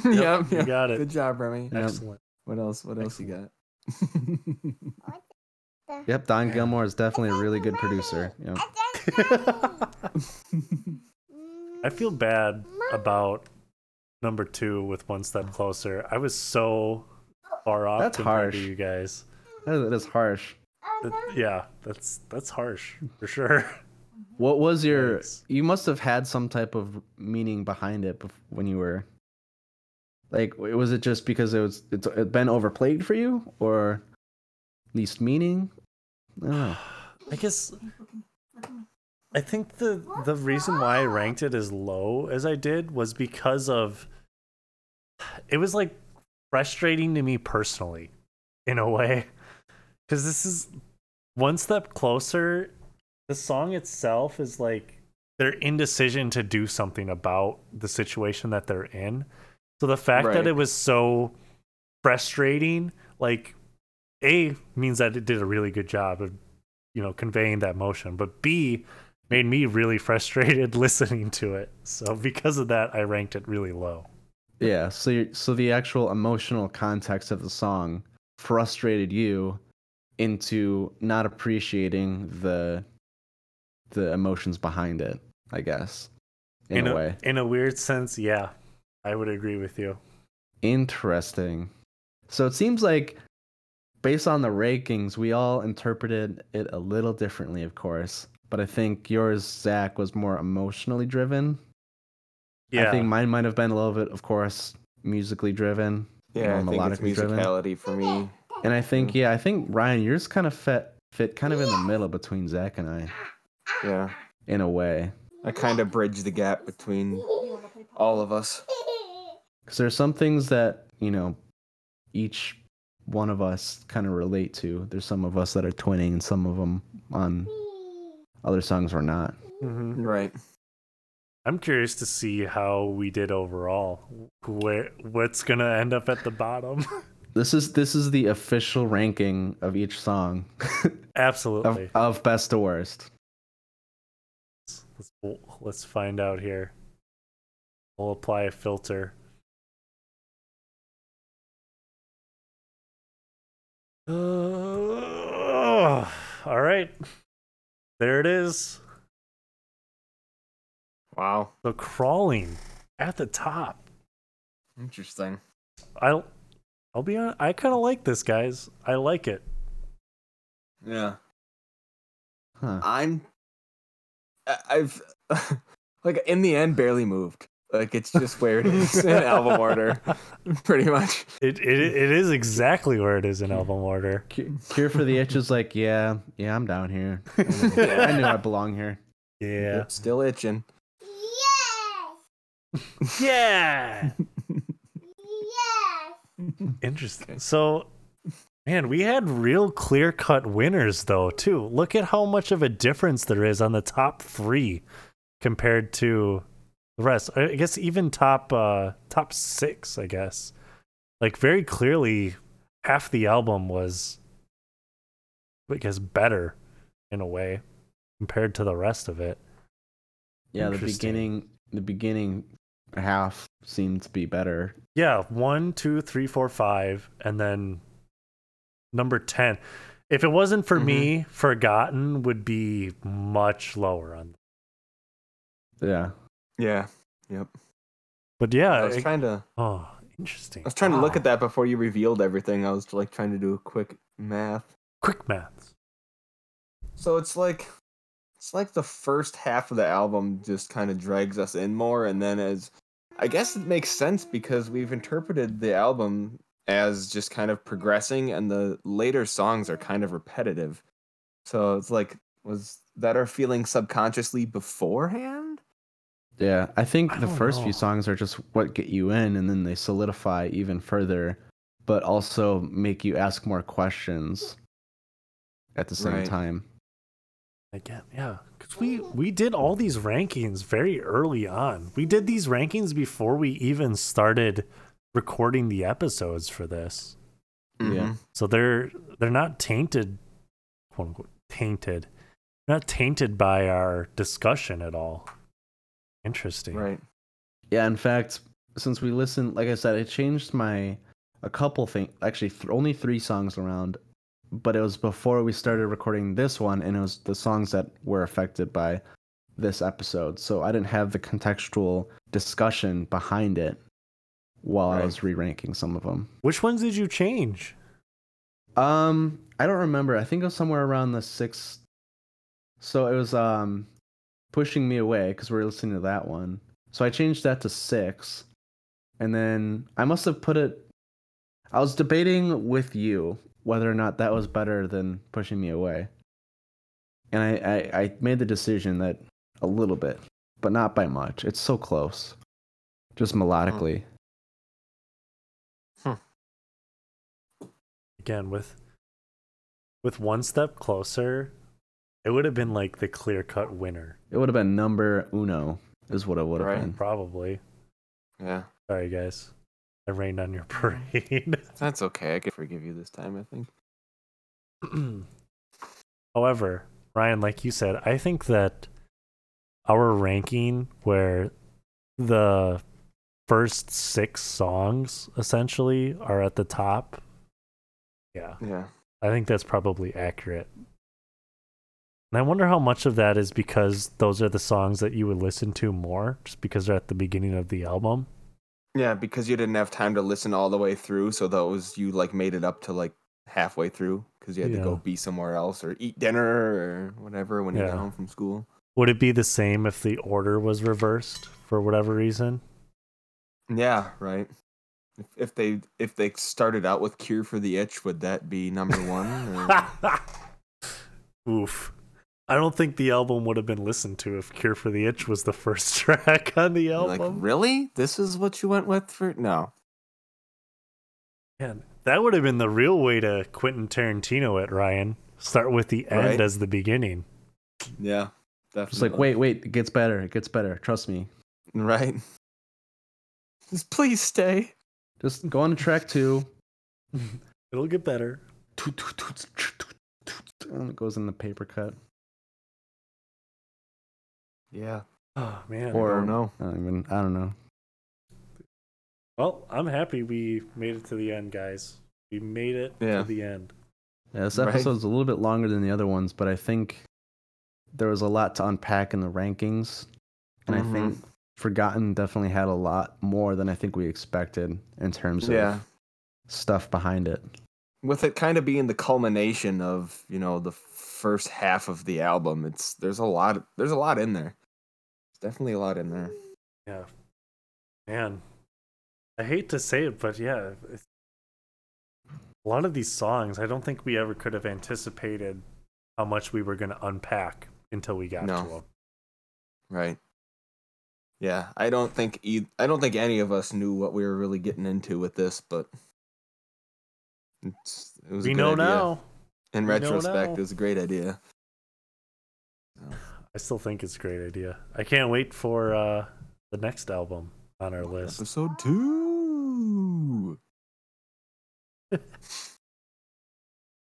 [SPEAKER 1] yep,
[SPEAKER 2] you got it.
[SPEAKER 1] Good job, Remy.
[SPEAKER 3] Yep.
[SPEAKER 2] Excellent.
[SPEAKER 1] What else? What else you got?
[SPEAKER 3] Yep, Don Gilmore is definitely a really good producer. Yep.
[SPEAKER 2] I feel bad about number two with one step closer. I was so far off
[SPEAKER 3] That's
[SPEAKER 2] compared to
[SPEAKER 3] harsh.
[SPEAKER 2] you guys.
[SPEAKER 3] That is, harsh.
[SPEAKER 2] That- yeah, that's that's harsh for sure.
[SPEAKER 3] What was your?
[SPEAKER 2] Thanks.
[SPEAKER 3] You must have had some type of meaning behind it when you were. Like, was it just because it was it's it been overplayed for you, or least meaning? I don't know.
[SPEAKER 2] I guess I think the the reason why I ranked it as low as I did was because of it was like frustrating to me personally in a way. Cuz this is one step closer the song itself is like their indecision to do something about the situation that they're in. So the fact that it was so frustrating like a means that it did a really good job of you know conveying that motion but b made me really frustrated listening to it so because of that i ranked it really low
[SPEAKER 3] Yeah. So so the actual emotional context of the song frustrated you into not appreciating the the emotions behind it. I guess. In, a, way.
[SPEAKER 2] in a weird sense yeah i would agree with you
[SPEAKER 3] Interesting. So it seems like, based on the rankings, we all interpreted it a little differently, of course. But I think yours, Zach, was more emotionally driven.
[SPEAKER 2] yeah
[SPEAKER 3] I think mine might have been a little bit, of course, musically driven.
[SPEAKER 1] Yeah, I
[SPEAKER 3] more
[SPEAKER 1] think it's
[SPEAKER 3] melodically driven.
[SPEAKER 1] musicality for me.
[SPEAKER 3] And I think, mm. yeah, I think Ryan, yours kind of fit fit kind of in the middle between Zach and I,
[SPEAKER 1] Yeah,
[SPEAKER 3] in a way.
[SPEAKER 1] I kind of bridge the gap between all of us.
[SPEAKER 3] Because there's some things that you know, each one of us kind of relate to. There's some of us that are twinning, and some of them on other songs were not.
[SPEAKER 2] Mhm.
[SPEAKER 1] Right.
[SPEAKER 2] i'm curious to see how we did overall where what's gonna end up at the bottom
[SPEAKER 3] This is this is the official ranking of each song of,
[SPEAKER 2] absolutely
[SPEAKER 3] of best to worst.
[SPEAKER 2] let's, let's find out here we'll apply a filter Uh, all right. There it is.
[SPEAKER 1] Wow.
[SPEAKER 2] The crawling at the top.
[SPEAKER 1] Interesting.
[SPEAKER 2] I'll I'll be honest, I kind of like this, guys. I like it.
[SPEAKER 1] Yeah.
[SPEAKER 3] Huh.
[SPEAKER 1] I'm. I've like in the end barely moved. Like it's just where it is in album order, pretty much.
[SPEAKER 2] It, it it is exactly where it is in album order.
[SPEAKER 3] Cu- Cure for the Itch is like, yeah, yeah, I'm down here. I knew I belong here.
[SPEAKER 2] Yeah.
[SPEAKER 1] Still itching. Yes.
[SPEAKER 2] Yeah. Yes. Interesting. So, man, we had real clear cut winners, though, too. Look at how much of a difference there is on the top three compared to the rest. I guess even top uh, top six. I guess like very clearly, half the album was, I guess, better in a way compared to the rest of it.
[SPEAKER 3] Yeah, the beginning, the beginning half seemed to be better.
[SPEAKER 2] Yeah, one, two, three, four, five, and then number ten. If it wasn't for me, Forgotten would be much lower on.
[SPEAKER 3] Yeah.
[SPEAKER 1] Yeah. Yep.
[SPEAKER 2] But yeah,
[SPEAKER 1] I was
[SPEAKER 2] it-
[SPEAKER 1] trying to.
[SPEAKER 2] oh, interesting.
[SPEAKER 1] I was trying to look at ah. that before you revealed everything. I was like trying to do a quick math.
[SPEAKER 2] quick maths.
[SPEAKER 1] So it's like it's like the first half of the album just kind of drags us in more, and then as I guess it makes sense because we've interpreted the album as just kind of progressing, and the later songs are kind of repetitive. So it's like, was that our feeling subconsciously beforehand?
[SPEAKER 3] Yeah, I think
[SPEAKER 2] I
[SPEAKER 3] the first
[SPEAKER 2] know.
[SPEAKER 3] few songs are just what get you in, and then they solidify even further, but also make you ask more questions at the same
[SPEAKER 1] Right.
[SPEAKER 3] time.
[SPEAKER 2] Again, yeah, because we we did all these rankings very early on. We did these rankings before we even started recording the episodes for this.
[SPEAKER 3] Yeah.
[SPEAKER 1] Mhm.
[SPEAKER 2] So they're they're not tainted, quote unquote, tainted, not tainted by our discussion at all. Interesting.
[SPEAKER 1] Right.
[SPEAKER 3] Yeah, in fact, since we listened, like I said, I changed my a couple things. Actually, th- only three songs around, but it was before we started recording this one, and it was the songs that were affected by this episode. So I didn't have the contextual discussion behind it while I was re-ranking some of them.
[SPEAKER 2] Which ones did you change?
[SPEAKER 3] Um, I don't remember. I think it was somewhere around the sixth. So it was um, pushing me away because we are listening to that one. So I changed that to six, and then I must have put it. I was debating with you whether or not that was better than pushing me away, and I I, I made the decision that a little bit, but not by much. It's so close, just melodically. Hmm. Hmm.
[SPEAKER 2] Again, with with one step closer, it would have been like the clear cut winner.
[SPEAKER 3] It would have been number uno, is what it would have
[SPEAKER 1] Right.
[SPEAKER 3] been.
[SPEAKER 2] Probably.
[SPEAKER 1] Yeah.
[SPEAKER 2] Sorry guys. I rained on your parade.
[SPEAKER 1] That's okay. I can forgive you this time, I think.
[SPEAKER 2] However, Ryan, like you said, I think that our ranking where the first six songs essentially are at the top. Yeah,
[SPEAKER 1] Yeah.
[SPEAKER 2] I think that's probably accurate. And I wonder how much of that is because those are the songs that you would listen to more, just because they're at the beginning of the album.
[SPEAKER 1] Yeah, because you didn't have time to listen all the way through, so those you like made it up to like halfway through because you had to go be somewhere else or eat dinner or whatever when you got home from school.
[SPEAKER 2] Would it be the same if the order was reversed for whatever reason?
[SPEAKER 1] Yeah, right. If, if they if they started out with "Cure for the Itch," would that be number one?
[SPEAKER 2] Oof. I don't think the album would have been listened to if Cure for the Itch was the first track on the
[SPEAKER 1] You're like,
[SPEAKER 2] album.
[SPEAKER 1] really? This is what you went with for? No.
[SPEAKER 2] Man, that would have been the real way to Quentin Tarantino it, Ryan. Start with the end
[SPEAKER 1] Right.
[SPEAKER 2] as the beginning.
[SPEAKER 1] Yeah, definitely.
[SPEAKER 3] Just like, wait, wait, it gets better. It gets better. Trust me.
[SPEAKER 1] right? Just please stay.
[SPEAKER 3] Just go on to track two.
[SPEAKER 2] It'll get better.
[SPEAKER 3] And it goes in the paper cut.
[SPEAKER 1] Yeah.
[SPEAKER 2] Oh man.
[SPEAKER 3] Or-
[SPEAKER 1] Or no.
[SPEAKER 3] I don't even. I don't know.
[SPEAKER 2] well, I'm happy we made it to the end, guys. We made it
[SPEAKER 1] Yeah.
[SPEAKER 2] to the end.
[SPEAKER 3] Yeah, this
[SPEAKER 1] Right.
[SPEAKER 3] episode's a little bit longer than the other ones, but I think there was a lot to unpack in the rankings, and I think mm-hmm. Forgotten definitely had a lot more than I think we expected in terms of
[SPEAKER 1] Yeah.
[SPEAKER 3] stuff behind it.
[SPEAKER 1] With it kind of being the culmination of you know the first half of the album it's there's a lot there's a lot in there there's definitely a lot in there
[SPEAKER 2] Yeah. Man. I hate to say it, but yeah. it's- A lot of these songs, I don't think we ever could have anticipated how much we were going to unpack until we got
[SPEAKER 1] No.
[SPEAKER 2] to them.
[SPEAKER 1] right yeah i don't think e- i don't think any of us knew what we were really getting into with this but it's, it was a
[SPEAKER 2] We
[SPEAKER 1] good
[SPEAKER 2] know
[SPEAKER 1] idea.
[SPEAKER 2] now.
[SPEAKER 1] in
[SPEAKER 2] We
[SPEAKER 1] retrospect it was a great idea
[SPEAKER 2] I still think it's a great idea. I can't wait for uh, the next album on our list.
[SPEAKER 1] episode two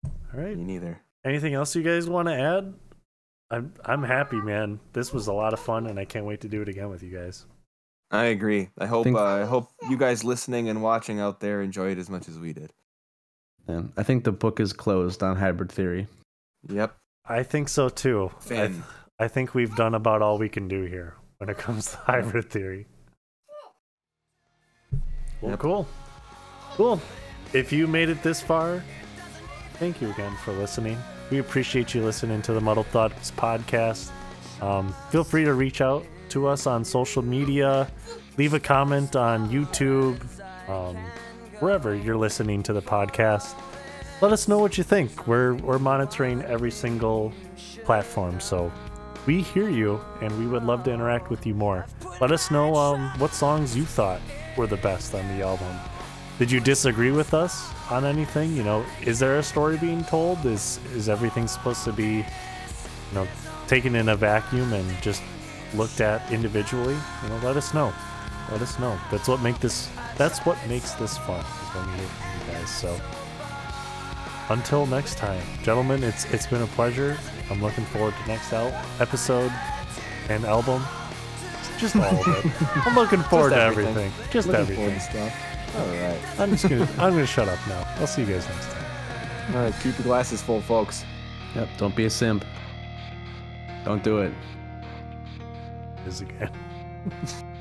[SPEAKER 2] All right.
[SPEAKER 1] me neither
[SPEAKER 2] Anything else you guys want to add? I'm I'm happy, man. This was a lot of fun, and I can't wait to do it again with you guys.
[SPEAKER 1] i agree i hope
[SPEAKER 3] Think-
[SPEAKER 1] uh, i hope you guys listening and watching out there enjoy it as much as we did
[SPEAKER 3] And I think the book is closed on hybrid theory.
[SPEAKER 1] yep
[SPEAKER 2] I think so too. I,
[SPEAKER 1] Finn.
[SPEAKER 2] I think we've done about all we can do here when it comes to hybrid theory. Well,
[SPEAKER 1] Yep.
[SPEAKER 2] cool. Cool. If you made it this far, thank you again for listening. We appreciate you listening to the Muddled Thoughts podcast. Um, feel free to reach out to us on social media. Leave a comment on YouTube, um, wherever you're listening to the podcast. Let us know what you think. We're we're monitoring every single platform, so we hear you, and we would love to interact with you more. Let us know um, what songs you thought were the best on the album. Did you disagree with us on anything? You know, is there a story being told? Is is everything supposed to be, you know, taken in a vacuum and just looked at individually? You know, let us know. Let us know. That's what make this. That's what makes this fun. Is when we hear from you guys. So until next time, gentlemen, it's it's been a pleasure. I'm looking forward to next el- episode and album. Just all of it. I'm looking forward to
[SPEAKER 1] everything.
[SPEAKER 2] everything. Just
[SPEAKER 1] Looking
[SPEAKER 2] everything.
[SPEAKER 1] forward to stuff. All right.
[SPEAKER 2] I'm just gonna I'm gonna shut up now. I'll see you guys next time.
[SPEAKER 1] All right. Keep your glasses full, folks.
[SPEAKER 3] Yep. Don't be a simp. Don't do it.
[SPEAKER 2] Is again.